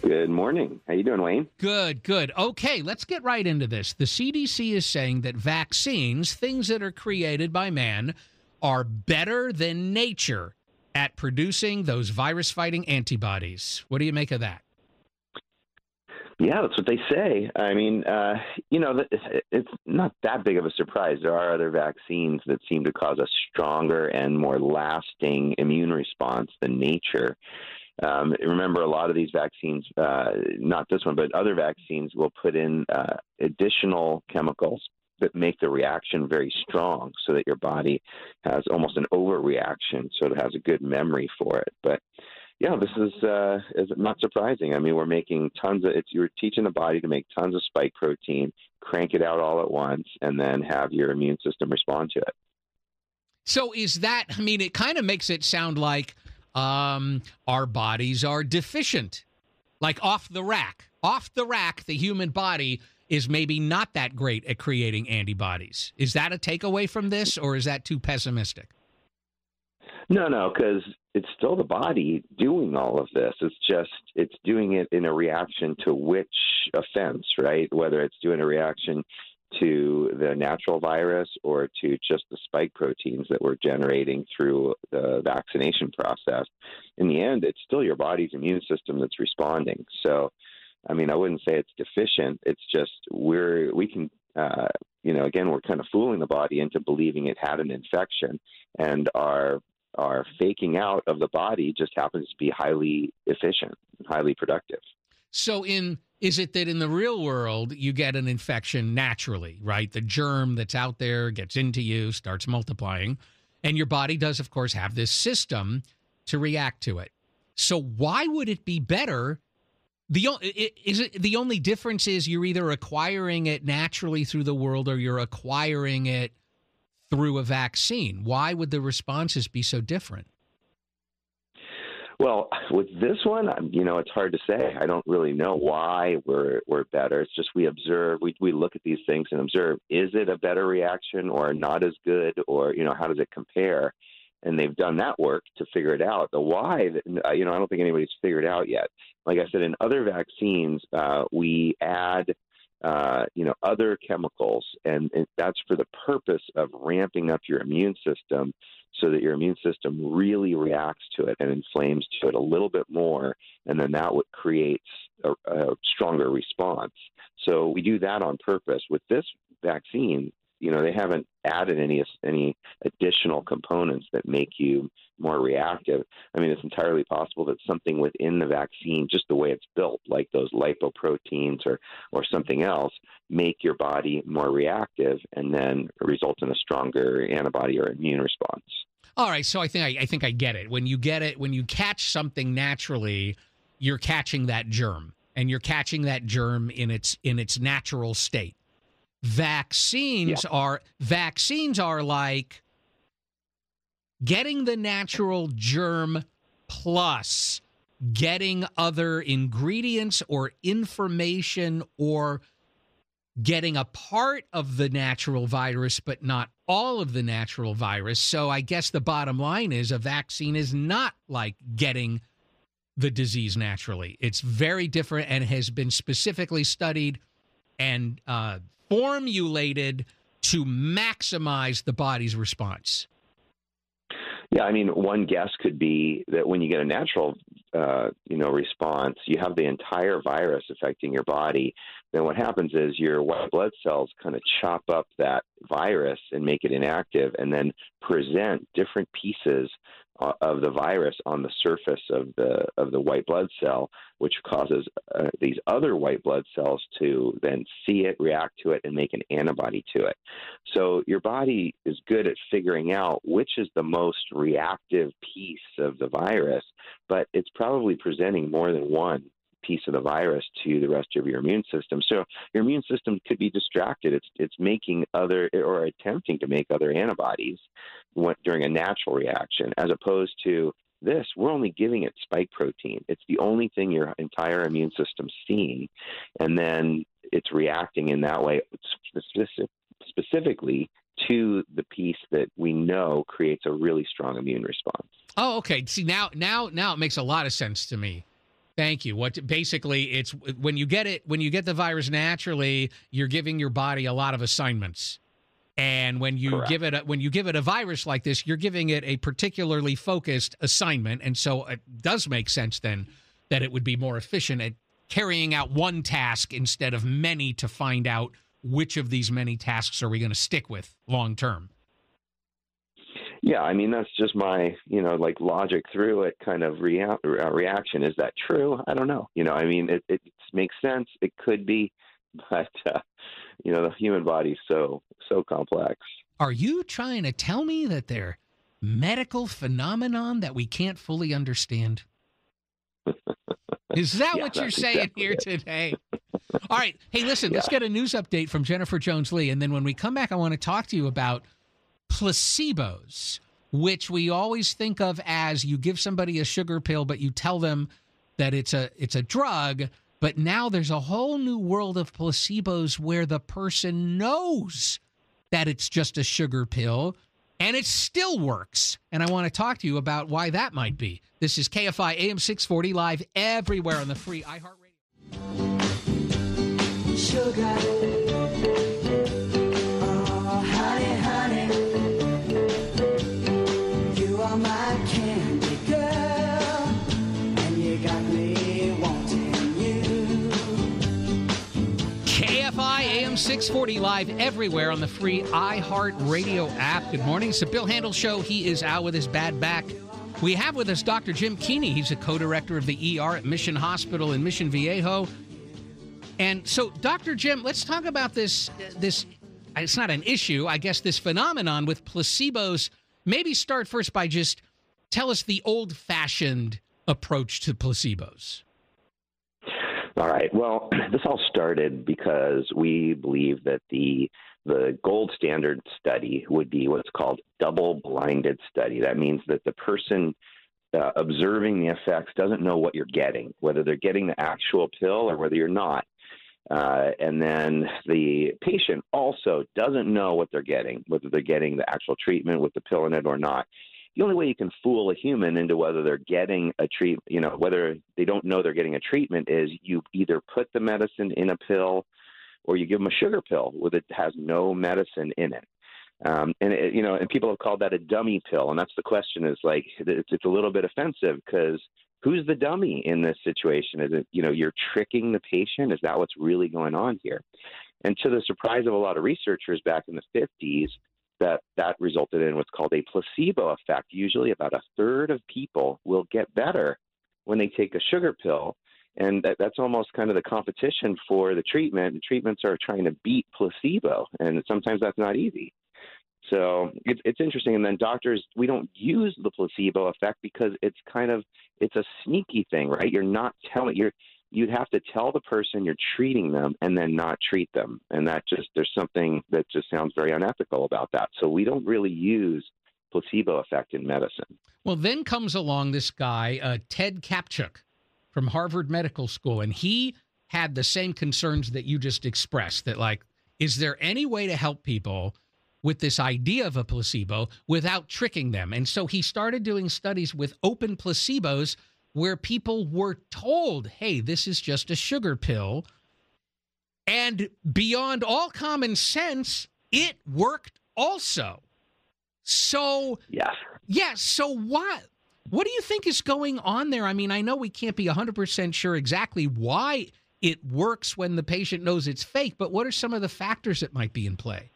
Good morning. How you doing, Wayne? Good, good. Okay, let's get right into this. The CDC is saying that vaccines, things that are created by man, are better than nature at producing those virus fighting antibodies. What do you make of that? Yeah, that's what they say. I mean, uh, you know, it's not that big of a surprise. There are other vaccines that seem to cause a stronger and more lasting immune response than nature. Um, remember, a lot of these vaccines, uh, not this one, but other vaccines, will put in uh, additional chemicals that make the reaction very strong so that your body has almost an overreaction, so it has a good memory for it. But yeah, this is uh, is not surprising. I mean, we're making tons of it's you're teaching the body to make tons of spike protein, crank it out all at once, and then have your immune system respond to it. So is that? I mean, it kind of makes it sound like um, our bodies are deficient, like off the rack. Off the rack, the human body is maybe not that great at creating antibodies. Is that a takeaway from this, or is that too pessimistic? No, no, because it's still the body doing all of this. It's just it's doing it in a reaction to which offense, right? Whether it's doing a reaction to the natural virus or to just the spike proteins that we're generating through the vaccination process, in the end, it's still your body's immune system that's responding. So, I mean, I wouldn't say it's deficient. It's just we're we can, uh, you know, again, we're kind of fooling the body into believing it had an infection, and our our faking out of the body just happens to be highly efficient, highly productive. So in is it that in the real world you get an infection naturally, right? The germ that's out there gets into you, starts multiplying, and your body does of course have this system to react to it. So why would it be better the is it the only difference is you're either acquiring it naturally through the world or you're acquiring it through a vaccine. Why would the responses be so different? Well, with this one, you know, it's hard to say. I don't really know why we're we're better. It's just we observe, we we look at these things and observe: is it a better reaction or not as good, or you know, how does it compare? And they've done that work to figure it out. The why, uh, you know, I don't think anybody's figured out yet. Like I said, in other vaccines, uh, we add uh, you know, other chemicals, and, and that's for the purpose of ramping up your immune system so that your immune system really reacts to it and inflames to it a little bit more, and then that what creates a, a stronger response. So we do that on purpose. With this vaccine, you know, they haven't added any any additional components that make you more reactive. I mean, it's entirely possible that something within the vaccine, just the way it's built, like those lipoproteins or or something else, make your body more reactive and then result in a stronger antibody or immune response. All right, so I think I, I think I get it. When you get it, when you catch something naturally, you're catching that germ, and you're catching that germ in its in its natural state. Vaccines are vaccines are like getting the natural germ plus getting other ingredients or information or getting a part of the natural virus, but not all of the natural virus. So I guess the bottom line is a vaccine is not like getting the disease naturally. It's very different and has been specifically studied and uh, formulated to maximize the body's response. Yeah, I mean, one guess could be that when you get a natural, uh, you know, response, you have the entire virus affecting your body. Then what happens is your white blood cells kind of chop up that virus and make it inactive, and then present different pieces of the virus on the surface of the of the white blood cell, which causes uh, these other white blood cells to then see it, react to it, and make an antibody to it. So your body is good at figuring out which is the most reactive piece of the virus, but it's probably presenting more than one piece of the virus to the rest of your immune system. So your immune system could be distracted. It's it's making other or attempting to make other antibodies during a natural reaction, as opposed to this. We're only giving it spike protein. It's the only thing your entire immune system's seeing, and then it's reacting in that way specific, specifically to the piece that we know creates a really strong immune response. Oh, okay. See now, now, now it makes a lot of sense to me. Thank you. What basically it's when you get it when you get the virus naturally, you're giving your body a lot of assignments. And when you give it a, when you give it a virus like this, you're giving it a particularly focused assignment, and so it does make sense then that it would be more efficient at carrying out one task instead of many to find out which of these many tasks are we going to stick with long term. Yeah, I mean that's just my you know like logic through it kind of rea- uh, reaction. Is that true? I don't know. You know, I mean it, it makes sense. It could be, but uh, you know the human body's so so complex. Are you trying to tell me that they're medical phenomenon that we can't fully understand? Is that Yeah, what you're saying exactly here it. today? All right. Hey, listen, let's get a news update from Jennifer Jones Lee. And then when we come back, I want to talk to you about placebos, which we always think of as you give somebody a sugar pill, but you tell them that it's a it's a drug. But now there's a whole new world of placebos where the person knows that it's just a sugar pill and it still works. And I want to talk to you about why that might be. This is KFI AM 640 live everywhere on the free iHeartRadio. Sugar. 640 live everywhere on the free iHeart Radio app. Good morning. It's the Bill Handel Show. He is out with his bad back. We have with us Dr. Jim Keany. He's a co-director of the ER at Mission Hospital in Mission Viejo. And so, Dr. Jim, let's talk about this. This it's not an issue, I guess. This phenomenon with placebos. Maybe start first by just tell us the old-fashioned approach to placebos. All right. Well, this all started because we believe that the the gold standard study would be what's called double-blinded study. That means that the person uh, observing the effects doesn't know what you're getting, whether they're getting the actual pill or whether you're not. Uh, and then the patient also doesn't know what they're getting, whether they're getting the actual treatment with the pill in it or not. The only way you can fool a human into whether they're getting a treat, you know, whether they don't know they're getting a treatment is you either put the medicine in a pill or you give them a sugar pill with it has no medicine in it. Um, and it, you know, and people have called that a dummy pill, and that's the question: is like it's, it's a little bit offensive because who's the dummy in this situation? Is it you know you're tricking the patient? Is that what's really going on here? And to the surprise of a lot of researchers back in the 50s, that that resulted in what's called a placebo effect. Usually, about a third of people will get better when they take a sugar pill, and that, that's almost kind of the competition for the treatment. The treatments are trying to beat placebo, and sometimes that's not easy. So it's it's interesting. And then doctors, we don't use the placebo effect because it's kind of it's a sneaky thing, right? You're not telling you're you'd have to tell the person you're treating them and then not treat them, and that just there's something that just sounds very unethical about that. So we don't really use placebo effect in medicine. Well, then comes along this guy, uh, Ted Kaptchuk from Harvard Medical School, and he had the same concerns that you just expressed that, like, is there any way to help people with this idea of a placebo without tricking them? And so he started doing studies with open placebos where people were told, hey, this is just a sugar pill. And beyond all common sense, it worked also. So, yeah. Yeah. So, what? What do you think is going on there? I mean, I know we can't be 100% sure exactly why it works when the patient knows it's fake, but what are some of the factors that might be in play?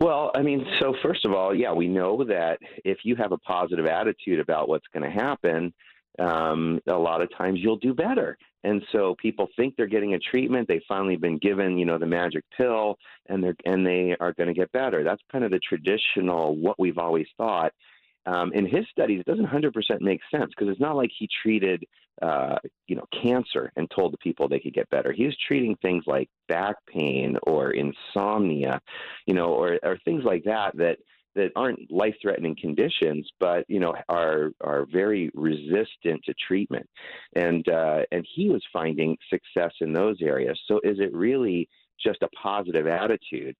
Well, I mean, so first of all, yeah, we know that if you have a positive attitude about what's going to happen, um, a lot of times you'll do better. And so people think they're getting a treatment. They've finally been given, you know, the magic pill, and they're and they are going to get better. That's kind of the traditional what we've always thought. Um, in his studies, it doesn't 100% make sense because it's not like he treated, uh, you know, cancer and told the people they could get better. He was treating things like back pain or insomnia, you know, or, or things like that that that aren't life-threatening conditions, but you know are are very resistant to treatment, and uh, and he was finding success in those areas. So is it really just a positive attitude?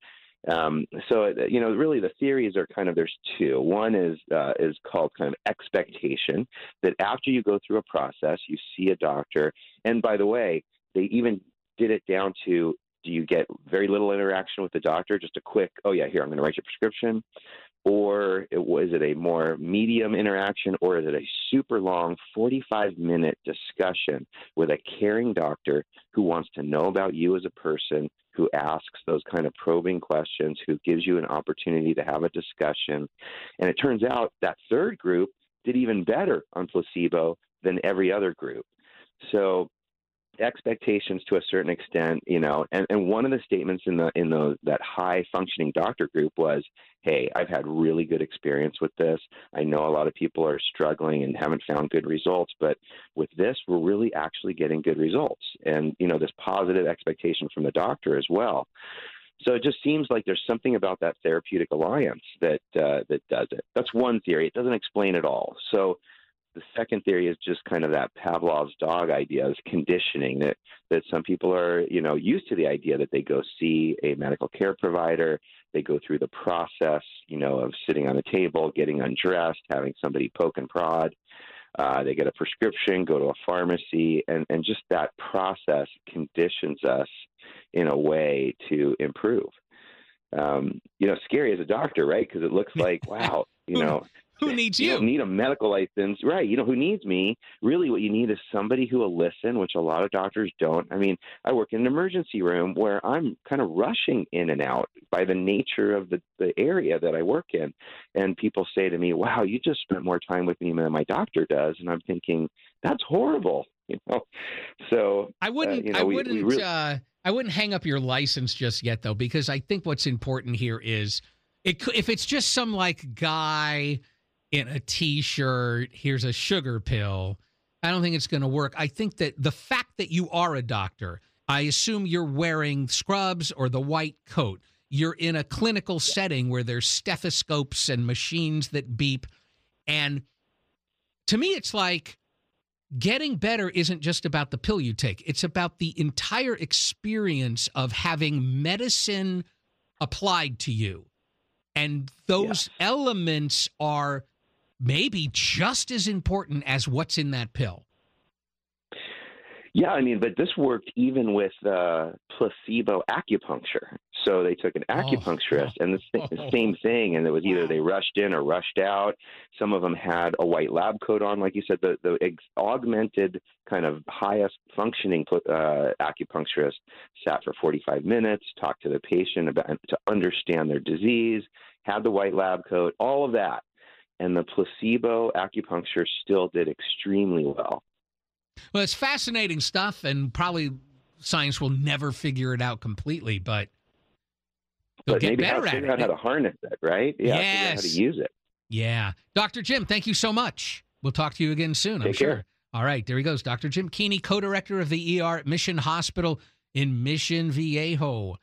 Um, so you know, really, the theories are kind of there's two. One is uh, is called kind of expectation that after you go through a process, you see a doctor, and by the way, they even did it down to do you get very little interaction with the doctor, just a quick, oh yeah, here I'm going to write your prescription, or it, was it a more medium interaction, or is it a super long 45 minute discussion with a caring doctor who wants to know about you as a person, who asks those kind of probing questions, who gives you an opportunity to have a discussion. And it turns out that third group did even better on placebo than every other group. So expectations to a certain extent, you know, and, and one of the statements in the in the that high functioning doctor group was, Hey, I've had really good experience with this. I know a lot of people are struggling and haven't found good results, but with this we're really actually getting good results. And, you know, this positive expectation from the doctor as well. So it just seems like there's something about that therapeutic alliance that uh, that does it. That's one theory. It doesn't explain it all. So the second theory is just kind of that Pavlov's dog idea, is conditioning that that some people are, you know, used to the idea that they go see a medical care provider, they go through the process, you know, of sitting on a table, getting undressed, having somebody poke and prod. Uh, they get a prescription, go to a pharmacy, and, and just that process conditions us in a way to improve. Um, you know, scary as a doctor, right? Because it looks like, wow, you know, Who needs you? you? don't need a medical license, right? You know who needs me? Really, what you need is somebody who will listen, which a lot of doctors don't. I mean, I work in an emergency room where I'm kind of rushing in and out by the nature of the the area that I work in, and people say to me, "Wow, you just spent more time with me than my doctor does," and I'm thinking that's horrible. You know, so I wouldn't. Uh, you know, I we- we wouldn't. really- uh, I wouldn't hang up your license just yet, though, because I think what's important here is it. If it's just some like guy in a t-shirt, here's a sugar pill. I don't think it's going to work. I think that the fact that you are a doctor, I assume you're wearing scrubs or the white coat. You're in a clinical setting where there's stethoscopes and machines that beep, and to me, it's like getting better isn't just about the pill you take, it's about the entire experience of having medicine applied to you. And those elements are maybe just as important as what's in that pill. Yeah, I mean, but this worked even with uh, placebo acupuncture. So they took an acupuncturist, and the, sa- the same thing, and it was either they rushed in or rushed out. Some of them had a white lab coat on, like you said. The the ex- augmented kind of highest functioning uh, acupuncturist sat for 45 minutes, talked to the patient about to understand their disease, had the white lab coat, all of that, and the placebo acupuncture still did extremely well. Well, it's fascinating stuff, and probably science will never figure it out completely, but they'll but get maybe how, better at figure it. out how to harness it, right? Yeah, out how to use it. Yeah. Dr. Jim, thank you so much. We'll talk to you again soon, I'm sure. care. All right, there he goes. Dr. Jim Keany, co director of the ER at Mission Hospital in Mission Viejo.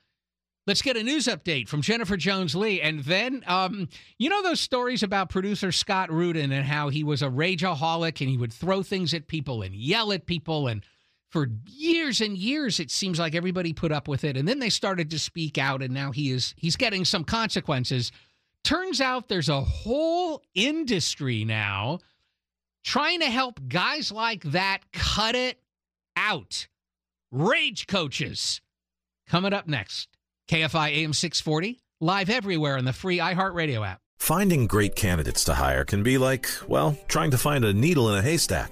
Let's get a news update from Jennifer Jones Lee. And then, um, you know, those stories about producer Scott Rudin and how he was a rageaholic and he would throw things at people and yell at people. And for years and years, it seems like everybody put up with it. And then they started to speak out, and now he is he's getting some consequences. Turns out there's a whole industry now trying to help guys like that cut it out. Rage coaches. Coming up next. KFI AM 640, live everywhere on the free iHeartRadio app. Finding great candidates to hire can be like, well, trying to find a needle in a haystack,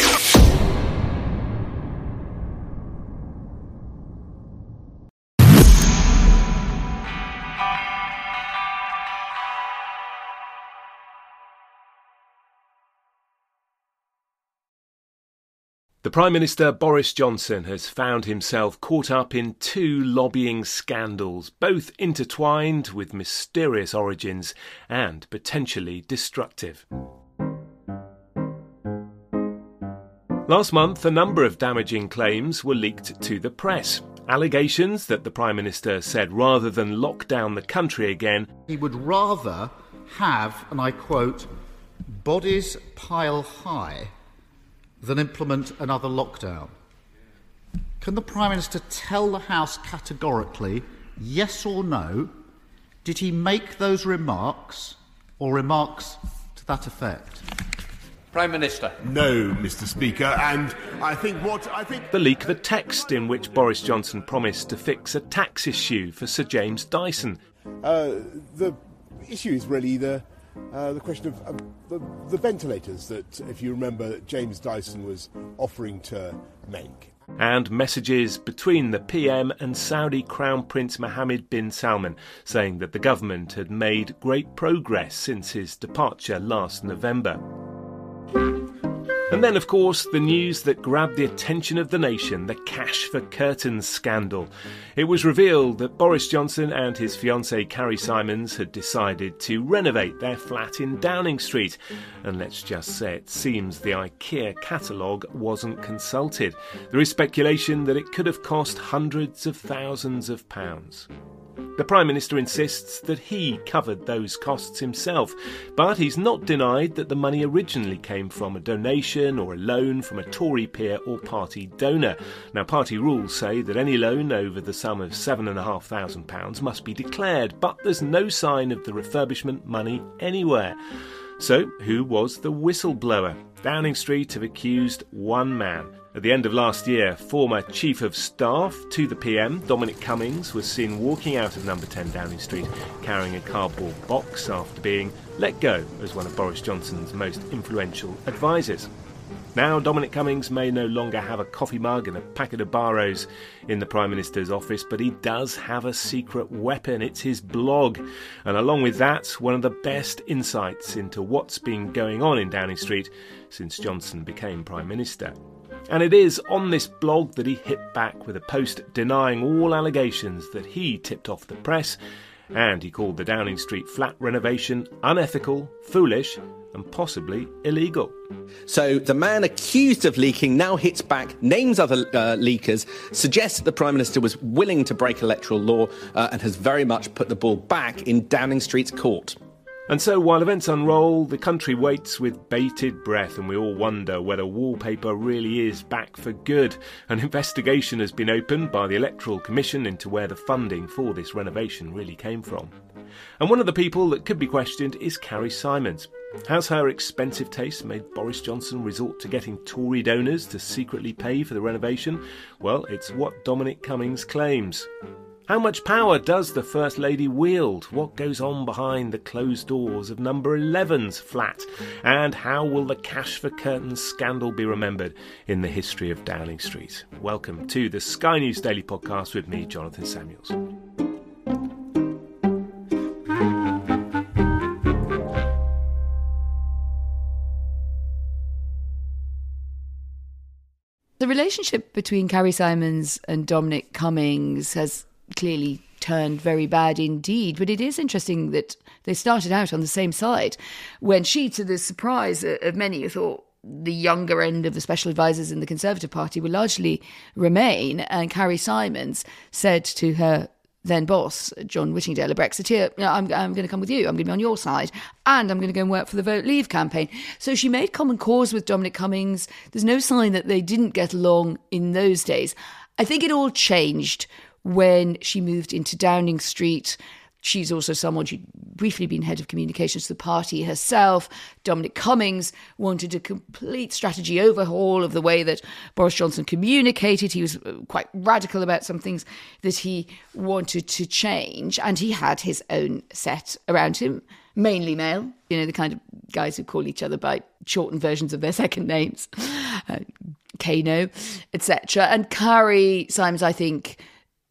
The Prime Minister Boris Johnson has found himself caught up in two lobbying scandals, both intertwined with mysterious origins and potentially destructive. Last month, a number of damaging claims were leaked to the press. Allegations that the Prime Minister said rather than lock down the country again, He would rather have, and I quote, bodies pile high than implement another lockdown. Can the Prime Minister tell the House categorically, yes or no, did he make those remarks or remarks to that effect? Prime Minister. No, Mr. Speaker, and I think what I think the leak of a text in which Boris Johnson promised to fix a tax issue for Sir James Dyson. uh, the issue is really the uh, the question of the, the ventilators that, if you remember, James Dyson was offering to make. and messages between the PM and Saudi Crown Prince Mohammed bin Salman saying that the government had made great progress since his departure last November. And then, of course, the news that grabbed the attention of the nation the cash for curtains scandal. It was revealed that Boris Johnson and his fiancée Carrie Symonds had decided to renovate their flat in Downing Street. And let's just say it seems the IKEA catalogue wasn't consulted. There is speculation that it could have cost hundreds of thousands of pounds. The Prime Minister insists that he covered those costs himself, but he's not denied that the money originally came from a donation or a loan from a Tory peer or party donor. Now, party rules say that any loan over the sum of £7,500 must be declared, but there's no sign of the refurbishment money anywhere. So, who was the whistleblower? Downing Street have accused one man. At the end of last year, former Chief of Staff to the PM, Dominic Cummings, was seen walking out of number 10 Downing Street carrying a cardboard box after being let go as one of Boris Johnson's most influential advisers. Now, Dominic Cummings may no longer have a coffee mug and a packet of Barrows in the Prime Minister's office, but he does have a secret weapon. It's his blog. And along with that, one of the best insights into what's been going on in Downing Street since Johnson became Prime Minister. And it is on this blog that he hit back with a post denying all allegations that he tipped off the press, and he called the Downing Street flat renovation unethical, foolish, and possibly illegal. So the man accused of leaking now hits back, names other uh, leakers, suggests that the Prime Minister was willing to break electoral law, uh, and has very much put the ball back in Downing Street's court. And so, while events unroll, the country waits with bated breath, and we all wonder whether wallpaper really is back for good. An investigation has been opened by the Electoral Commission into where the funding for this renovation really came from. And one of the people that could be questioned is Carrie Symonds. Has her expensive taste made Boris Johnson resort to getting Tory donors to secretly pay for the renovation? Well, it's what Dominic Cummings claims. How much power does the First Lady wield? What goes on behind the closed doors of number 11's flat? And how will the cash for curtains scandal be remembered in the history of Downing Street? Welcome to the Sky News Daily Podcast with me, Jonathan Samuels. The relationship between Carrie Symonds and Dominic Cummings has clearly turned very bad indeed. But it is interesting that they started out on the same side when she, to the surprise of many thought the younger end of the special advisors in the Conservative Party will largely remain, and Carrie Symonds said to her then boss, John Whittingdale, a Brexiteer, I'm, I'm going to come with you. I'm going to be on your side. And I'm going to go and work for the Vote Leave campaign. So she made common cause with Dominic Cummings. There's no sign that they didn't get along in those days. I think it all changed when she moved into Downing Street. She's also someone she'd briefly been head of communications to the party herself. Dominic Cummings wanted a complete strategy overhaul of the way that Boris Johnson communicated. He was uh, quite radical about some things that he wanted to change, and he had his own set around him, mainly male. You know, the kind of guys who call each other by shortened versions of their second names, uh, Kano, etc. And Carrie Symonds, I think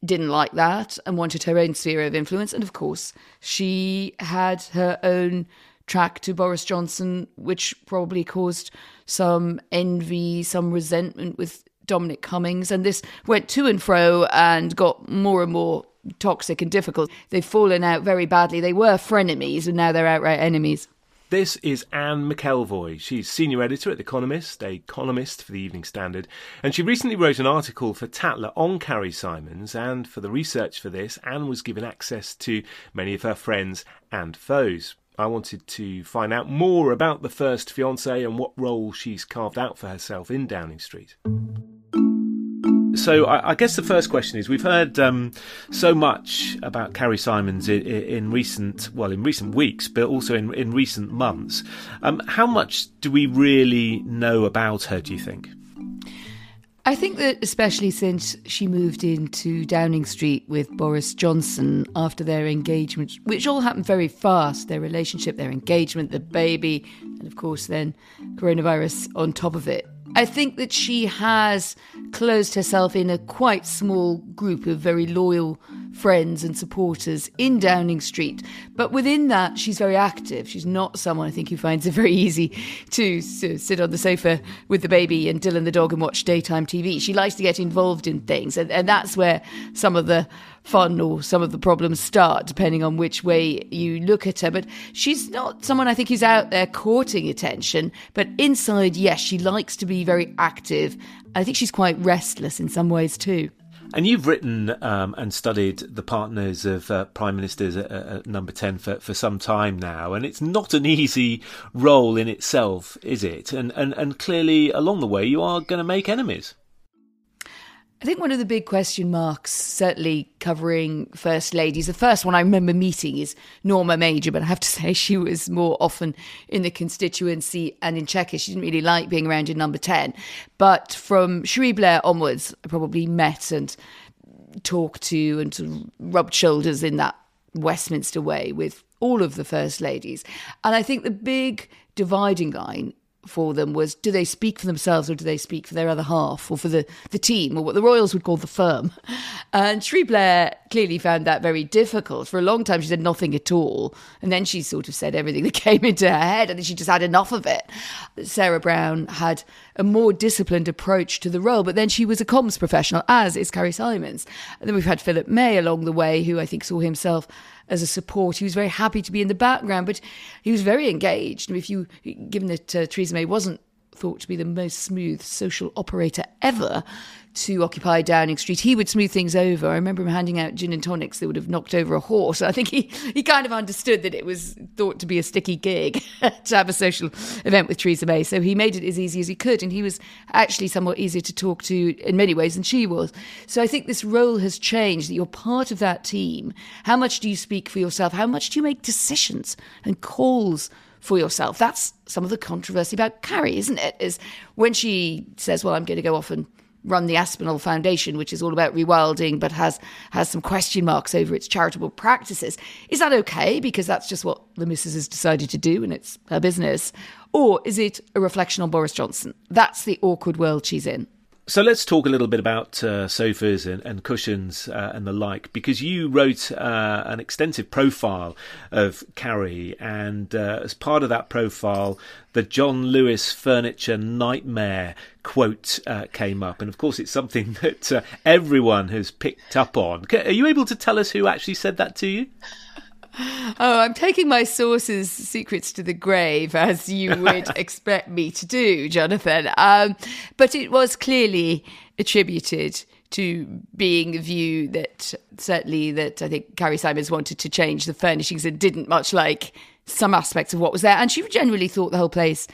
didn't like that and wanted her own sphere of influence. And of course, she had her own track to Boris Johnson, which probably caused some envy, some resentment with Dominic Cummings. And this went to and fro and got more and more toxic and difficult. They've fallen out very badly. They were frenemies and now they're outright enemies. This is Anne McElvoy. She's senior editor at The Economist, a columnist for the Evening Standard, and she recently wrote an article for Tatler on Carrie Symonds. And for the research for this, Anne was given access to many of her friends and foes. I wanted to find out more about the first fiancée and what role she's carved out for herself in Downing Street. So I, I, guess the first question is: We've heard um, so much about Carrie Symonds in, in, recent, well, in recent weeks, but also in, in recent months. Um, how much do we really know about her? Do you think? I think that especially since she moved into Downing Street with Boris Johnson after their engagement, which all happened very fast their relationship, their engagement, the baby, and of course then coronavirus on top of it. I think that she has closed herself in a quite small group of very loyal friends and supporters in Downing Street. But within that, she's very active. She's not someone I think who finds it very easy to, sit on the sofa with the baby and Dylan the dog and watch daytime TV. She likes to get involved in things. And, and that's where some of the fun or some of the problems start, depending on which way you look at her. But she's not someone I think who's out there courting attention. But inside, yes, she likes to be very active. I think she's quite restless in some ways too. And you've written um, and studied the partners of uh, prime ministers at, at number 10 for, for some time now, and it's not an easy role in itself, is it? And, and, and clearly, along the way, you are going to make enemies. I think one of the big question marks, certainly covering first ladies, the first one I remember meeting is Norma Major, but I have to say she was more often in the constituency and in Chequers. She didn't really like being around in number 10. But from Cherie Blair onwards, I probably met and talked to and sort of rubbed shoulders in that Westminster way with all of the first ladies. And I think the big dividing line for them was do they speak for themselves or do they speak for their other half or for the, the team or what the Royals would call the firm? And Cherie Blair clearly found that very difficult. For a long time, she said nothing at all. And then she sort of said everything that came into her head and then she just had enough of it. Sarah Brown had a more disciplined approach to the role, but then she was a comms professional, as is Carrie Symonds. And then we've had Philip May along the way, who I think saw himself as a support. He was very happy to be in the background, but he was very engaged. If you, given that uh, Theresa May wasn't thought to be the most smooth social operator ever to occupy Downing Street, he would smooth things over. I remember him handing out gin and tonics that would have knocked over a horse. I think he, he kind of understood that it was thought to be a sticky gig to have a social event with Theresa May. So he made it as easy as he could. And he was actually somewhat easier to talk to in many ways than she was. So I think this role has changed, that you're part of that team. How much do you speak for yourself? How much do you make decisions and calls for yourself? That's some of the controversy about Carrie, isn't it? Is when she says, Well, I'm going to go off and run the Aspinall Foundation, which is all about rewilding, but has has some question marks over its charitable practices. Is that okay because that's just what the missus has decided to do and it's her business, or is it a reflection on Boris Johnson? That's the awkward world she's in. So let's talk a little bit about uh, sofas and, and cushions uh, and the like, because you wrote uh, an extensive profile of Carrie, and uh, as part of that profile, the John Lewis furniture nightmare quote uh, came up, and of course, it's something that uh, everyone has picked up on. Are you able to tell us who actually said that to you? Oh, I'm taking my sources' secrets to the grave, as you would expect me to do, Jonathan. Um, but it was clearly attributed to being a view that certainly that I think Carrie Symonds wanted to change the furnishings and didn't much like some aspects of what was there. And she generally thought the whole place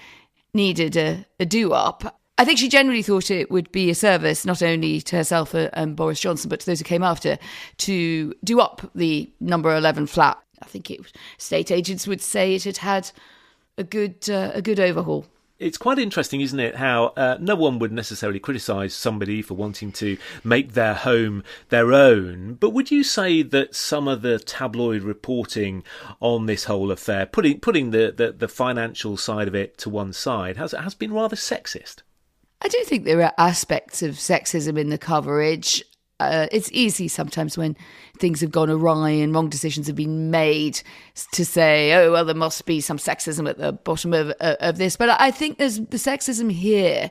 needed a, a do up. I think she generally thought it would be a service not only to herself and Boris Johnson, but to those who came after, to do up the number 11 flat. I think it, state agents would say it had had a good uh, a good overhaul. It's quite interesting, isn't it, how uh, no one would necessarily criticise somebody for wanting to make their home their own. But would you say that some of the tabloid reporting on this whole affair, putting putting the, the, the financial side of it to one side, has has been rather sexist? I do think there are aspects of sexism in the coverage. Uh, it's easy sometimes when things have gone awry and wrong decisions have been made to say, "Oh, well, there must be some sexism at the bottom of uh, of this." But I think there's the sexism here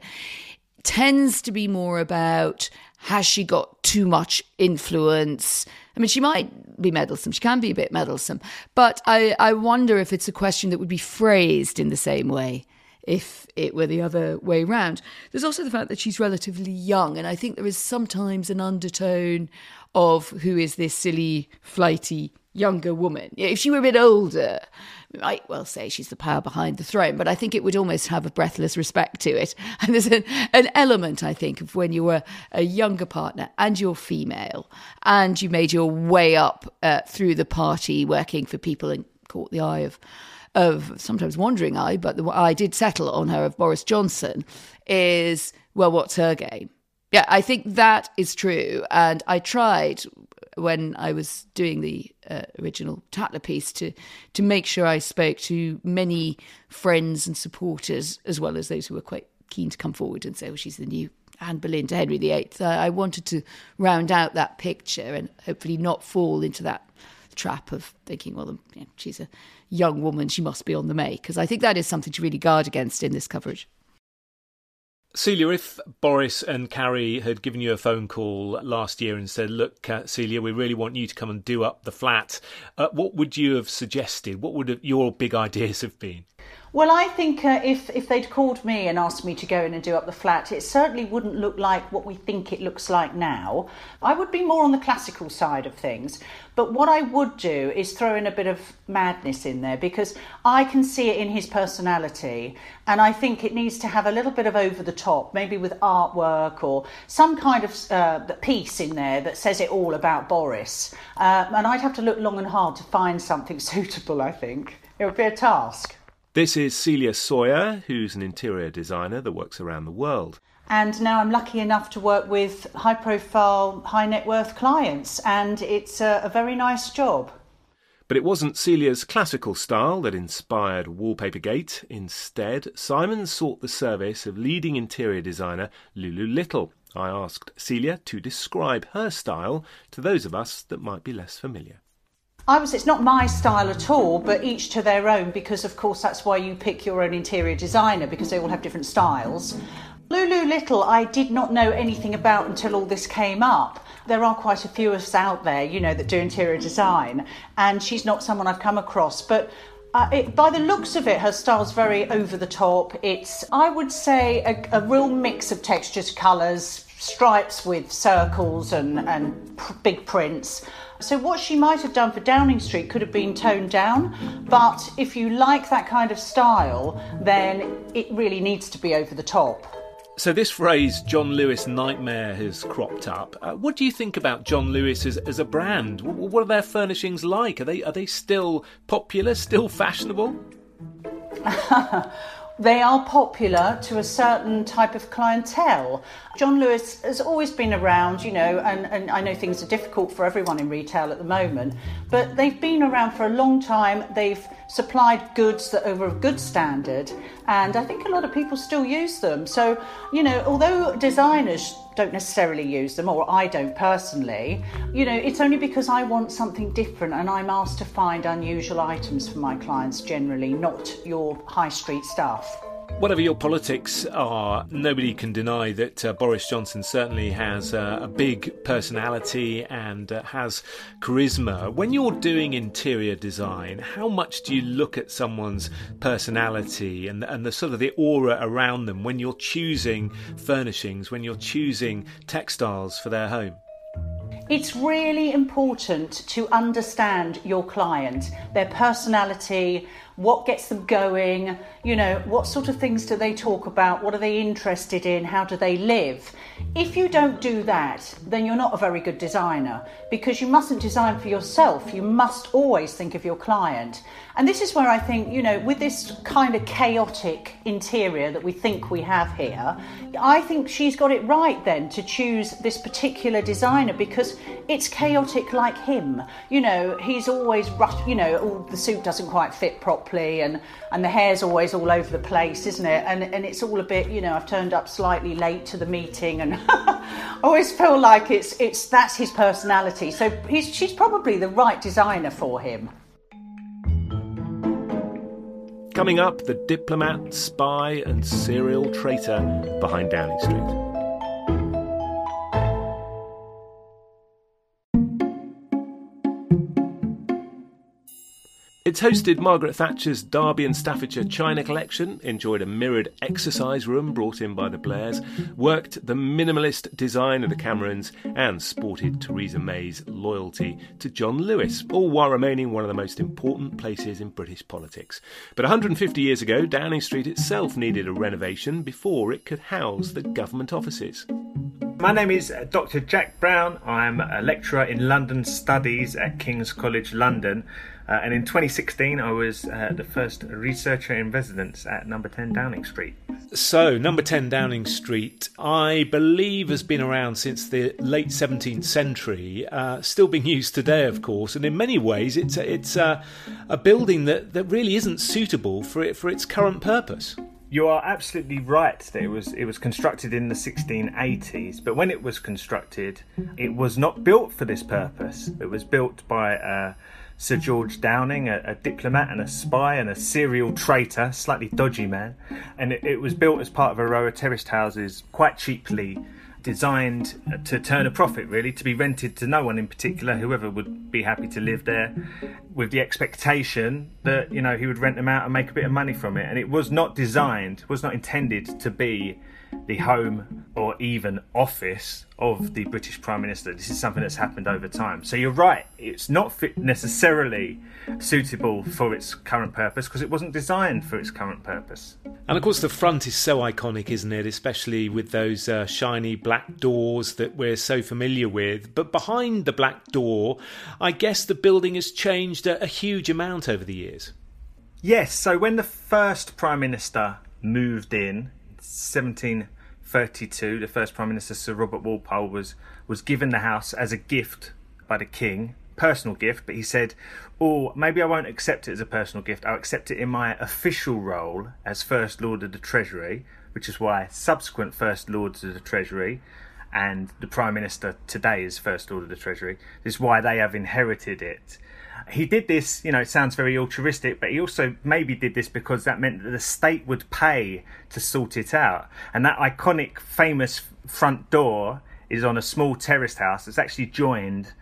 tends to be more about has she got too much influence? I mean, she might be meddlesome. She can be a bit meddlesome, but I I wonder if it's a question that would be phrased in the same way if it were the other way round. There's also the fact that she's relatively young, and I think there is sometimes an undertone of who is this silly, flighty younger woman. If she were a bit older, we might well say she's the power behind the throne, but I think it would almost have a breathless respect to it. And there's an, an element, I think, of when you were a younger partner and you're female and you made your way up uh, through the party working for people and caught the eye of of sometimes wandering eye, but the eye did settle on her of Boris Johnson is well, what's her game? Yeah, I think that is true, and I tried when I was doing the uh, original Tatler piece to to make sure I spoke to many friends and supporters as well as those who were quite keen to come forward and say, "Oh, she's the new." Anne Boleyn to Henry VIII. I, I wanted to round out that picture and hopefully not fall into that trap of thinking, well, you know, she's a young woman, she must be on the make, because I think that is something to really guard against in this coverage. Celia, if Boris and Carrie had given you a phone call last year and said, "Look, uh, Celia, we really want you to come and do up the flat," uh, what would you have suggested? What would have, your big ideas have been? Well, I think uh, if if they'd called me and asked me to go in and do up the flat, it certainly wouldn't look like what we think it looks like now. I would be more on the classical side of things. But what I would do is throw in a bit of madness in there because I can see it in his personality, and I think it needs to have a little bit of over the top, maybe with artwork or some kind of uh, piece in there that says it all about Boris. Uh, and I'd have to look long and hard to find something suitable. I think it would be a task. This is Celia Sawyer, who's an interior designer that works around the world. And now I'm lucky enough to work with high profile, high net worth clients, and it's a, a very nice job. But it wasn't Celia's classical style that inspired Wallpapergate. Instead, Symonds sought the service of leading interior designer Lulu Lytle. I asked Celia to describe her style to those of us that might be less familiar. I it's not my style at all, but each to their own because, of course, that's why you pick your own interior designer because they all have different styles. Lulu Lytle, I did not know anything about until all this came up. There are quite a few of us out there, you know, that do interior design, and she's not someone I've come across, but uh, it, by the looks of it, her style's very over the top. It's, I would say, a, a real mix of textures, colours, stripes with circles and, and pr- big prints. So, what she might have done for Downing Street could have been toned down, but if you like that kind of style, then it really needs to be over the top. So, this phrase, John Lewis nightmare, has cropped up. Uh, what do you think about John Lewis as, as a brand? What are their furnishings like? Are they, are they still popular, still fashionable? They are popular to a certain type of clientele. John Lewis has always been around, you know, and, and I know things are difficult for everyone in retail at the moment, but they've been around for a long time. They've supplied goods that are of good standard, and I think a lot of people still use them. So, you know, although designers don't necessarily use them, or I don't personally, you know, it's only because I want something different and I'm asked to find unusual items for my clients generally, not your high street stuff. Whatever your politics are, nobody can deny that uh, Boris Johnson certainly has uh, a big personality and uh, has charisma. When you're doing interior design, how much do you look at someone's personality and, and the sort of the aura around them when you're choosing furnishings, when you're choosing textiles for their home? It's really important to understand your client, their personality, what gets them going, you know, what sort of things do they talk about, what are they interested in, how do they live. If you don't do that, then you're not a very good designer because you mustn't design for yourself. You must always think of your client. And this is where I think, you know, with this kind of chaotic interior that we think we have here, I think she's got it right then to choose this particular designer because it's chaotic like him. You know, he's always rushed, you know, all, the suit doesn't quite fit properly and, and the hair's always all over the place, isn't it? And, and it's all a bit, you know, I've turned up slightly late to the meeting and I always feel like it's, it's, that's his personality. So he's, she's probably the right designer for him. Coming up, the diplomat, spy, and serial traitor behind Downing Street. It's hosted Margaret Thatcher's Derby and Staffordshire China collection, enjoyed a mirrored exercise room brought in by the Blairs, worked the minimalist design of the Camerons, and sported Theresa May's loyalty to John Lewis, all while remaining one of the most important places in British politics. But 150 years ago, Downing Street itself needed a renovation before it could house the government offices. My name is uh, Dr. Jack Brown. I'm a lecturer in London Studies at King's College London. Uh, and in 2016, I was uh, the first researcher in residence at number 10 Downing Street. So, number 10 Downing Street, I believe, has been around since the late 17th century, uh, still being used today, of course. And in many ways, it's a, it's a, a building that, that really isn't suitable for it for its current purpose. You are absolutely right that it was it was constructed in the 1680s, but when it was constructed, it was not built for this purpose. It was built by uh, Sir George Downing, a, a diplomat and a spy and a serial traitor, slightly dodgy man, and it, it was built as part of a row of terraced houses, quite cheaply designed to turn a profit really to be rented to no one in particular whoever would be happy to live there with the expectation that you know he would rent them out and make a bit of money from it. And it was not designed, was not intended to be the home or even office of the British Prime Minister. This is something that's happened over time. So you're right, it's not fit necessarily suitable for its current purpose because it wasn't designed for its current purpose. And of course, the front is so iconic, isn't it? Especially with those uh, shiny black doors that we're so familiar with. But behind the black door, I guess the building has changed a, a huge amount over the years. Yes, so when the first Prime Minister moved in, 1732, the first Prime Minister, Sir Robert Walpole, was, was given the house as a gift by the King, personal gift, but he said, Oh, maybe I won't accept it as a personal gift, I'll accept it in my official role as First Lord of the Treasury, which is why subsequent First Lords of the Treasury and the Prime Minister today is First Lord of the Treasury. This is why they have inherited it. He did this, you know, it sounds very altruistic, but he also maybe did this because that meant that the state would pay to sort it out. And that iconic, famous front door is on a small terraced house that's actually joined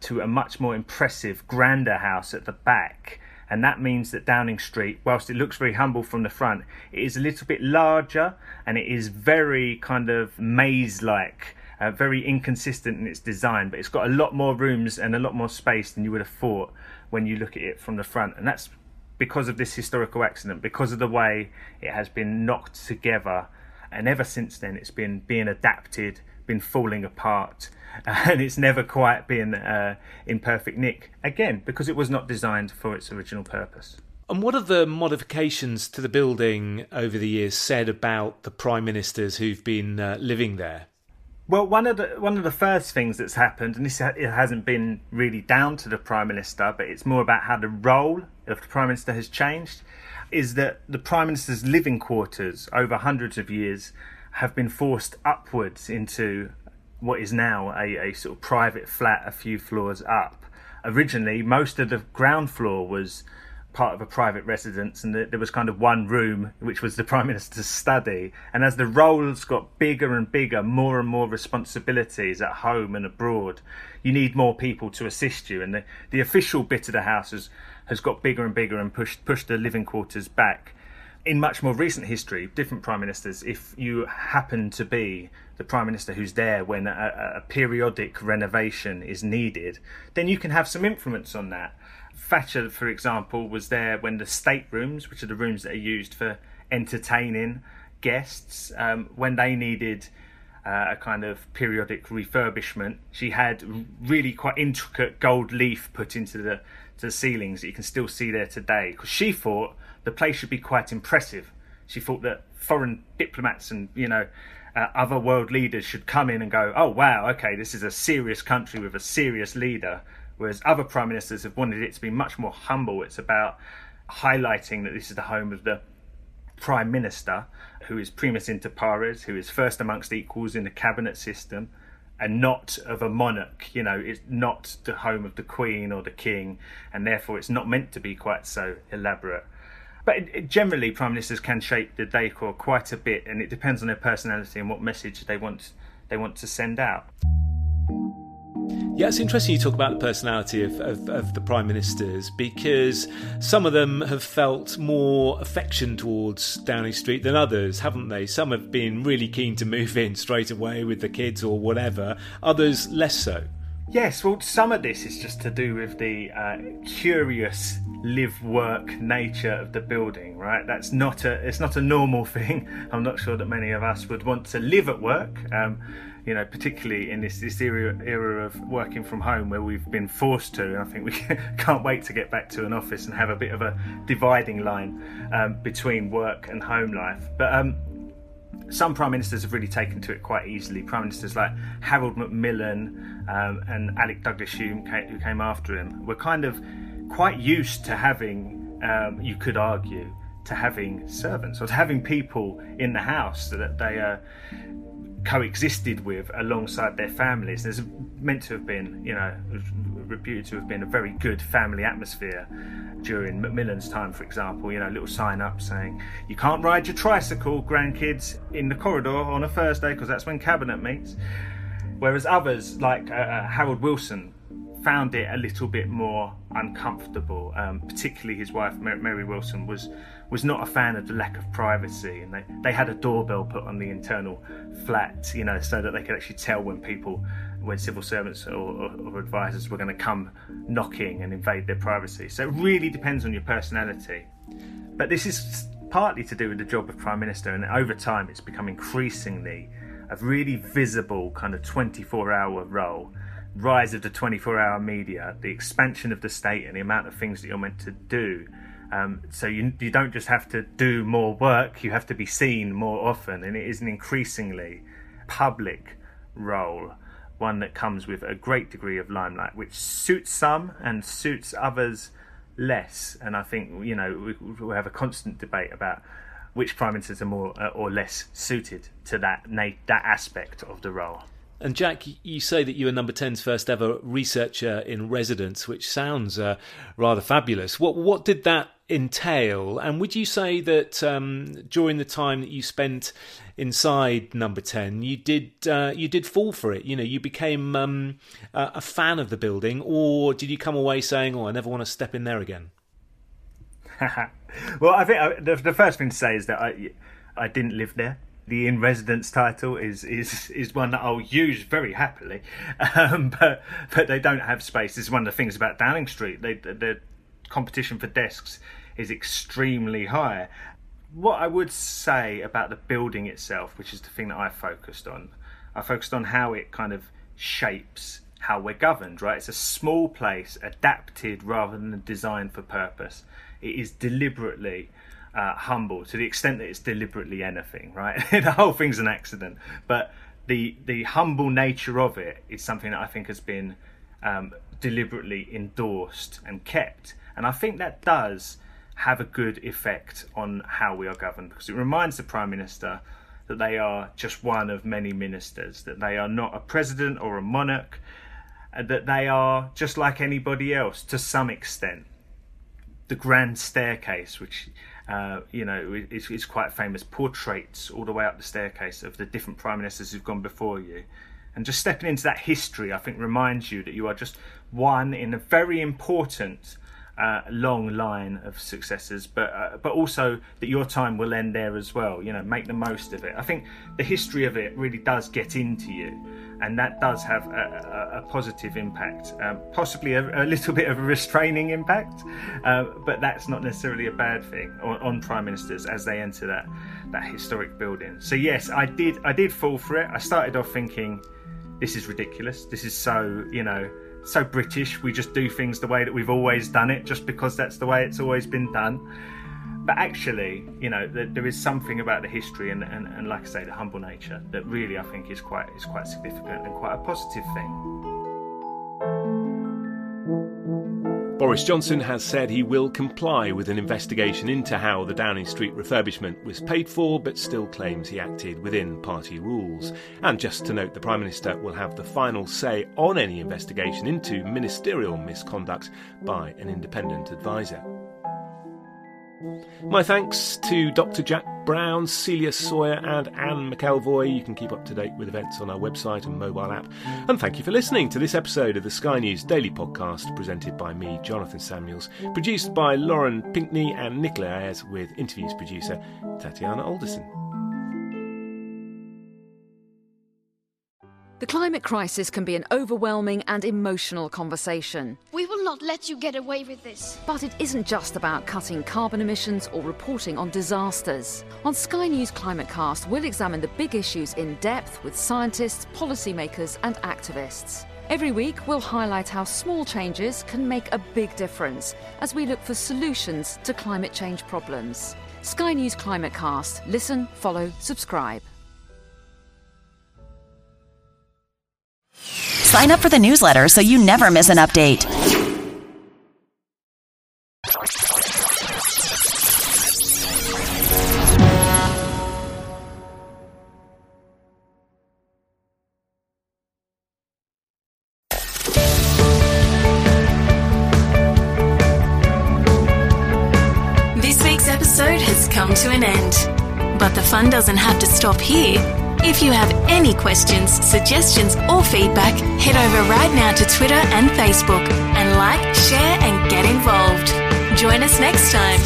to a much more impressive, grander house at the back. And that means that Downing Street, whilst it looks very humble from the front, it is a little bit larger and it is very kind of maze like uh, very inconsistent in its design, but it's got a lot more rooms and a lot more space than you would have thought when you look at it from the front. And that's because of this historical accident, because of the way it has been knocked together. And ever since then, it's been being adapted, been falling apart, and it's never quite been uh, in perfect nick. Again, because it was not designed for its original purpose. And what have the modifications to the building over the years said about the prime ministers who've been uh, living there? Well, one of the one of the first things that's happened, and this it hasn't been really down to the prime minister, but it's more about how the role of the prime minister has changed, is that the prime minister's living quarters over hundreds of years have been forced upwards into what is now a, a sort of private flat a few floors up. Originally, most of the ground floor was part of a private residence, and there was kind of one room which was the prime minister's study. And as the roles got bigger and bigger, more and more responsibilities at home and abroad, you need more people to assist you. And the, the official bit of the house has has got bigger and bigger and pushed pushed the living quarters back. In much more recent history, different prime ministers, if you happen to be the prime minister who's there when a, a periodic renovation is needed, then you can have some influence on that. Thatcher, for example, was there when the staterooms, which are the rooms that are used for entertaining guests, um, when they needed uh, a kind of periodic refurbishment, she had really quite intricate gold leaf put into the to the ceilings that you can still see there today. Because she thought the place should be quite impressive. She thought that foreign diplomats and you know uh, other world leaders should come in and go, oh wow, okay, this is a serious country with a serious leader. Whereas other prime ministers have wanted it to be much more humble. It's about highlighting that this is the home of the prime minister, who is primus inter pares, who is first amongst equals in the cabinet system, and not of a monarch. You know, it's not the home of the queen or the king, and therefore it's not meant to be quite so elaborate. But generally, prime ministers can shape the decor quite a bit, and it depends on their personality and what message they want they want to send out. Yeah, it's interesting you talk about the personality of, of, of the prime ministers because some of them have felt more affection towards Downing Street than others, haven't they? Some have been really keen to move in straight away with the kids or whatever, others less so. Yes, well, some of this is just to do with the uh, curious live-work nature of the building, right? That's not a it's not a normal thing. I'm not sure that many of us would want to live at work. Um, you know, particularly in this this era, era of working from home where we've been forced to. And I think we can't wait to get back to an office and have a bit of a dividing line um, between work and home life. But um, some prime ministers have really taken to it quite easily. Prime ministers like Harold Macmillan um, and Alec Douglas Home, who came after him, were kind of quite used to having, um, you could argue, to having servants or to having people in the house that they uh, coexisted with alongside their families. There's meant to have been, you know, reputed to have been a very good family atmosphere during Macmillan's time, for example. You know, little sign up saying you can't ride your tricycle, grandkids, in the corridor on a Thursday because that's when cabinet meets. Whereas others, like uh, uh, Harold Wilson, found it a little bit more uncomfortable. Um, particularly his wife, Mary Wilson, was was not a fan of the lack of privacy, and they, they had a doorbell put on the internal flat, you know, so that they could actually tell when people, when civil servants or, or, or advisors were going to come knocking and invade their privacy. So it really depends on your personality. But this is partly to do with the job of prime minister, and over time it's become increasingly a really visible kind of 24-hour role rise of the 24 hour media, the expansion of the state, and the amount of things that you're meant to do. Um, so you you don't just have to do more work; you have to be seen more often, and it is an increasingly public role, one that comes with a great degree of limelight, which suits some and suits others less. And I think you know we, we have a constant debate about which prime ministers are more uh, or less suited to that that aspect of the role. And Jack, you say that you were Number 10's first ever researcher in residence, which sounds uh, rather fabulous. What what did that entail? And would you say that um, during the time that you spent inside Number 10, you did uh, you did fall for it? You know, you became um, a fan of the building, or did you come away saying, "Oh, I never want to step in there again"? well, I think I, uh, the, the first thing to say is that I I didn't live there the in residence title is is is one that I'll use very happily, um, but but they don't have space. This is one of the things about Downing Street. They, the competition for desks is extremely high. What I would say about the building itself, which is the thing that I focused on, I focused on how it kind of shapes how we're governed. Right, it's a small place, adapted rather than designed for purpose. It is deliberately uh, humble to the extent that it's deliberately anything, right? the whole thing's an accident, but the the humble nature of it is something that I think has been um, deliberately endorsed and kept, and I think that does have a good effect on how we are governed because it reminds the prime minister that they are just one of many ministers, that they are not a president or a monarch, and that they are just like anybody else to some extent. The grand staircase, which uh, you know, it's, it's, quite famous portraits all the way up the staircase of the different prime ministers who've gone before you. And just stepping into that history, I think, reminds you that you are just one in a very important uh, long line of successes, but uh, but also that your time will end there as well. You know, make the most of it. I think the history of it really does get into you, and that does have a, a, a positive impact, um, possibly a, a, little bit of a restraining impact, uh, but that's not necessarily a bad thing on, on, prime ministers as they enter that that historic building. So yes, I did I did fall for it. I started off thinking, this is ridiculous. This is so you know so British. We just do things the way that we've always done it, just because that's the way it's always been done. But actually, you know, there, there is something about the history and, and, and, like I say, the humble nature that really I think is quite is quite significant and quite a positive thing. Boris Johnson has said he will comply with an investigation into how the Downing Street refurbishment was paid for, but still claims he acted within party rules. And just to note, the Prime Minister will have the final say on any investigation into ministerial misconduct by an independent adviser. My thanks to Dr. Jack Brown, Celia Sawyer, and Anne McElvoy. You can keep up to date with events on our website and mobile app. And thank you for listening to this episode of the Sky News Daily Podcast, presented by me, Jonathan Samuels, produced by Lauren Pinkney and Nicola Ayres, with interviews producer Tatiana Alderson. The climate crisis can be an overwhelming and emotional conversation. We will not let you get away with this. But it isn't just about cutting carbon emissions or reporting on disasters. On Sky News Climatecast, we'll examine the big issues in depth with scientists, policymakers, and activists. Every week, we'll highlight how small changes can make a big difference as we look for solutions to climate change problems. Sky News Climatecast. Listen, follow, subscribe. Sign up for the newsletter so you never miss an update. Doesn't have to stop here. If you have any questions, suggestions, or feedback, head over right now to Twitter and Facebook and like, share, and get involved. Join us next time.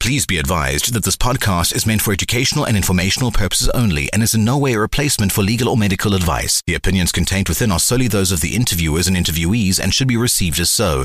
Please be advised that this podcast is meant for educational and informational purposes only and is in no way a replacement for legal or medical advice. The opinions contained within are solely those of the interviewers and interviewees and should be received as so.